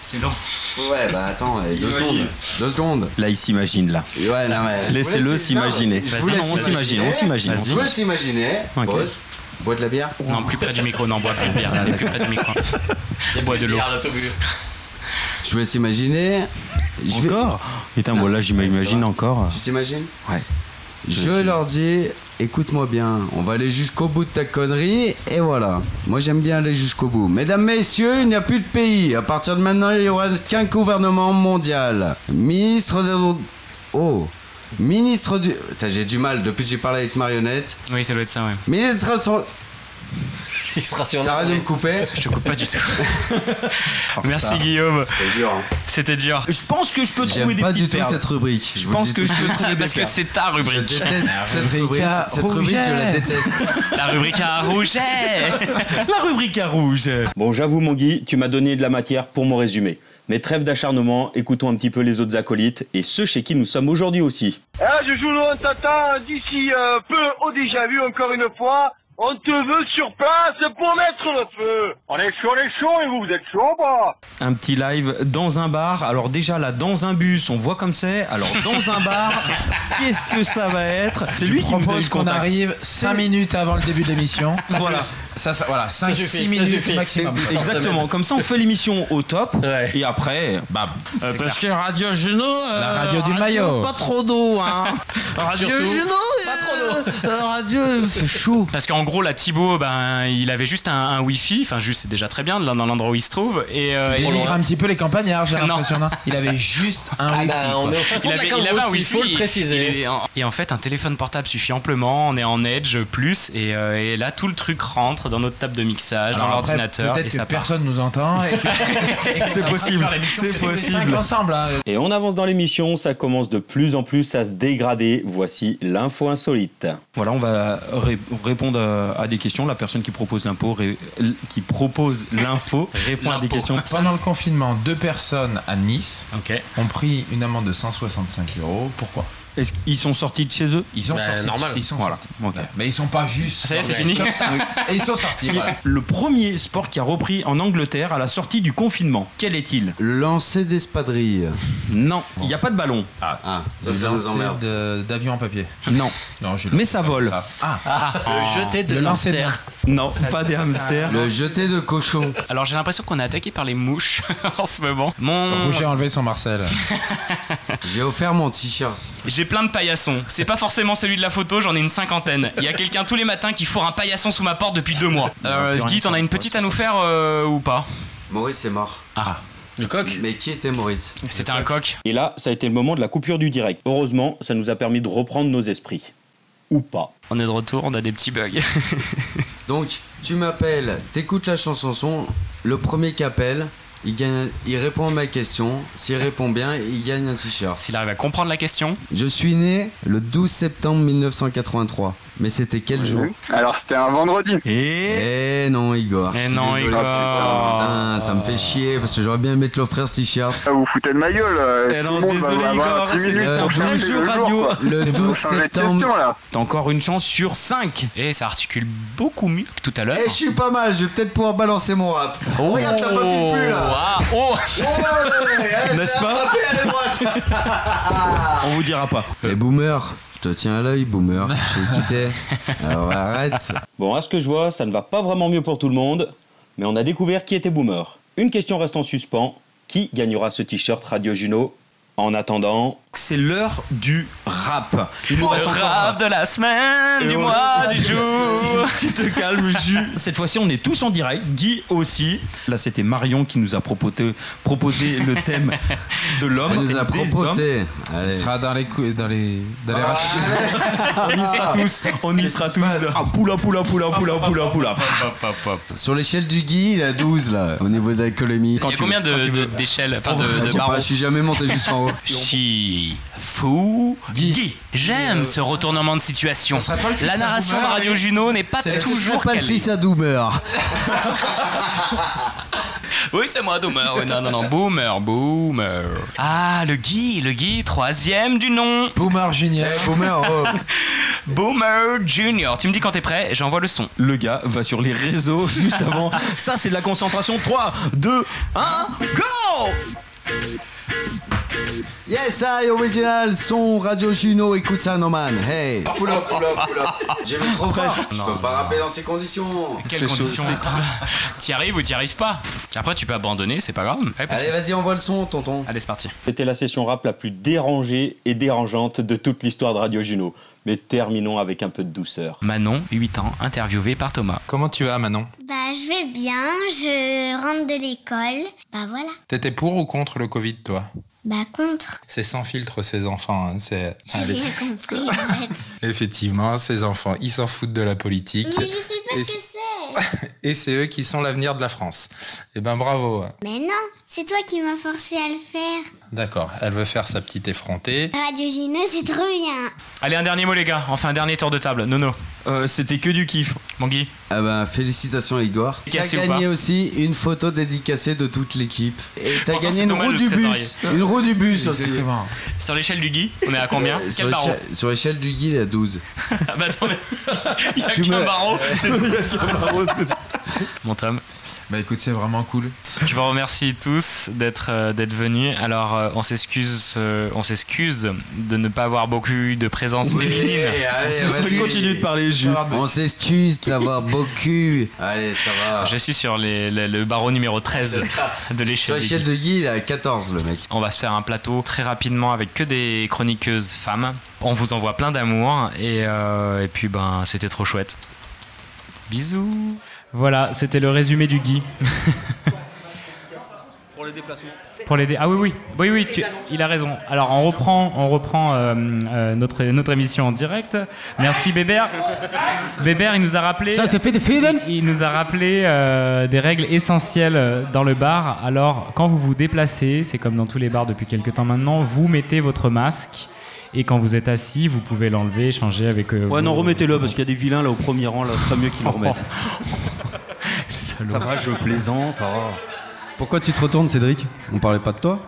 C'est long. Ouais, bah attends, deux Imagine. secondes. Deux secondes. Là, il s'imagine, là. Ouais, non, mais. Laissez-le s'imaginer. je vous laisse on s'imagine, on s'imagine. Je vous laisse imaginer. Boss, bois de la bière Non, plus près du micro, non, bois plus de bière. (laughs) plus près du micro. Bois de l'eau. Je vous laisse imaginer. Je vais- Encore Putain, bon, là, j'imagine encore. Tu t'imagines Ouais. Je leur dis, écoute-moi bien, on va aller jusqu'au bout de ta connerie, et voilà. Moi j'aime bien aller jusqu'au bout. Mesdames, messieurs, il n'y a plus de pays. À partir de maintenant, il n'y aura qu'un gouvernement mondial. Ministre de... Oh Ministre du... Putain, j'ai du mal depuis que j'ai parlé avec Marionnette. Oui, ça doit être ça, ouais. Ministre sur... Illustration. T'arrêtes de me couper Je te coupe pas du tout. Merci ça, Guillaume. C'était dur. hein. C'était dur. Je pense que je peux trouver J'aime des pas petites du tout perles. cette rubrique. Je vous pense le que dis je peux trouver des Parce que c'est ta Je rubrique. déteste cette rubrique. Cette rubrique, je la déteste. La rubrique à rouget. La rubrique à rouge. Bon, j'avoue, mon Guy, tu m'as donné de la matière pour mon résumé. Mais trêve d'acharnement, écoutons un petit peu les autres acolytes et ceux chez qui nous sommes aujourd'hui aussi. Ah, je joue on t'attend d'ici euh, peu au déjà vu encore une fois. On te veut sur place pour mettre le feu. On est chaud, on est chaud, et vous, vous êtes chaud, pas Un petit live dans un bar. Alors déjà là, dans un bus, on voit comme c'est. Alors dans un bar, (laughs) qu'est-ce que ça va être C'est Je lui qui nous a eu propose le qu'on contact. arrive 5 minutes avant le début de l'émission. (laughs) Voilà. Ça, ça, voilà, 5 suffit, 6 ça minutes suffit. maximum. Exactement. Comme ça, on fait l'émission au top. Ouais. Et après, bah, Euh, parce que Radio Juno, euh, La radio du maillot. pas trop d'eau, hein. (laughs) Radio Surtout. Juno, euh, radio, il fait chaud. Parce qu'en gros, là, Thibaut, ben, il avait juste un, un Wi-Fi. Enfin, juste, c'est déjà très bien dans l'endroit où il se trouve. Et, euh, Il et- dénigre un petit peu les campagnards, j'ai (laughs) l'impression. non? Il avait juste un Ah wifi. bah, on quoi. est au fin fond il la avait, il avait un Wi-Fi. faut le préciser. il est en- et en fait, un téléphone portable suffit amplement. On est en Edge plus. Et, euh, et là, tout le truc rentre dans notre table de mixage, Alors dans après, l'ordinateur. Et Peut-être ça que part. personne nous entend. et que- (laughs) C'est possible, c'est possible. cinq ensemble. hein. Et on avance dans l'émission, ça commence de plus en plus à se dégrader. Voici l'info insolite. Voilà, on va ré- répondre à, à des questions. La personne qui propose l'info, ré- qui propose l'info, (laughs) répond à des questions. Pendant le confinement, deux personnes à Nice ont pris une amende de 165 euros. Pourquoi? Est-ce qu'ils sont sortis de chez eux? Ils sont Bah, sortis. normal. Ils sont Voilà. sortis. Mais ils sont pas juste. Ça y est, c'est fini. (laughs) Et ils sont sortis. voilà. Le premier sport qui a repris en Angleterre à la sortie du confinement, quel est-il? Lancer d'espadrilles. Non, il n'y a pas de ballon. Ah, Le emmerde. de- d'avion en papier. Non, (laughs) Non, je mais ça vole. Ah, Ah, le jeté de Le lancer de hamster. Non, pas des hamsters. Le jeté de cochon. Alors, j'ai l'impression qu'on est attaqué par les mouches (laughs) en ce moment. Mon. Roger a enlevé son Marcel. J'ai offert mon t-shirt. J'ai plein de paillassons. C'est pas forcément celui de la photo, j'en ai une cinquantaine. Il y a quelqu'un tous les matins qui fourre un paillasson sous ma porte depuis deux mois. Euh, Guy, t'en as une petite à nous faire euh, ou pas? Maurice est mort. Ah, Le coq? Mais qui était Maurice? C'était un coq. Et là, ça a été le moment de la coupure du direct. Heureusement, ça nous a permis de reprendre nos esprits. Ou pas. On est de retour, on a des petits bugs. (laughs) Donc, tu m'appelles, t'écoutes la chanson son, le premier qui appelle, il, gagne, il répond à ma question. S'il répond bien, il gagne un t-shirt. S'il arrive à comprendre la question. Je suis né le 12 septembre 1983. Mais c'était quel jour Alors, c'était un vendredi. Et Eh non, Igor. Eh non, désolé. Igor. Putain, ça me fait chier parce que j'aurais bien aimé te l'offrir ce t-shirt. Ah, vous foutez de ma gueule. euh, Eh tout non, désolé, Igor, 10 c'est un vrai jeu radio. Le Faut 12 changer de septembre. question, là. t'as encore une chance sur 5. Et ça articule beaucoup mieux que tout à l'heure. Eh, je suis pas mal, je vais peut-être pouvoir balancer mon rap. Regarde, ça papille plus là. Ah, oh Oh, ouais, ouais, (laughs) N'est-ce pas est droite. (laughs) On vous dira pas. Eh, boomer, je te tiens à l'œil, boomer. (laughs) Je sais qui t'es. Alors arrête. Bon, à ce que je vois, ça ne va pas vraiment mieux pour tout le monde. Mais on a découvert qui était Boomer. Une question reste en suspens. Qui gagnera ce t-shirt Radio Juno? En attendant, c'est l'heure du rap. Il nous Le reste encore rap de la semaine, Et du on- mois, du jour. tu, tu te calmes, Jus. Cette fois-ci, on est tous en direct. Guy aussi. Là, c'était Marion qui nous a proposé, proposé le thème de l'homme. Elle nous a. Il Allez. sera dans les cou- dans les dans les (laughs) On y sera tous. On y sera tous. Ah, poula, poula, poula, poula, poula, poula. Sur l'échelle du Guy, il a 12 là, au niveau de l'alcoolémie. Il y a combien de- de- d'échelles, enfin de, Je de sais pas, barreaux je suis jamais monté jusqu'en haut. (laughs) Fou, Guy. J'aime ce retournement de situation. La narration de Radio. Juno n'est pas toujours pas le fils à Doomer (laughs) Oui, c'est moi, Boomer. Oui, non, non, non, Boomer, Boomer. Ah, le Guy, le Guy, troisième du nom. Boomer Junior. Boomer, oh. (laughs) Boomer Junior. Tu me dis quand t'es prêt, j'envoie le son. Le gars va sur les réseaux (laughs) juste avant. Ça, c'est de la concentration. 3, 2, 1, go Yes, I original, son Radio Juno, écoute ça, no man. Hey. Pull up, pull up, pull up. J'ai vu trop fort. Je Non. peux pas rapper dans ces conditions. Quelles conditions (laughs) T'y arrives ou t'y arrives pas Après, tu peux abandonner, c'est pas grave. Ouais, parce Allez, que- vas-y, envoie le son, tonton. Allez, c'est parti. C'était la session rap la plus dérangée et dérangeante de toute l'histoire de Radio Juno. Mais terminons avec un peu de douceur. Manon, 8 ans, interviewé par Thomas. Comment tu vas, Manon? Bah, je vais bien, je rentre de l'école. Bah voilà. T'étais pour ou contre le Covid, toi? Bah contre. C'est sans filtre, ces enfants. hein, C'est. J'ai rien compris en fait. (laughs) Effectivement, ces enfants, ils s'en foutent de la politique. Mais je sais pas Et ce que c'est- c'est. (laughs) Et c'est eux qui sont l'avenir de la France. Eh ben bravo. Mais non, c'est toi qui m'as forcé à le faire. D'accord, elle veut faire sa petite effrontée. Radio Gino, c'est trop bien. Allez, un dernier mot, les gars. Enfin, un dernier tour de table. Nono. Euh, C'était que du kiff. Mon Guy. Ah ben, félicitations Igor. T'as Dédicacé ou gagné pas aussi une photo dédicacée de toute l'équipe. Et t'as Pourtant, gagné c'est une Thomas, roue le du bus. Une roue du bus aussi. Sur l'échelle du Guy, on est à combien Sur Quel barreau l'échelle- Sur l'échelle du Guy, il est à 12. (laughs) Ah bah attends, (laughs) mais il y a Tu qu'un me- barreau. c'est (laughs) Il y a tout. (laughs) Mon Tom. Bah écoute, c'est vraiment cool. Je vous remercie tous d'être euh, d'être venus. Alors, euh, on s'excuse, euh, on s'excuse de ne pas avoir beaucoup de présence féminine. allez, On continue de parler jus. On s'excuse d'avoir beaucoup. Allez, ça va. Je suis sur les- le, le barreau numéro 13 C'est ça. de Sur l'échelle. du l'échelle de Guy, il est à 14 le mec. On va se faire un plateau très rapidement avec que des chroniqueuses femmes. On vous envoie plein d'amour et, euh, et puis ben c'était trop chouette. Bisous. Voilà, c'était le résumé du Guy. (laughs) Pour les déplacements. Pour les dé- Ah oui, oui, oui, oui, tu- il a raison. Alors on reprend, on reprend euh, euh, notre, notre émission en direct. Merci Bébert. Bébert, il nous a rappelé. Ça, c'est fait des Il nous a rappelé euh, des règles essentielles dans le bar. Alors, quand vous vous déplacez, c'est comme dans tous les bars depuis quelques temps maintenant, vous mettez votre masque. Et quand vous êtes assis, vous pouvez l'enlever, changer avec. euh, Ouais, non, remettez-le parce qu'il y a des vilains là au premier rang, là, c'est pas mieux qu'ils le (laughs) remettent. Ça va, je plaisante. oh. Pourquoi tu te retournes, Cédric? On parlait pas de toi?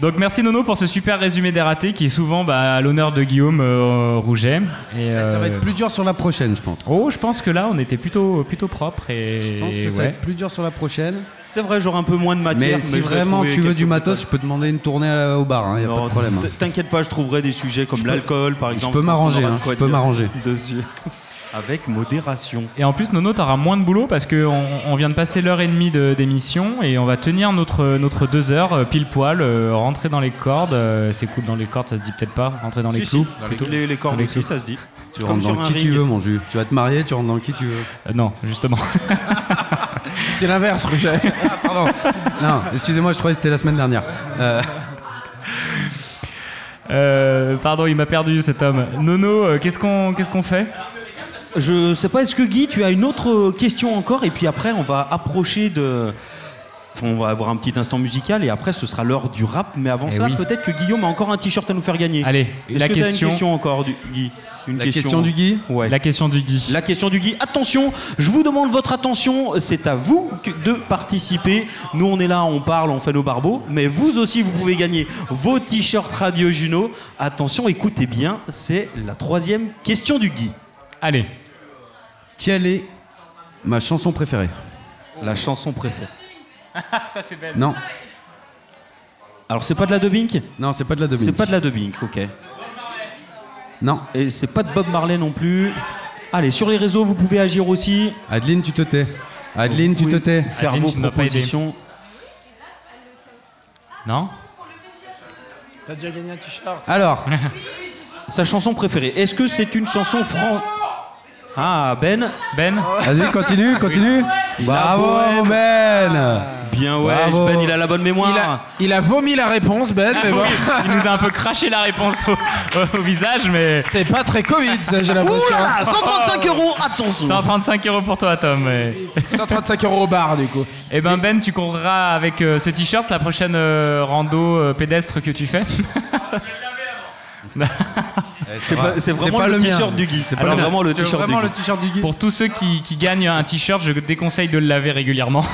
Donc merci Nono pour ce super résumé des ratés qui est souvent bah, à l'honneur de Guillaume euh, Rouget. Et, Ça va euh, être plus dur sur la prochaine, je pense. Oh, je pense que là on était plutôt plutôt propre et Je pense que ça va être plus dur sur la prochaine. C'est vrai, j'aurai un peu moins de matière. Mais si je vraiment tu veux du matos, je peux demander une tournée à- au bar, il y a pas de problème. hein. T'inquiète pas, je trouverai des sujets comme Je peux- l'alcool, par je exemple. peux pense qu'on m'arranger, hein, je peux m'arranger. Dessus. Avec modération. Et en plus, Nono, t'auras moins de boulot parce qu'on on vient de passer l'heure et demie de- d'émission et on va tenir notre, notre deux heures euh, pile poil, euh, rentrer dans les cordes. euh, c'est cool dans les cordes, ça se dit peut-être pas, rentrer dans les Si, clous. si, dans les- plutôt. les- les cordes Dans aussi, clous. ça se dit. Tu Comme rentres dans qui tu ring. veux, mon jus. Tu vas te marier, tu rentres dans qui tu veux. Euh, non, justement. (laughs) C'est l'inverse, Roger. (laughs) Ah, pardon. non, excusez-moi, je croyais que c'était la semaine dernière. Euh, Euh, pardon, il m'a perdu cet homme. Nono, euh, qu'est-ce qu'on qu'est-ce qu'on fait? Je sais pas, est-ce que Guy, tu as une autre question encore Et puis après, on va approcher de. Enfin, on va avoir un petit instant musical et après, ce sera l'heure du rap. Mais avant Eh ça, oui. peut-être que Guillaume a encore un t-shirt à nous faire gagner. Allez, Est-ce la que t'as question- une question encore, du- Guy? Une La question du Guy? Ouais. La question du Guy. La question du Guy. Attention, je vous demande votre attention. C'est à vous que- de participer. Nous, on est là, on parle, on fait nos barbeaux. Mais vous aussi, vous pouvez gagner vos t-shirts Radio Juno. Attention, écoutez bien. C'est la troisième question du Guy. Allez. Quelle est ma chanson préférée? La chanson préférée. (laughs) ça c'est belle. Non. Alors, c'est pas de la dubbing Non, c'est pas de la dubbing. C'est pas de la dubbing, ok. Non. Et c'est pas de Bob Marley non plus. Allez, sur les réseaux, vous pouvez agir aussi. Adeline, tu te tais. Adeline, tu te tais. Faire Adeline, vos tu pas aider. propositions. Non? T'as déjà gagné un t-shirt? Alors, (laughs) Sa chanson préférée. Est-ce que c'est une chanson fran... Ah, Ben Ben vas-y, continue, continue. Bravo. Ben Bien ouais, Bravo. Ben il a la bonne mémoire. il a, il a vomi la réponse, Ben, mais bon. (laughs) Il nous a un peu craché la réponse au, au visage, mais. C'est pas très Covid, ça, j'ai l'impression. Ouh là là, 135 euros, attention 135 euros pour toi, Tom. mais- (laughs) 135 euros au bar, du coup. Eh ben Ben, tu courras avec euh, ce t-shirt la prochaine euh, rando euh, pédestre que tu fais. (laughs) C'est pas- vraiment le t-shirt du Guy. C'est Alors, vraiment le t-shirt du Guy. t-shirt du Guy. Pour tous ceux qui, qui gagnent un t-shirt, je déconseille de le laver régulièrement.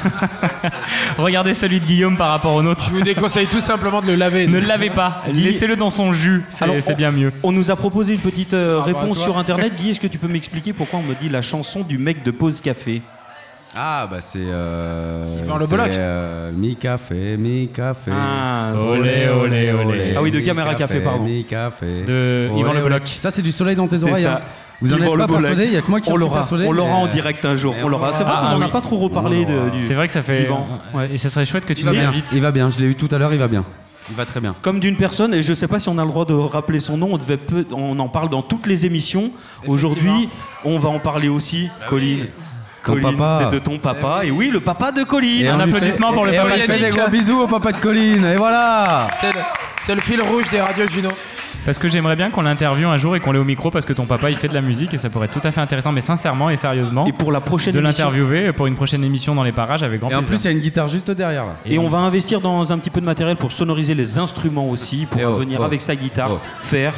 (laughs) Regardez celui de Guillaume par rapport au nôtre. Je vous déconseille tout simplement de le laver. Ne le lavez pas. Laissez-le dans son jus. C'est bien mieux. On nous a proposé une petite euh, réponse sur internet. Guy, est-ce que tu peux m'expliquer pourquoi on me dit la chanson du mec de Pause Café? Ah, bah c'est. Euh, Yvan Le c'est, Bolloc. euh, mi café, mi café. Ah, Olé, olé, olé. Ah oui, de mi Caméra Café, pardon. Mi café. De Olé, Yvan Le olé. Bolloc. Ça, c'est du soleil dans tes C'est oreilles. ça. hein. Vous en Yvan êtes Le pas Bolloc. persuadé Il y a que moi qui on suis l'aura, persuadé. on l'aura en direct un jour. mais On l'aura. C'est vrai Ah, qu'on n'en a oui. pas trop reparlé de, du. C'est vrai que ça fait. Et ça serait chouette que tu Il va bien. Il va bien. Je l'ai eu tout à l'heure. Il va bien. Il va très bien. Comme d'une personne, et je sais pas si on a le droit de rappeler son nom, on, devait peu- on en parle dans toutes les émissions. Aujourd'hui, on va en parler aussi, Colline. Colline, papa. c'est de ton papa. Et oui, le papa de Colline. Et on lui fait- et on lui fait des gros bisous au papa de Colline. Et voilà. C'est le, c'est le fil rouge des radios Juno. Parce que j'aimerais bien qu'on l'interviewe un jour et qu'on l'ait au micro parce que ton papa il fait de la musique et ça pourrait être tout à fait intéressant, mais sincèrement et sérieusement. Et pour la prochaine de émission- l'interviewer pour une prochaine émission dans les parages avec grand Et en plaisir. plus, il y a une guitare juste derrière. Là. Et on va investir dans un petit peu de matériel pour sonoriser les instruments aussi, pour oh, venir oh, avec sa guitare oh. faire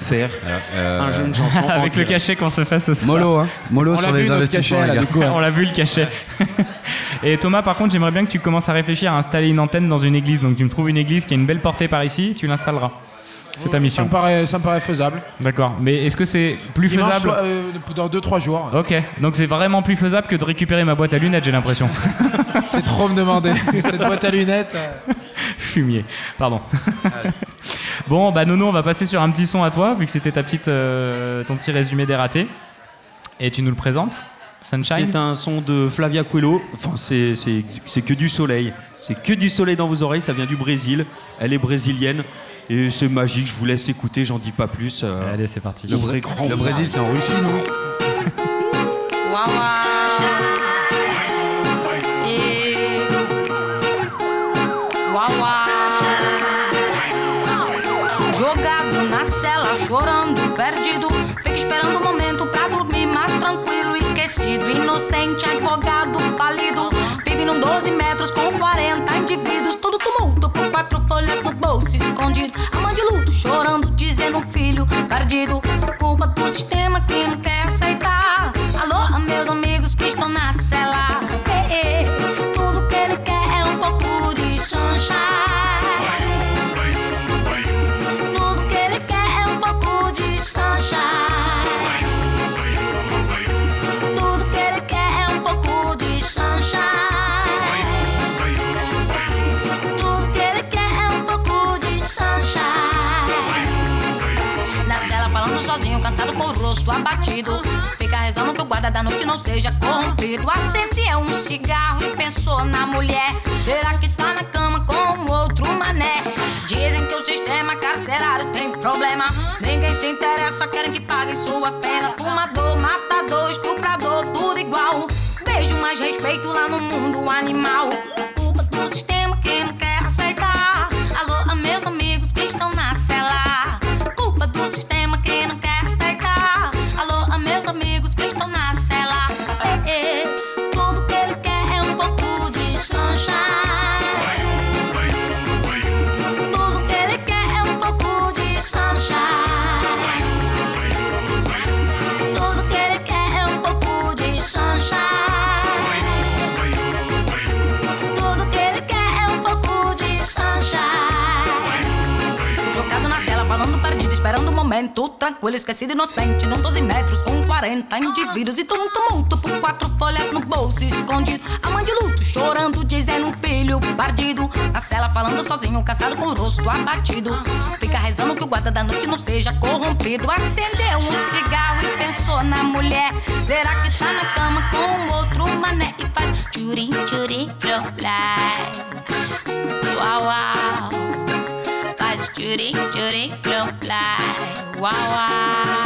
faire Euh, un jeune (laughs) chanson en avec le cachet qu'on se fait ce soir. Mollo, hein. Mollo sur les investissements. cachet, les là, du coup. hein. (laughs) On l'a vu le cachet. (laughs) et Thomas, par contre, j'aimerais bien que tu commences à réfléchir à installer une antenne dans une église. Donc tu me trouves une église qui a une belle portée par ici, tu l'installeras. C'est ta Ça mission. me paraît, ça me paraît faisable. D'accord. Mais est-ce que c'est plus Dimanche, faisable euh, dans 2-3 jours. Ok. Donc c'est vraiment plus faisable que de récupérer ma boîte à lunettes, j'ai l'impression. C'est trop me demander. Cette boîte à lunettes. euh, (laughs) Fumier. Pardon. (laughs) bon, bah Nono, on va passer sur un petit son à toi, vu que c'était ta petite, euh, ton petit résumé des ratés. Et tu nous le présentes Sunshine C'est un son de Flavia Coelho. Enfin, c'est, c'est, c'est que du soleil. C'est que du soleil dans vos oreilles. Ça vient du Brésil. Elle est brésilienne. Et c'est magique. Je vous laisse écouter. J'en dis pas plus. Euh, Allez, c'est parti. Le, vrai grand Le Brésil, c'est en Russie, non? Esquecido. Inocente, advogado, falido. Vive num 12 metros com 40 indivíduos. Todo tumulto por quatro folhas no bolso escondido. A mãe de luto, chorando, dizendo filho perdido. Culpa do sistema que não quer aceitar. Alô, meus amigos que estão na cela. Tudo que ele quer é um pouco de sunshine. Fica rezando que o guarda da noite não seja corrompido. Acendeu um cigarro e pensou na mulher. Será que tá na cama com outro mané? Dizem que o sistema carcerário tem problema. Ninguém se interessa, querem que paguem suas penas. Fumador, matador, estuprador, tudo igual. Beijo mais respeito lá no mundo animal. Esperando o momento. Tranquilo, esquecido, inocente. Num 12 metros com 40 indivíduos. E todo um tumulto por quatro folhas no bolso escondido. A mãe de luto chorando, dizendo um filho perdido. Na cela, falando sozinho, cansado com o rosto abatido. Fica rezando que o guarda da noite não seja corrompido. Acendeu um cigarro e pensou na mulher. Será que tá na cama com outro mané? E faz tchurim, tchurim, fly. Uau, uau. Faz tchurim, tchurim, fly. 哇哇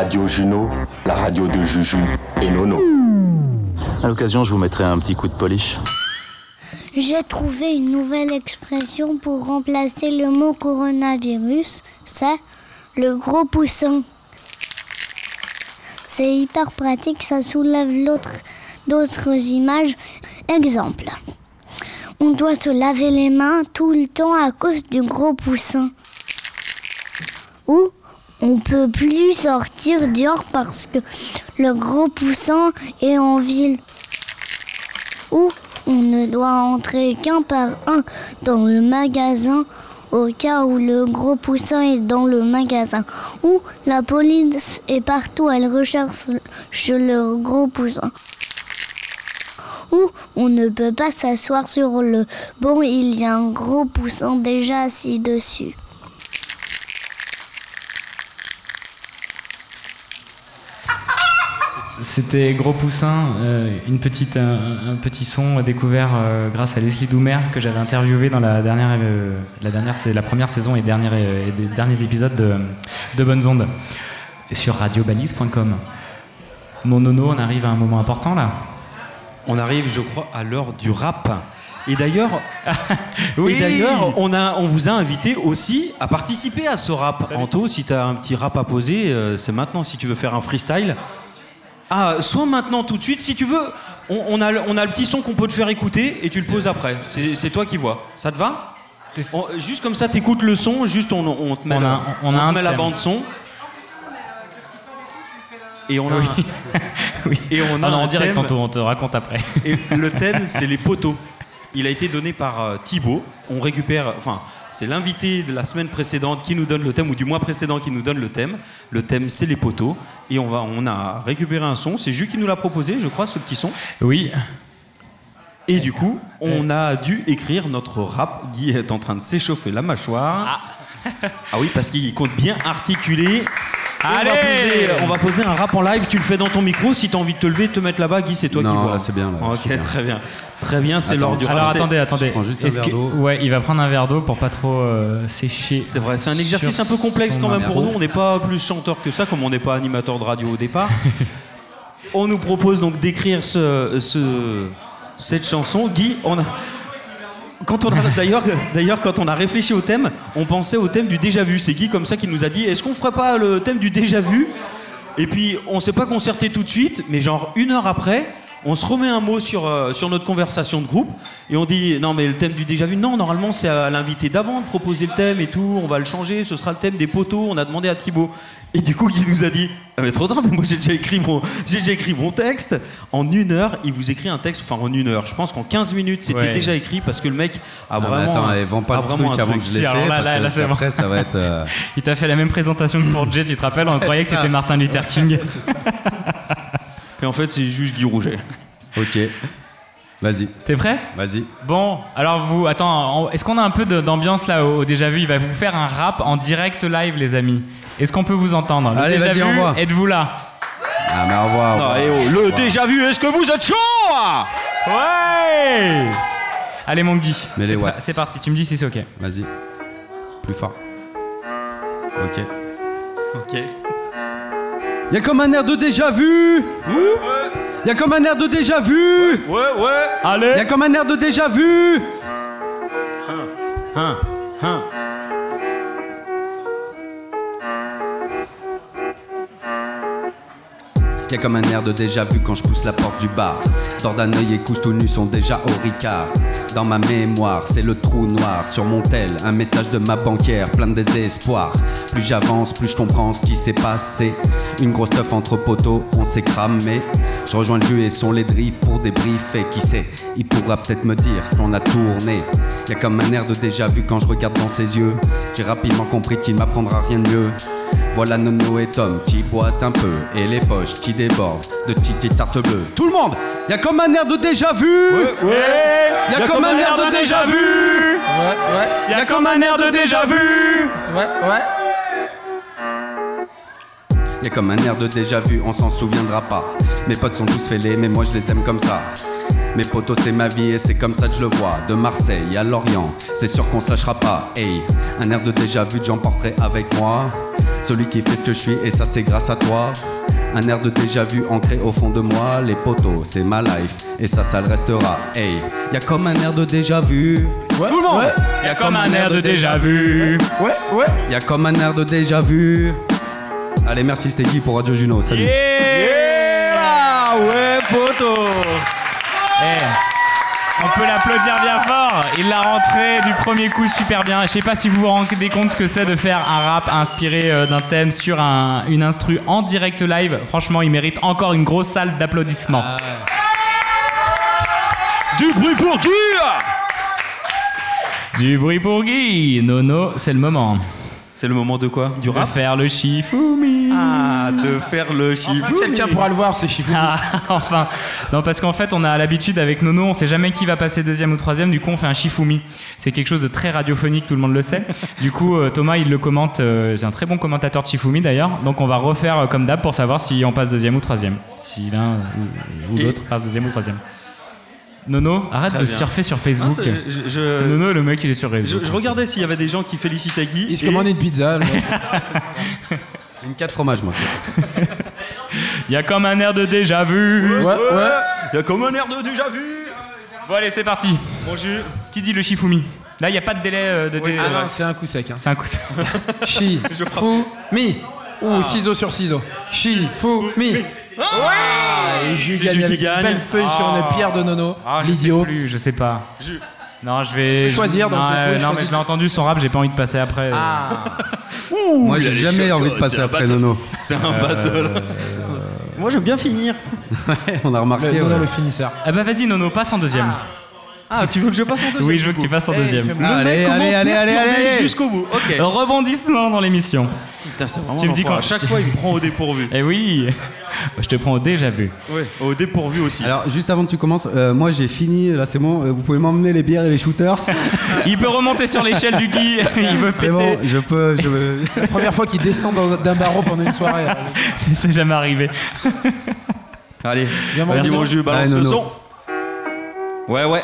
Radio Juno, la radio de Juju et Nono. À l'occasion, je vous mettrai un petit coup de polish. J'ai trouvé une nouvelle expression pour remplacer le mot coronavirus. C'est le gros poussin. C'est hyper pratique, ça soulève l'autre, d'autres images. Exemple. On doit se laver les mains tout le temps à cause du gros poussin. Ou on peut plus sortir dehors parce que le gros poussin est en ville. Ou on ne doit entrer qu'un par un dans le magasin au cas où le gros poussin est dans le magasin. Ou la police est partout, elle recherche le gros poussin. Ou on ne peut pas s'asseoir sur le banc, il y a un gros poussin déjà assis dessus. C'était Gros Poussin, euh, une petite, un, un petit son découvert euh, grâce à Leslie Doumer que j'avais interviewé dans la dernière, euh, la dernière, c'est la première saison et, dernière, et des derniers épisodes de, de Bonnes Ondes sur radiobalise.com. Mon nono, on arrive à un moment important là. On arrive, je crois, à l'heure du rap. Et d'ailleurs, (laughs) Oui. et d'ailleurs, on, a, on vous a invité aussi à participer à ce rap. Anto, si tu as un petit rap à poser, c'est maintenant si tu veux faire un freestyle. Ah, soit maintenant tout de suite, si tu veux, on, on a, le- on a le petit son qu'on peut te faire écouter et tu le poses après. C'est toi qui vois. Ça te va On- Juste comme ça, t'écoutes le son, juste on, on te met, On a- la, on a te met la bande son. Et on a, (laughs) et on a Ah non, en direct thème. tantôt, on te raconte après. Et le thème, c'est les poteaux. (laughs) Il a été donné par euh, Thibaut. On récupère, enfin, c'est l'invité de la semaine précédente qui nous donne le thème, ou du mois précédent qui nous donne le thème. Le thème, c'est les poteaux. Et on, va, on a récupéré un son. C'est Jus qui nous l'a proposé, je crois, ce petit son. Oui. Et du coup, on a dû écrire notre rap. Guy est en train de s'échauffer la mâchoire. Ah, oui, parce qu'il compte bien articuler. Et on, va Allez poser, on va poser un rap en live. Tu le fais dans ton micro. Si tu as envie de te lever, te mettre là-bas, Guy, c'est toi qui Non, vois. là, c'est bien, là, Ok, bien. très bien. Très bien, c'est l'heure du rap. Alors attendez, attendez. Je prends juste un Est-ce verre que- d'eau. Ouais, il va prendre un verre d'eau pour pas trop euh, sécher. C'est vrai, c'est un exercice un peu complexe quand même pour nous. On n'est pas plus chanteur que ça, comme on n'est pas animateur de radio au départ. (laughs) on nous propose donc d'écrire ce, ce- cette chanson. Guy, on a. D'ailleurs, quand on a réfléchi au thème, on pensait au thème du déjà vu. C'est Guy comme ça qui nous a dit est-ce qu'on ferait pas le thème du déjà vu? Et puis on s'est pas concerté tout de suite, mais genre une heure après, on se remet un mot sur, euh, sur notre conversation de groupe et on dit non mais le thème du déjà vu, non normalement c'est à l'invité d'avant de proposer le thème et tout, on va le changer, ce sera le thème des poteaux, on a demandé à Thibaut. Et du coup Guy nous a dit ah mais trop tard, mais moi j'ai déjà écrit mon j'ai déjà écrit mon texte. En une heure, il vous écrit un texte, enfin en une heure, je pense qu'en 15 minutes c'était Ouais. déjà écrit parce que le mec a Ah, mais vraiment. attends, eh, vends pas le vraiment truc un avant que je l'ai Si, fait, là, parce là, que là, c'est après, bon. ça va être... euh, (laughs) Il t'a fait la même présentation que pour Jet, tu te rappelles On (laughs) croyait que c'était Martin Luther (laughs) King. Et en fait, c'est juste Guy Rouget. Ok. Vas-y. T'es prêt? Vas-y. Bon, alors vous, attends, en- est-ce qu'on a un peu d'ambiance là au, déjà vu? Il va vous faire un rap en direct live, les amis. Est-ce qu'on peut vous entendre? Le Allez, déjà vas-y, vu, envoie. Êtes-vous là? Ah, mais au revoir. au Non, et oh, le déjà vu, est-ce que vous êtes chaud? Ouais Allez, mon Guy, c'est parti. Tu me dis si c'est ok. Vas-y. Plus fort. Ok. Ok. Y'a comme un air de déjà vu Y'a comme un air de déjà vu Ouais, ouais. Allez Y'a comme un air de déjà vu Hein, hein. Y'a comme un air de déjà vu quand je pousse la porte du bar. Dors d'un œil et couche tout nu sont déjà au ricard. Dans ma mémoire, c'est le trou noir. Sur mon tel, un message de ma banquière, plein de désespoir. Plus j'avance, plus je comprends ce qui s'est passé. Une grosse teuf entre poteaux, on s'est cramé. Je rejoins le jeu et son les drip pour débriefer. Qui sait, il pourra peut-être me dire ce qu'on a tourné. Y'a comme un air de déjà vu quand je regarde dans ses yeux. J'ai rapidement compris qu'il m'apprendra rien de mieux. Voilà Nono et Tom qui boitent un peu et les poches qui de petites tartes bleues. Tout le monde, y a comme un air de déjà vu. Y a comme un air de déjà vu. Ouais, ouais. Y a comme un air de déjà vu Ouais, ouais. Y a comme un air de déjà vu, on s'en souviendra pas. Mes potes sont tous fêlés, mais moi je les aime comme ça. Mes potos c'est ma vie et c'est comme ça que je le vois. De Marseille à Lorient, c'est sûr qu'on se lâchera pas. Hey, un air de déjà vu, j'emporterai avec moi. Celui qui fait ce que je suis et ça c'est grâce à toi. Un air de déjà vu ancré au fond de moi. Les potos, c'est ma life et ça, ça le restera. Hey, y a comme un air de déjà vu. Ouais, Tout le monde ouais. Y a comme un air de déjà vu. Ouais, ouais. Y a comme un air de déjà vu. Allez, merci Guy pour Radio Juno. Salut. Ah ouais, poto Eh, on peut l'applaudir bien fort. Il l'a rentré du premier coup super bien. Je sais pas si vous vous rendez compte ce que c'est de faire un rap inspiré euh, d'un thème sur un- une instru en direct live. Franchement, il mérite encore une grosse salle d'applaudissements. Du bruit pour Guy Du bruit pour Guy. Nono, c'est le moment. C'est le moment de quoi Du De rap faire le Shifumi. Ah, de faire le Shifumi. Quelqu'un pourra le voir, ce Shifumi. Ah, (laughs) enfin, non, parce qu'en fait, on a l'habitude avec Nono, on sait jamais qui va passer deuxième ou troisième, du coup, on fait un Shifumi. C'est quelque chose de très radiophonique, tout le monde le sait. Du coup, euh, Thomas, il le commente, euh, c'est un très bon commentateur de Shifumi d'ailleurs, donc on va refaire euh, comme d'hab pour savoir si on passe deuxième ou troisième. Si l'un ou, ou Et- l'autre passe deuxième ou troisième. Nono, arrête Très de bien. surfer sur Facebook. Ah, c'est- je- je- Nono, le mec, il est sur Je, réseau. je regardais s'il y avait des gens qui félicitaient Guy. Il se et- commande une pizza. le mec. (laughs) Une 4 fromages, moi. (laughs) Il y a comme un air de déjà vu. Ouais, ouais. Il y a comme un air de déjà vu. Bon, allez, c'est parti. Bonjour. Qui dit le Shifumi Là, il n'y a pas de délai euh, de Oui, dé- c'est Ah non, c'est un coup sec. Hein. C'est un coup. Chi, fou, mi. Ou ciseaux sur ciseaux. Chi, fou, mi. Ah, et gagne Jules avec qui gagne. une belle feuille sur Ah. une pierre de Nono. Ah, je sais L'idiot. plus, je sais pas. Je- Non, je vais. choisir, je- donc Non, euh, non, mais je l'ai entendu son rap, j'ai pas envie de passer après. Ah. Moi, il j'ai a les jamais chocottes, envie de passer c'est un après battle. Nono. C'est un battle. Moi j'aime bien finir. (laughs) On a remarqué. Le, Nono, ouais. le finisseur. Ah bah vas-y, Nono, passe en deuxième. Ah, tu veux que je passe en deuxième oui, je veux que tu passes en Eh, deuxième. Allez, allez, allez, allez, allez. Jusqu'au bout. Ok. Rebondissement dans l'émission. Putain, c'est vraiment Tu me dis l'enfoiré. quand- À chaque fois, il me prend au dépourvu. Eh oui, je te prends au déjà vu. Ouais, au dépourvu aussi. Alors, juste avant que tu commences, euh, moi j'ai fini, là c'est bon, euh, vous pouvez m'emmener les bières et les shooters. (laughs) Il peut remonter sur l'échelle du Guy, (laughs) il veut C'est péter. bon, je peux. Je veux... (laughs) La première fois qu'il descend dans- d'un barreau pendant une soirée. C'est- C'est jamais arrivé. Allez, Viens, mon vas-y mon jus, balance le son. Ouais, ouais.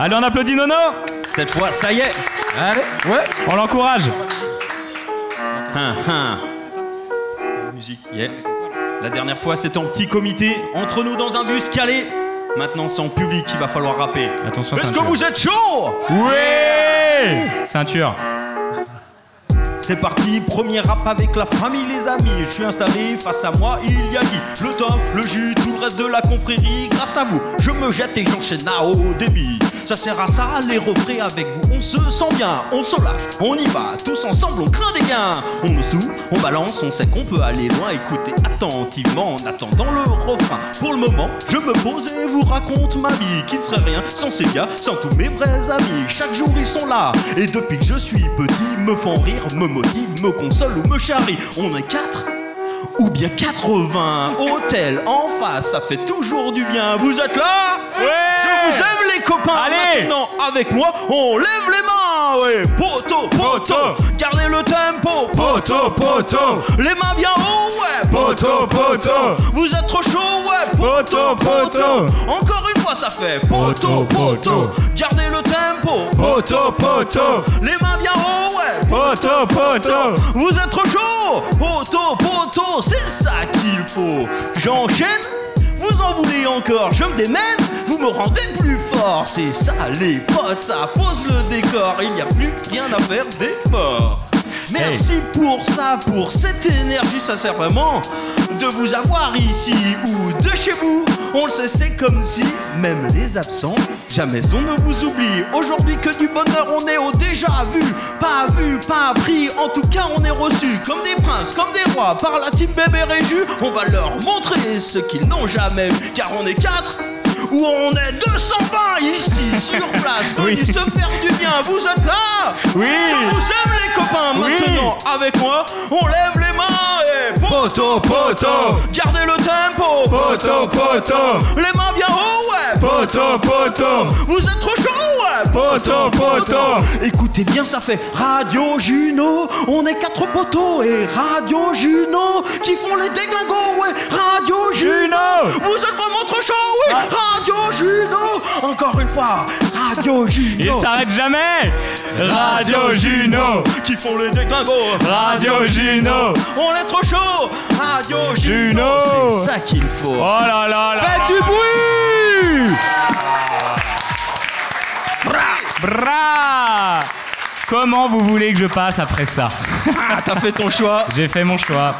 Allez, on applaudit Nono Cette fois, ça y est. Allez, ouais. On l'encourage. Hein, hein. La musique, yeah. La dernière fois, c'était en petit comité, entre nous dans un bus calé. Maintenant, c'est en public qu'il va falloir rapper. Attention, Est-ce que vous êtes chaud? Oui Ceinture. C'est parti, premier rap avec la famille, les amis. Je suis installé, face à moi, il y a Guy. Le Tom, le jus, tout le reste de la confrérie. Grâce à vous, je me jette et j'enchaîne à haut débit. Ça sert à ça, les refrains avec vous. On se sent bien, on se lâche, on y va. Tous ensemble, on craint des gains. On ose tout, on balance, on sait qu'on peut aller loin. Écoutez attentivement en attendant le refrain. Pour le moment, je me pose et vous raconte ma vie. Qui ne serait rien sans ces gars, sans tous mes vrais amis. Chaque jour, ils sont là. Et depuis que je suis petit, me font rire, me motivent, me consolent ou me charrient. On est quatre ou bien 80 hôtels en face, ça fait toujours du bien. Vous êtes là? Je vous aime les copains. Allez Maintenant avec moi, on lève les mains. Ouais, poto, poto, gardez le tempo. Poto, poto. les mains bien haut. Ouais, Poto, poto. Vous êtes trop chaud. Ouais, Poto, poto. Encore une fois, ça fait poto, poto. Gardez le tempo. Poto, poto. Les mains bien haut. Ouais, Poto, poto. vous êtes trop chaud Poto, poto, c'est ça qu'il faut J'enchaîne vous en voulez encore, je me démène, vous me rendez plus fort. C'est ça les potes, ça pose le décor, il n'y a plus rien à faire d'effort. Merci pour ça, pour cette énergie, ça sert vraiment de vous avoir ici ou de chez vous. On le sait, c'est comme si, même les absents, jamais on ne vous oublie. Aujourd'hui que du bonheur, on est au déjà vu, pas vu, pas appris. En tout cas, on est reçu comme des princes, comme des rois par la team bébé Réju. On va leur montrer ce qu'ils n'ont jamais vu, car on est quatre. Ou on est 220 ici, sur place, venus se faire du bien. Vous êtes là Oui. Je vous aime les copains. Oui. Maintenant, avec moi, on lève les mains et Poto, poto. Gardez le tempo. Poto, poto. Les mains bien haut, ouais. Poto, poto. Vous êtes trop chaud, ouais. Poto, poto. Écoutez bien, ça fait Radio Juno. On est quatre poteaux et Radio Juno qui font les déglingos, ouais. Radio Juno. Vous êtes vraiment trop chaud, ouais. Radio Juno. Encore une fois, Radio Juno. Il s'arrête jamais Radio Juno qui font les déglingos. Radio Juno On est trop chaud. Radio Juno. Juno C'est ça qu'il faut. Oh là là là Faites du bruit Bra Comment vous voulez que je passe après ça? Ah, t'as fait ton choix. (laughs) J'ai fait mon choix.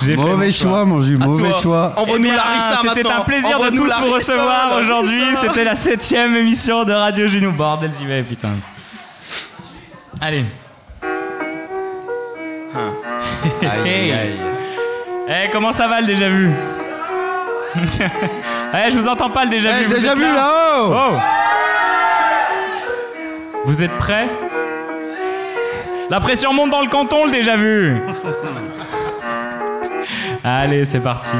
J'ai fait Mauvais mon choix, mon jus, mauvais toi. choix. Envoie-nous Eh Larissa C'était un plaisir de tous vous recevoir aujourd'hui. C'était la septième émission de Radio Juno. Bordel, j'y vais, putain. Allez. (laughs) Hey. Eh, comment ça va le déjà vu? (laughs) Eh, je vous entends pas le déjà Eh, vu. vous déjà êtes vu, là-haut Oh Vous êtes prêts? La pression monte dans le canton, le déjà vu (laughs) Allez, c'est parti.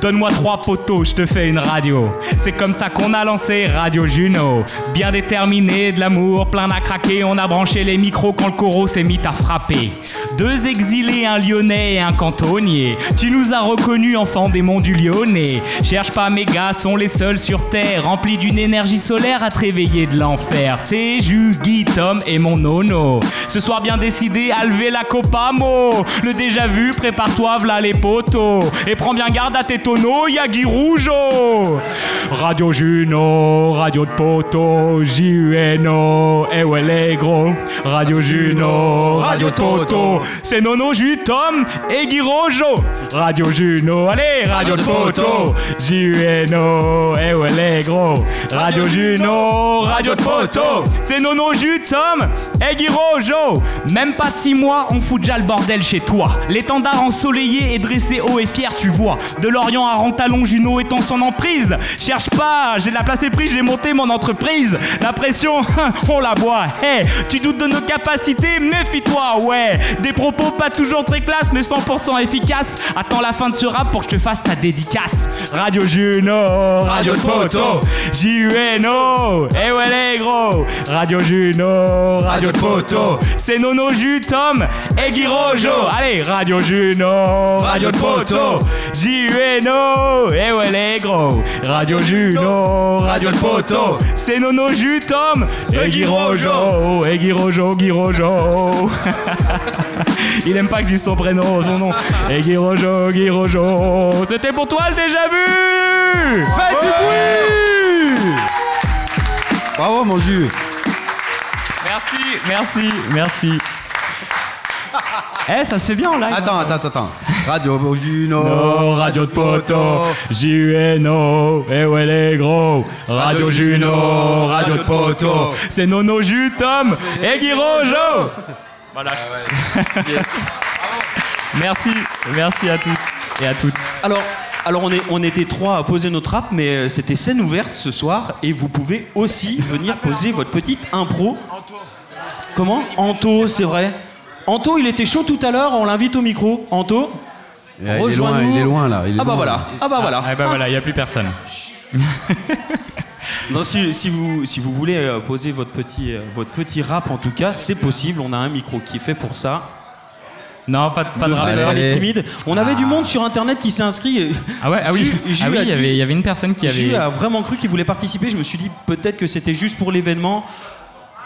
Donne-moi trois poteaux, je te fais une radio. C'est comme ça qu'on a lancé Radio Juno. Bien déterminé, de l'amour, plein à craquer. On a branché les micros quand le coro s'est mis à frapper. Deux exilés, un lyonnais et un cantonnier. Tu nous as reconnus, enfants des monts du Lyonnais. Cherche pas, mes gars sont les seuls sur terre, remplis d'une énergie solaire à te réveiller de l'enfer. C'est Jus, Guy, Tom et mon nono. Ce soir, bien décidé à lever la copamo. Le déjà vu, prépare-toi, v'là les poteaux. Et prends bien garde à tes Radio Juno, radio de poteau, J-U-N-O, gros. Radio Juno, radio poteau, c'est Nono, Jus, Tom et Guy. Radio Juno, allez, radio de poteau, J-U-N-O, gros. Radio Juno, radio de poteau, c'est Nono, Jus, Tom et Guy. Même pas six mois, on fout déjà le bordel chez toi. L'étendard ensoleillé et dressé haut et fier, tu vois. De Lorient à Rantalon, Juno étant son emprise. Cherche pas, j'ai de la place et prise, j'ai monté mon entreprise. La pression, (laughs) on la boit. Hey, tu doutes de nos capacités, méfie-toi, ouais. Des propos pas toujours très classe, mais 100% efficaces. Attends la fin de ce rap pour que je te fasse ta dédicace. Radio Juno, radio de poteau, J-U-N-O, eh ouais les gros. Radio Juno, radio de poteau, c'est Nono Jus, Tom et Guy Rojo. Allez, Radio Juno, radio de poteau, J-U-N-O, eh ouais les gros. Radio Juno, radio de poteau, c'est Nono Jus, Tom et Guy Rojo, et Guy Rojo, Guy Rojo. (laughs) Il aime pas que je dise son prénom, son nom. Et Guy Rojo, Guy Rojo. C'était pour toi le déjà vu Faites du bruit Bravo, mon jus. Merci, merci, merci. Eh, ça se fait bien en live. Attends, attends, attends. Radio Juno. No, radio de poteau, J-U-N-O, eh ouais les gros, Radio Juno, radio de poteau, c'est Nono Jus, Tom et Guy Rojo. Voilà. (laughs) merci, merci à tous et à toutes. Alors, alors on, est, on était trois à poser notre rap, mais euh, c'était scène ouverte ce soir et vous pouvez aussi venir poser votre petite impro. Comment? Anto, c'est vrai. Anto, il était chaud tout à l'heure, on l'invite au micro. Anto Il est loin, rejoins-nous. il est loin là. il est Ah bah loin. voilà, ah bah voilà. Ah bah voilà, il n'y a plus personne. (laughs) Non, si, si vous, si vous voulez euh, poser votre petit, euh, votre petit rap, en tout cas, c'est possible. On a un micro qui est fait pour ça. Non, pas, de les timides. On avait du monde sur internet qui s'est inscrit. Ah ouais, ah oui, ah oui, il y avait- il y avait une personne qui avait- a vraiment cru qu'il voulait participer. Je me suis dit peut-être que c'était juste pour l'événement.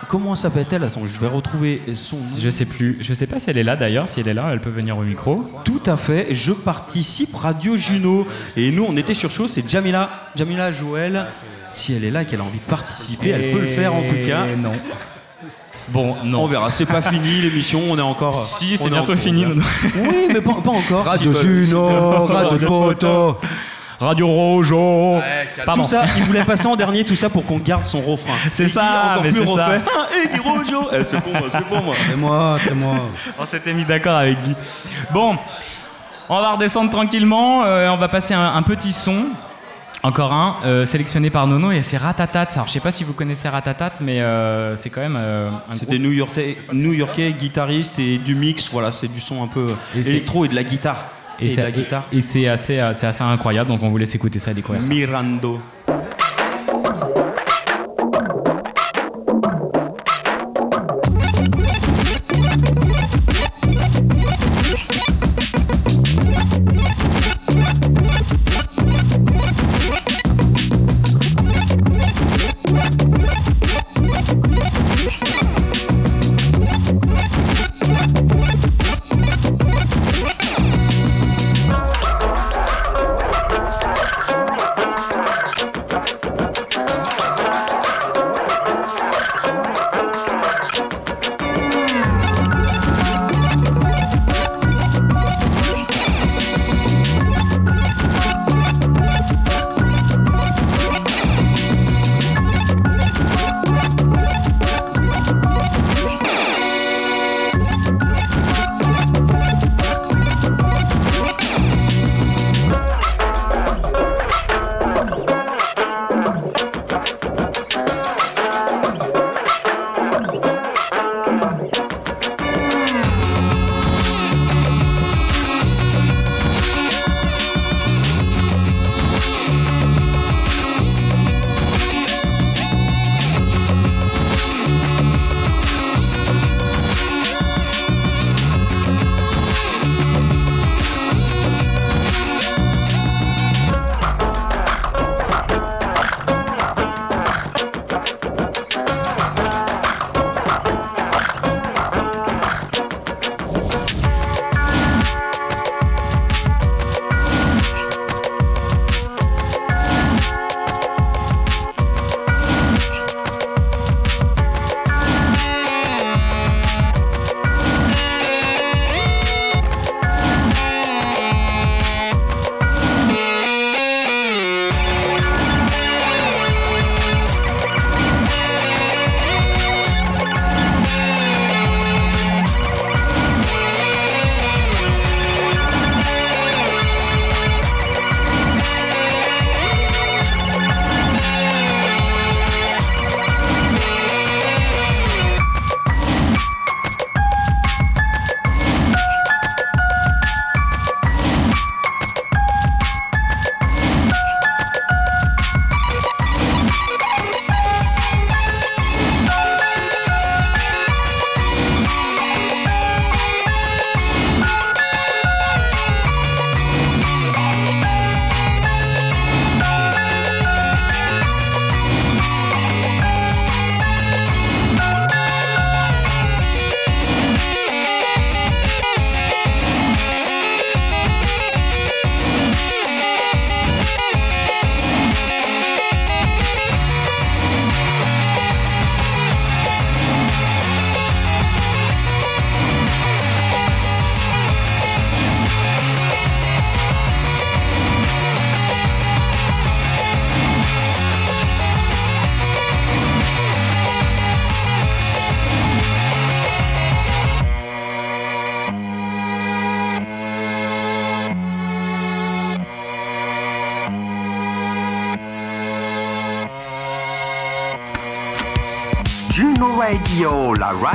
Comment s'appelle-t-elle Attends, je vais retrouver son nom. Je sais plus, je sais pas si elle est là d'ailleurs, si elle est là, elle peut venir au micro. Tout à fait, je participe Radio Juno. Et nous, on était sur chose, c'est Jamila. Jamila Joël. Si elle est là et qu'elle a envie de participer, elle peut le faire en tout cas. Non. Bon, non. On verra, c'est pas fini l'émission, on est encore. Si, c'est bientôt en- fini. Oui, mais pas, pas encore. Radio Juno, (laughs) Radio poteau. Radio Rojo. Tout ça, il voulait passer en dernier, tout ça pour qu'on garde son refrain. C'est ça, encore mais plus c'est ça. refait. Ah, et Guy Rojo Eh, C'est pour moi, c'est pour moi. C'est moi, c'est moi. On s'était mis d'accord avec Guy. Bon, on va redescendre tranquillement, euh, on va passer un, un petit son. Encore un, euh, sélectionné par Nono, et c'est Ratatat. Alors, je sais pas si vous connaissez Ratatat, mais euh, c'est quand même euh, un C'est groupe- des New-Yorkais, New-Yorkais guitaristes et du mix, voilà, c'est du son un peu électro et de la guitare. Et, c'est assez, euh, c'est assez incroyable, donc on vous laisse écouter ça et découvrir ça. Mirando.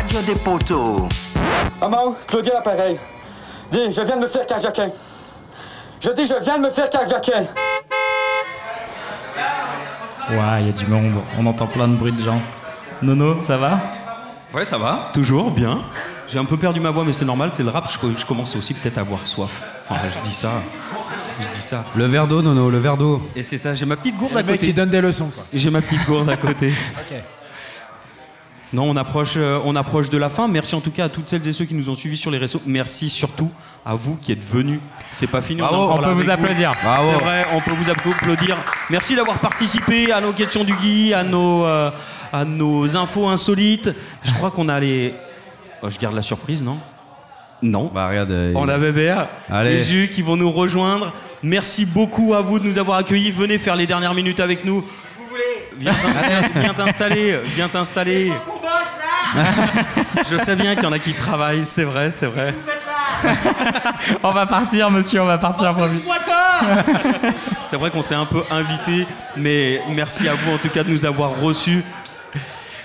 Radio, des poteaux. Maman, Claudia l'appareil. Dis, je viens de me faire carjacker. Je dis, je viens de me faire carjacker. Ouais, il y a du monde, on entend plein de bruit de gens. Nono, ça va? Ouais, ça va, toujours bien. J'ai un peu perdu ma voix, mais c'est normal, c'est le rap, je, je commence aussi peut-être à avoir soif. Enfin, je dis ça. Je dis ça. Le verre d'eau, Nono, le verre d'eau. Et c'est ça, j'ai ma petite gourde Le à mec côté. qui donne des leçons, quoi. J'ai ma petite gourde à côté. (laughs) Non, on approche, euh, on approche de la fin. Merci en tout cas à toutes celles et ceux qui nous ont suivis sur les réseaux. Merci surtout à vous qui êtes venus. C'est pas fini. Bravo. On peut vous applaudir. C'est vrai, on peut vous applaudir. Merci d'avoir participé à nos questions du Guy, à nos, euh, à nos infos insolites. Je crois qu'on a les. Oh, je garde la surprise, non? Non. Bah regarde. euh, On a Bébert Allez. et Jus qui vont nous rejoindre. Merci beaucoup à vous de nous avoir accueillis. Venez faire les dernières minutes avec nous. Viens t'in- viens t'installer, viens t'installer. Je sais bien qu'il y en a qui travaillent, c'est vrai, c'est vrai. (laughs) On va partir, monsieur, on va partir. promis. C'est vrai qu'on s'est un peu invité, mais merci à vous en tout cas de nous avoir reçus.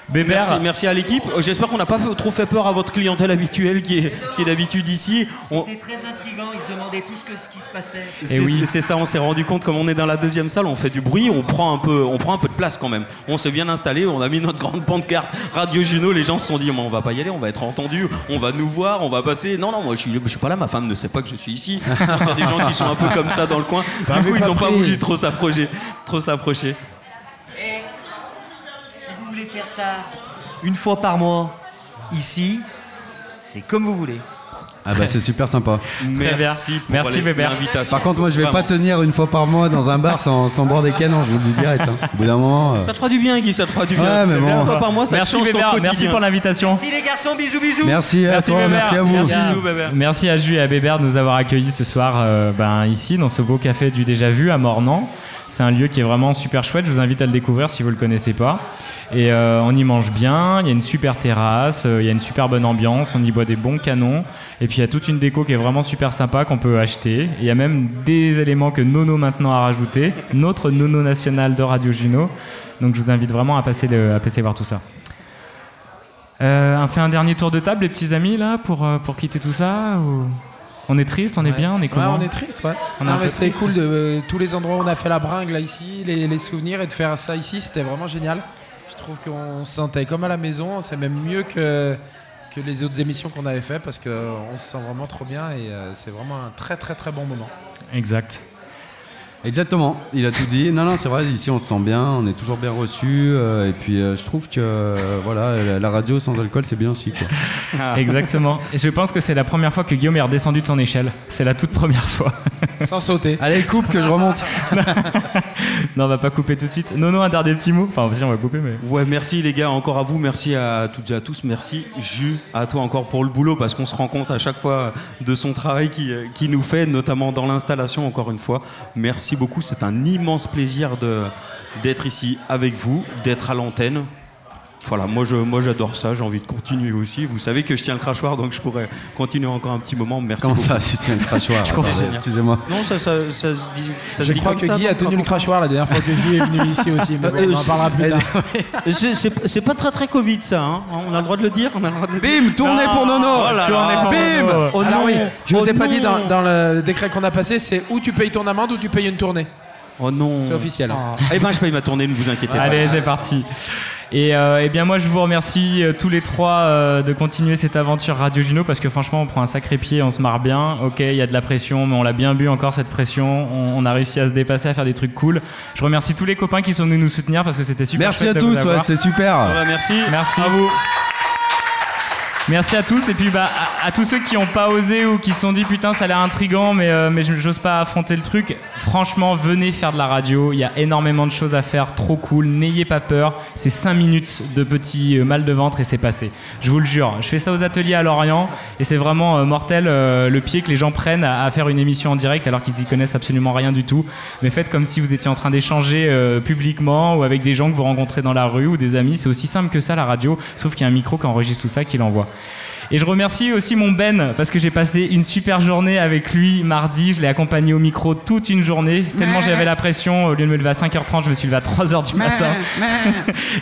Bébert. Merci, merci à l'équipe. Euh, J'espère qu'on n'a pas trop fait peur à votre clientèle habituelle qui est, qui est d'habitude ici. On- C'était très intriguant, ils se demandaient tout ce, que, ce qui se passait. C'est c'est ça, on s'est rendu compte comme on est dans la deuxième salle, on fait du bruit, on prend un peu, on prend un peu de place quand même. On s'est bien installé, on a mis notre grande pancarte Radio Juno, les gens se sont dit, Mais on va pas y aller, on va être entendu, on va nous voir, on va passer. Non, non, moi je suis, je suis pas là, ma femme ne sait pas que je suis ici. Il y a des gens qui sont un peu comme ça dans le coin. (laughs) Du coup, ils pas ont pas voulu trop s'approcher, trop s'approcher. Si vous voulez faire ça une fois par mois, ici, c'est comme vous voulez. Ah bah c'est super sympa. Merci pour Merci, l'invitation. Par contre moi je vais pas tenir une fois par mois dans un bar sans, sans boire des canons, je vous le dis direct. hein. Au bout d'un moment. euh, Ça te fera du bien, Guy, ça te fera du bien. Ouais, mais C'est bon. bien, Une fois par mois, ça te Merci change ton Bébert, quotidien. merci pour l'invitation. Merci les garçons, bisous bisous. Merci à toi, Bébert. merci à vous. Bisous, Bébert. Merci à Ju et à Bébert de nous avoir accueillis ce soir euh, ben, ici dans ce beau café du déjà vu à Mornan. C'est un lieu qui est vraiment super chouette. Je vous invite à le découvrir si vous ne le connaissez pas. Et euh, on y mange bien. Il y a une super terrasse. euh, il y a une super bonne ambiance. On y boit des bons canons. Et puis il y a toute une déco qui est vraiment super sympa qu'on peut acheter. Et il y a même des éléments que Nono maintenant a rajouté. Notre Nono national de Radio Juno. Donc je vous invite vraiment à passer, à passer voir tout ça. Euh, on fait un dernier tour de table, les petits amis, là, pour, pour quitter tout ça On est triste, on est bien, on est Ouais, comment on est triste, ouais. On Non, mais c'était cool de euh, tous les endroits où on a fait la bringue là ici, les, les souvenirs et de faire ça ici, c'était vraiment génial. Je trouve qu'on se sentait comme à la maison, c'est même mieux que, que les autres émissions qu'on avait fait parce qu'on se sent vraiment trop bien et euh, c'est vraiment un très très très bon moment. Exact. Exactement, il a tout dit. Non, non, c'est vrai, ici on se sent bien, on est toujours bien reçu. et puis euh, je trouve que euh, voilà, la, radio sans alcool c'est bien aussi. Quoi. (laughs) Exactement. Et je pense que c'est la première fois que Guillaume est redescendu de son échelle. C'est la toute première fois. (laughs) Sans sauter. Allez, coupe que je remonte. (laughs) non, on va pas couper tout de suite. Nono, un dernier petit mot. Enfin, si, on va couper, mais. Ouais, merci les gars, encore à vous, merci à toutes et à tous, merci Jus, à toi encore pour le boulot, parce qu'on se rend compte à chaque fois de son travail qui, euh, qui nous fait, notamment dans l'installation, encore une fois. Merci beaucoup, c'est un immense plaisir d'être ici avec vous, d'être à l'antenne. Voilà, moi je- moi j'adore ça, j'ai envie de continuer aussi. Vous savez que je tiens le crachoir, donc je pourrais continuer encore un petit moment. Merci Comment beaucoup. ça, tu tiens le crachoir (laughs) excusez-moi. Non, ça, ça, ça se dit. Ça se Je dit crois que ça, Guy a tenu le crachoir la dernière fois que Guy est venu ici aussi, mais bon, on en c'est- parlera plus tard. C'est- C'est c'est pas très très Covid ça, hein on a le droit de le dire on a le droit de le dire. Bim, tournez pour Nono Oh là Tournez là. pour Bim Nono. Oh Alors non. oui, je vous ai Oh pas dit dans, dans le décret qu'on a passé, c'est où tu payes ton amende ou tu payes une tournée. Oh non C'est officiel. Eh ben je paye ma tournée, ne vous inquiétez pas. Allez, c'est parti. Et euh, eh bien moi je vous remercie euh, tous les trois euh, de continuer cette aventure Radio Juno parce que franchement on prend un sacré pied, on se marre bien. Ok, il y a de la pression, mais on l'a bien bu encore cette pression. On, on a réussi à se dépasser, à faire des trucs cool. Je remercie tous les copains qui sont venus nous soutenir parce que c'était super. Merci à tous, ouais, c'était super. Ouais, merci. Merci à vous. Merci à tous et puis bah, à, tous ceux qui n'ont pas osé ou qui se sont dit putain ça a l'air intrigant mais, euh, mais j'ose pas affronter le truc. Franchement venez faire de la radio, il y a énormément de choses à faire, trop cool, n'ayez pas peur. C'est 5 minutes de petit euh, mal de ventre et c'est passé. Je vous le jure, je fais ça aux ateliers à Lorient et c'est vraiment euh, mortel euh, le pied que les gens prennent à, à faire une émission en direct alors qu'ils y connaissent absolument rien du tout. Mais faites comme si vous étiez en train d'échanger publiquement ou avec des gens que vous rencontrez dans la rue ou des amis. C'est aussi simple que ça la radio, sauf qu'il y a un micro qui enregistre tout ça, qui l'envoie. Et je remercie aussi mon Ben parce que j'ai passé une super journée avec lui mardi. Je l'ai accompagné au micro toute une journée. Tellement j'avais la pression, au lieu de me lever à 5h30, je me suis levé à 3h du matin. (laughs)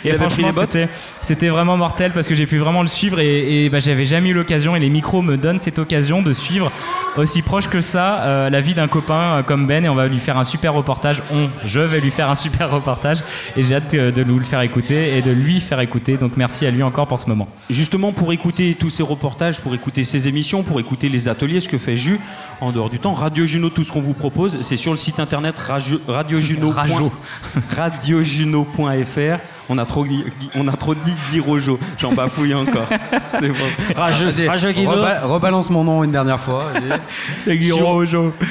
Il Et avait pris franchement, les bottes c'était, c'était vraiment mortel parce que j'ai pu vraiment le suivre et, et, bah, j'avais jamais eu l'occasion et les micros me donnent cette occasion de suivre aussi proche que ça euh, la vie d'un copain euh, comme Ben et on va lui faire un super reportage. On, je vais lui faire un super reportage et j'ai hâte euh, de nous le faire écouter et de lui faire écouter. Donc merci à lui encore pour ce moment. Justement, pour écouter tous ces reportages, pour écouter ces émissions, pour écouter les ateliers, ce que fait Jus en dehors du temps, Radio Juno, tout ce qu'on vous propose, c'est sur le site internet radio, radiojuno.fr. On a trop, dit- on a trop dit Guy Rojo. J'en bafouille encore. (laughs) C'est bon. Guido. reba- rebalance mon nom une dernière fois. vas-y. (laughs) Sur,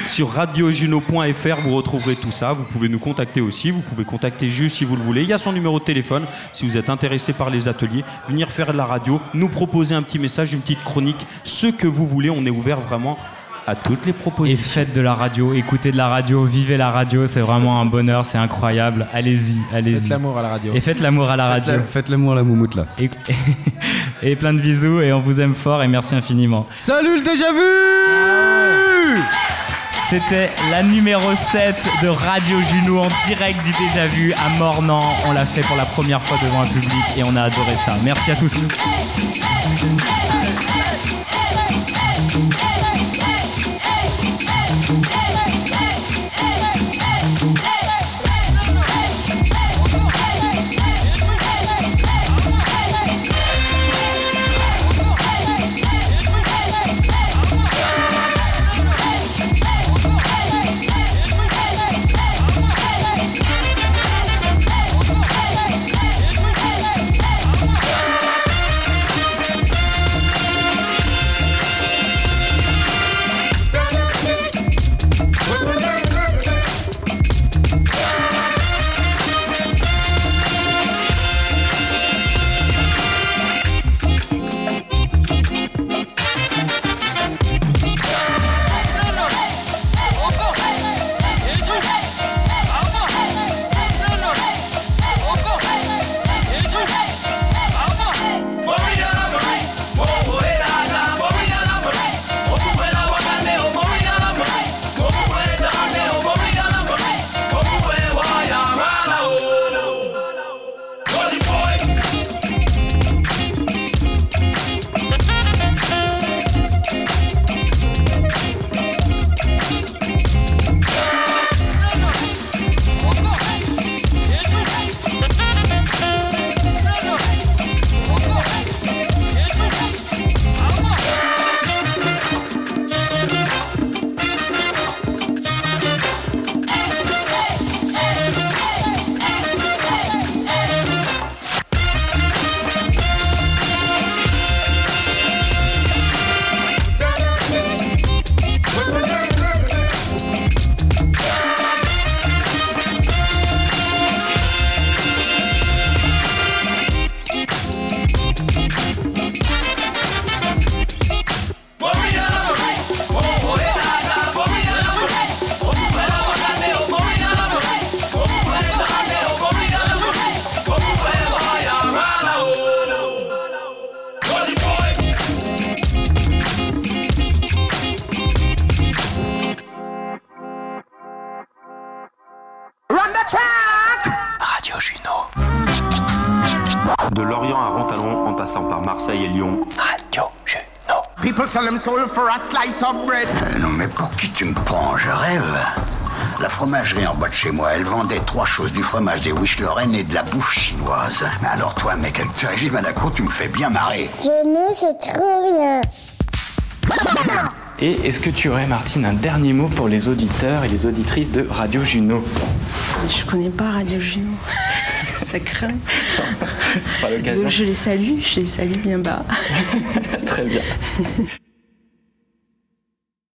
sur radiojuno.fr, vous retrouverez tout ça. Vous pouvez nous contacter aussi. Vous pouvez contacter Jus si vous le voulez. Il y a son numéro de téléphone si vous êtes intéressé par les ateliers. Venir faire de la radio, nous proposer un petit message, une petite chronique, ce que vous voulez. On est ouvert vraiment à toutes les Et propositions. faites de la radio, écoutez de la radio, vivez la radio, c'est vraiment un bonheur, c'est incroyable. Allez-y, allez-y. Faites l'amour à la radio. Et faites l'amour à la radio. Faites l'amour à la moumoute là. Et, (laughs) et plein de bisous et on vous aime fort et merci infiniment. Salut le déjà vu C'était la numéro 7 de Radio Juno en direct du Déjà Vu à Mornan. On l'a fait pour la première fois devant un public et on a adoré ça. Merci à tous. Du fromage, des wish Lorraine et de la bouffe chinoise. Mais alors toi, mec, avec tes régimes à la cour, tu me fais bien marrer. Je ne sais trop rien. Et est-ce que tu aurais, Martine, un dernier mot pour les auditeurs et les auditrices de Radio Juno Je connais pas Radio Juno. (laughs) Ça craint. Ce sera l'occasion. Donc je les salue, je les salue bien bas. (laughs) Très bien. (laughs)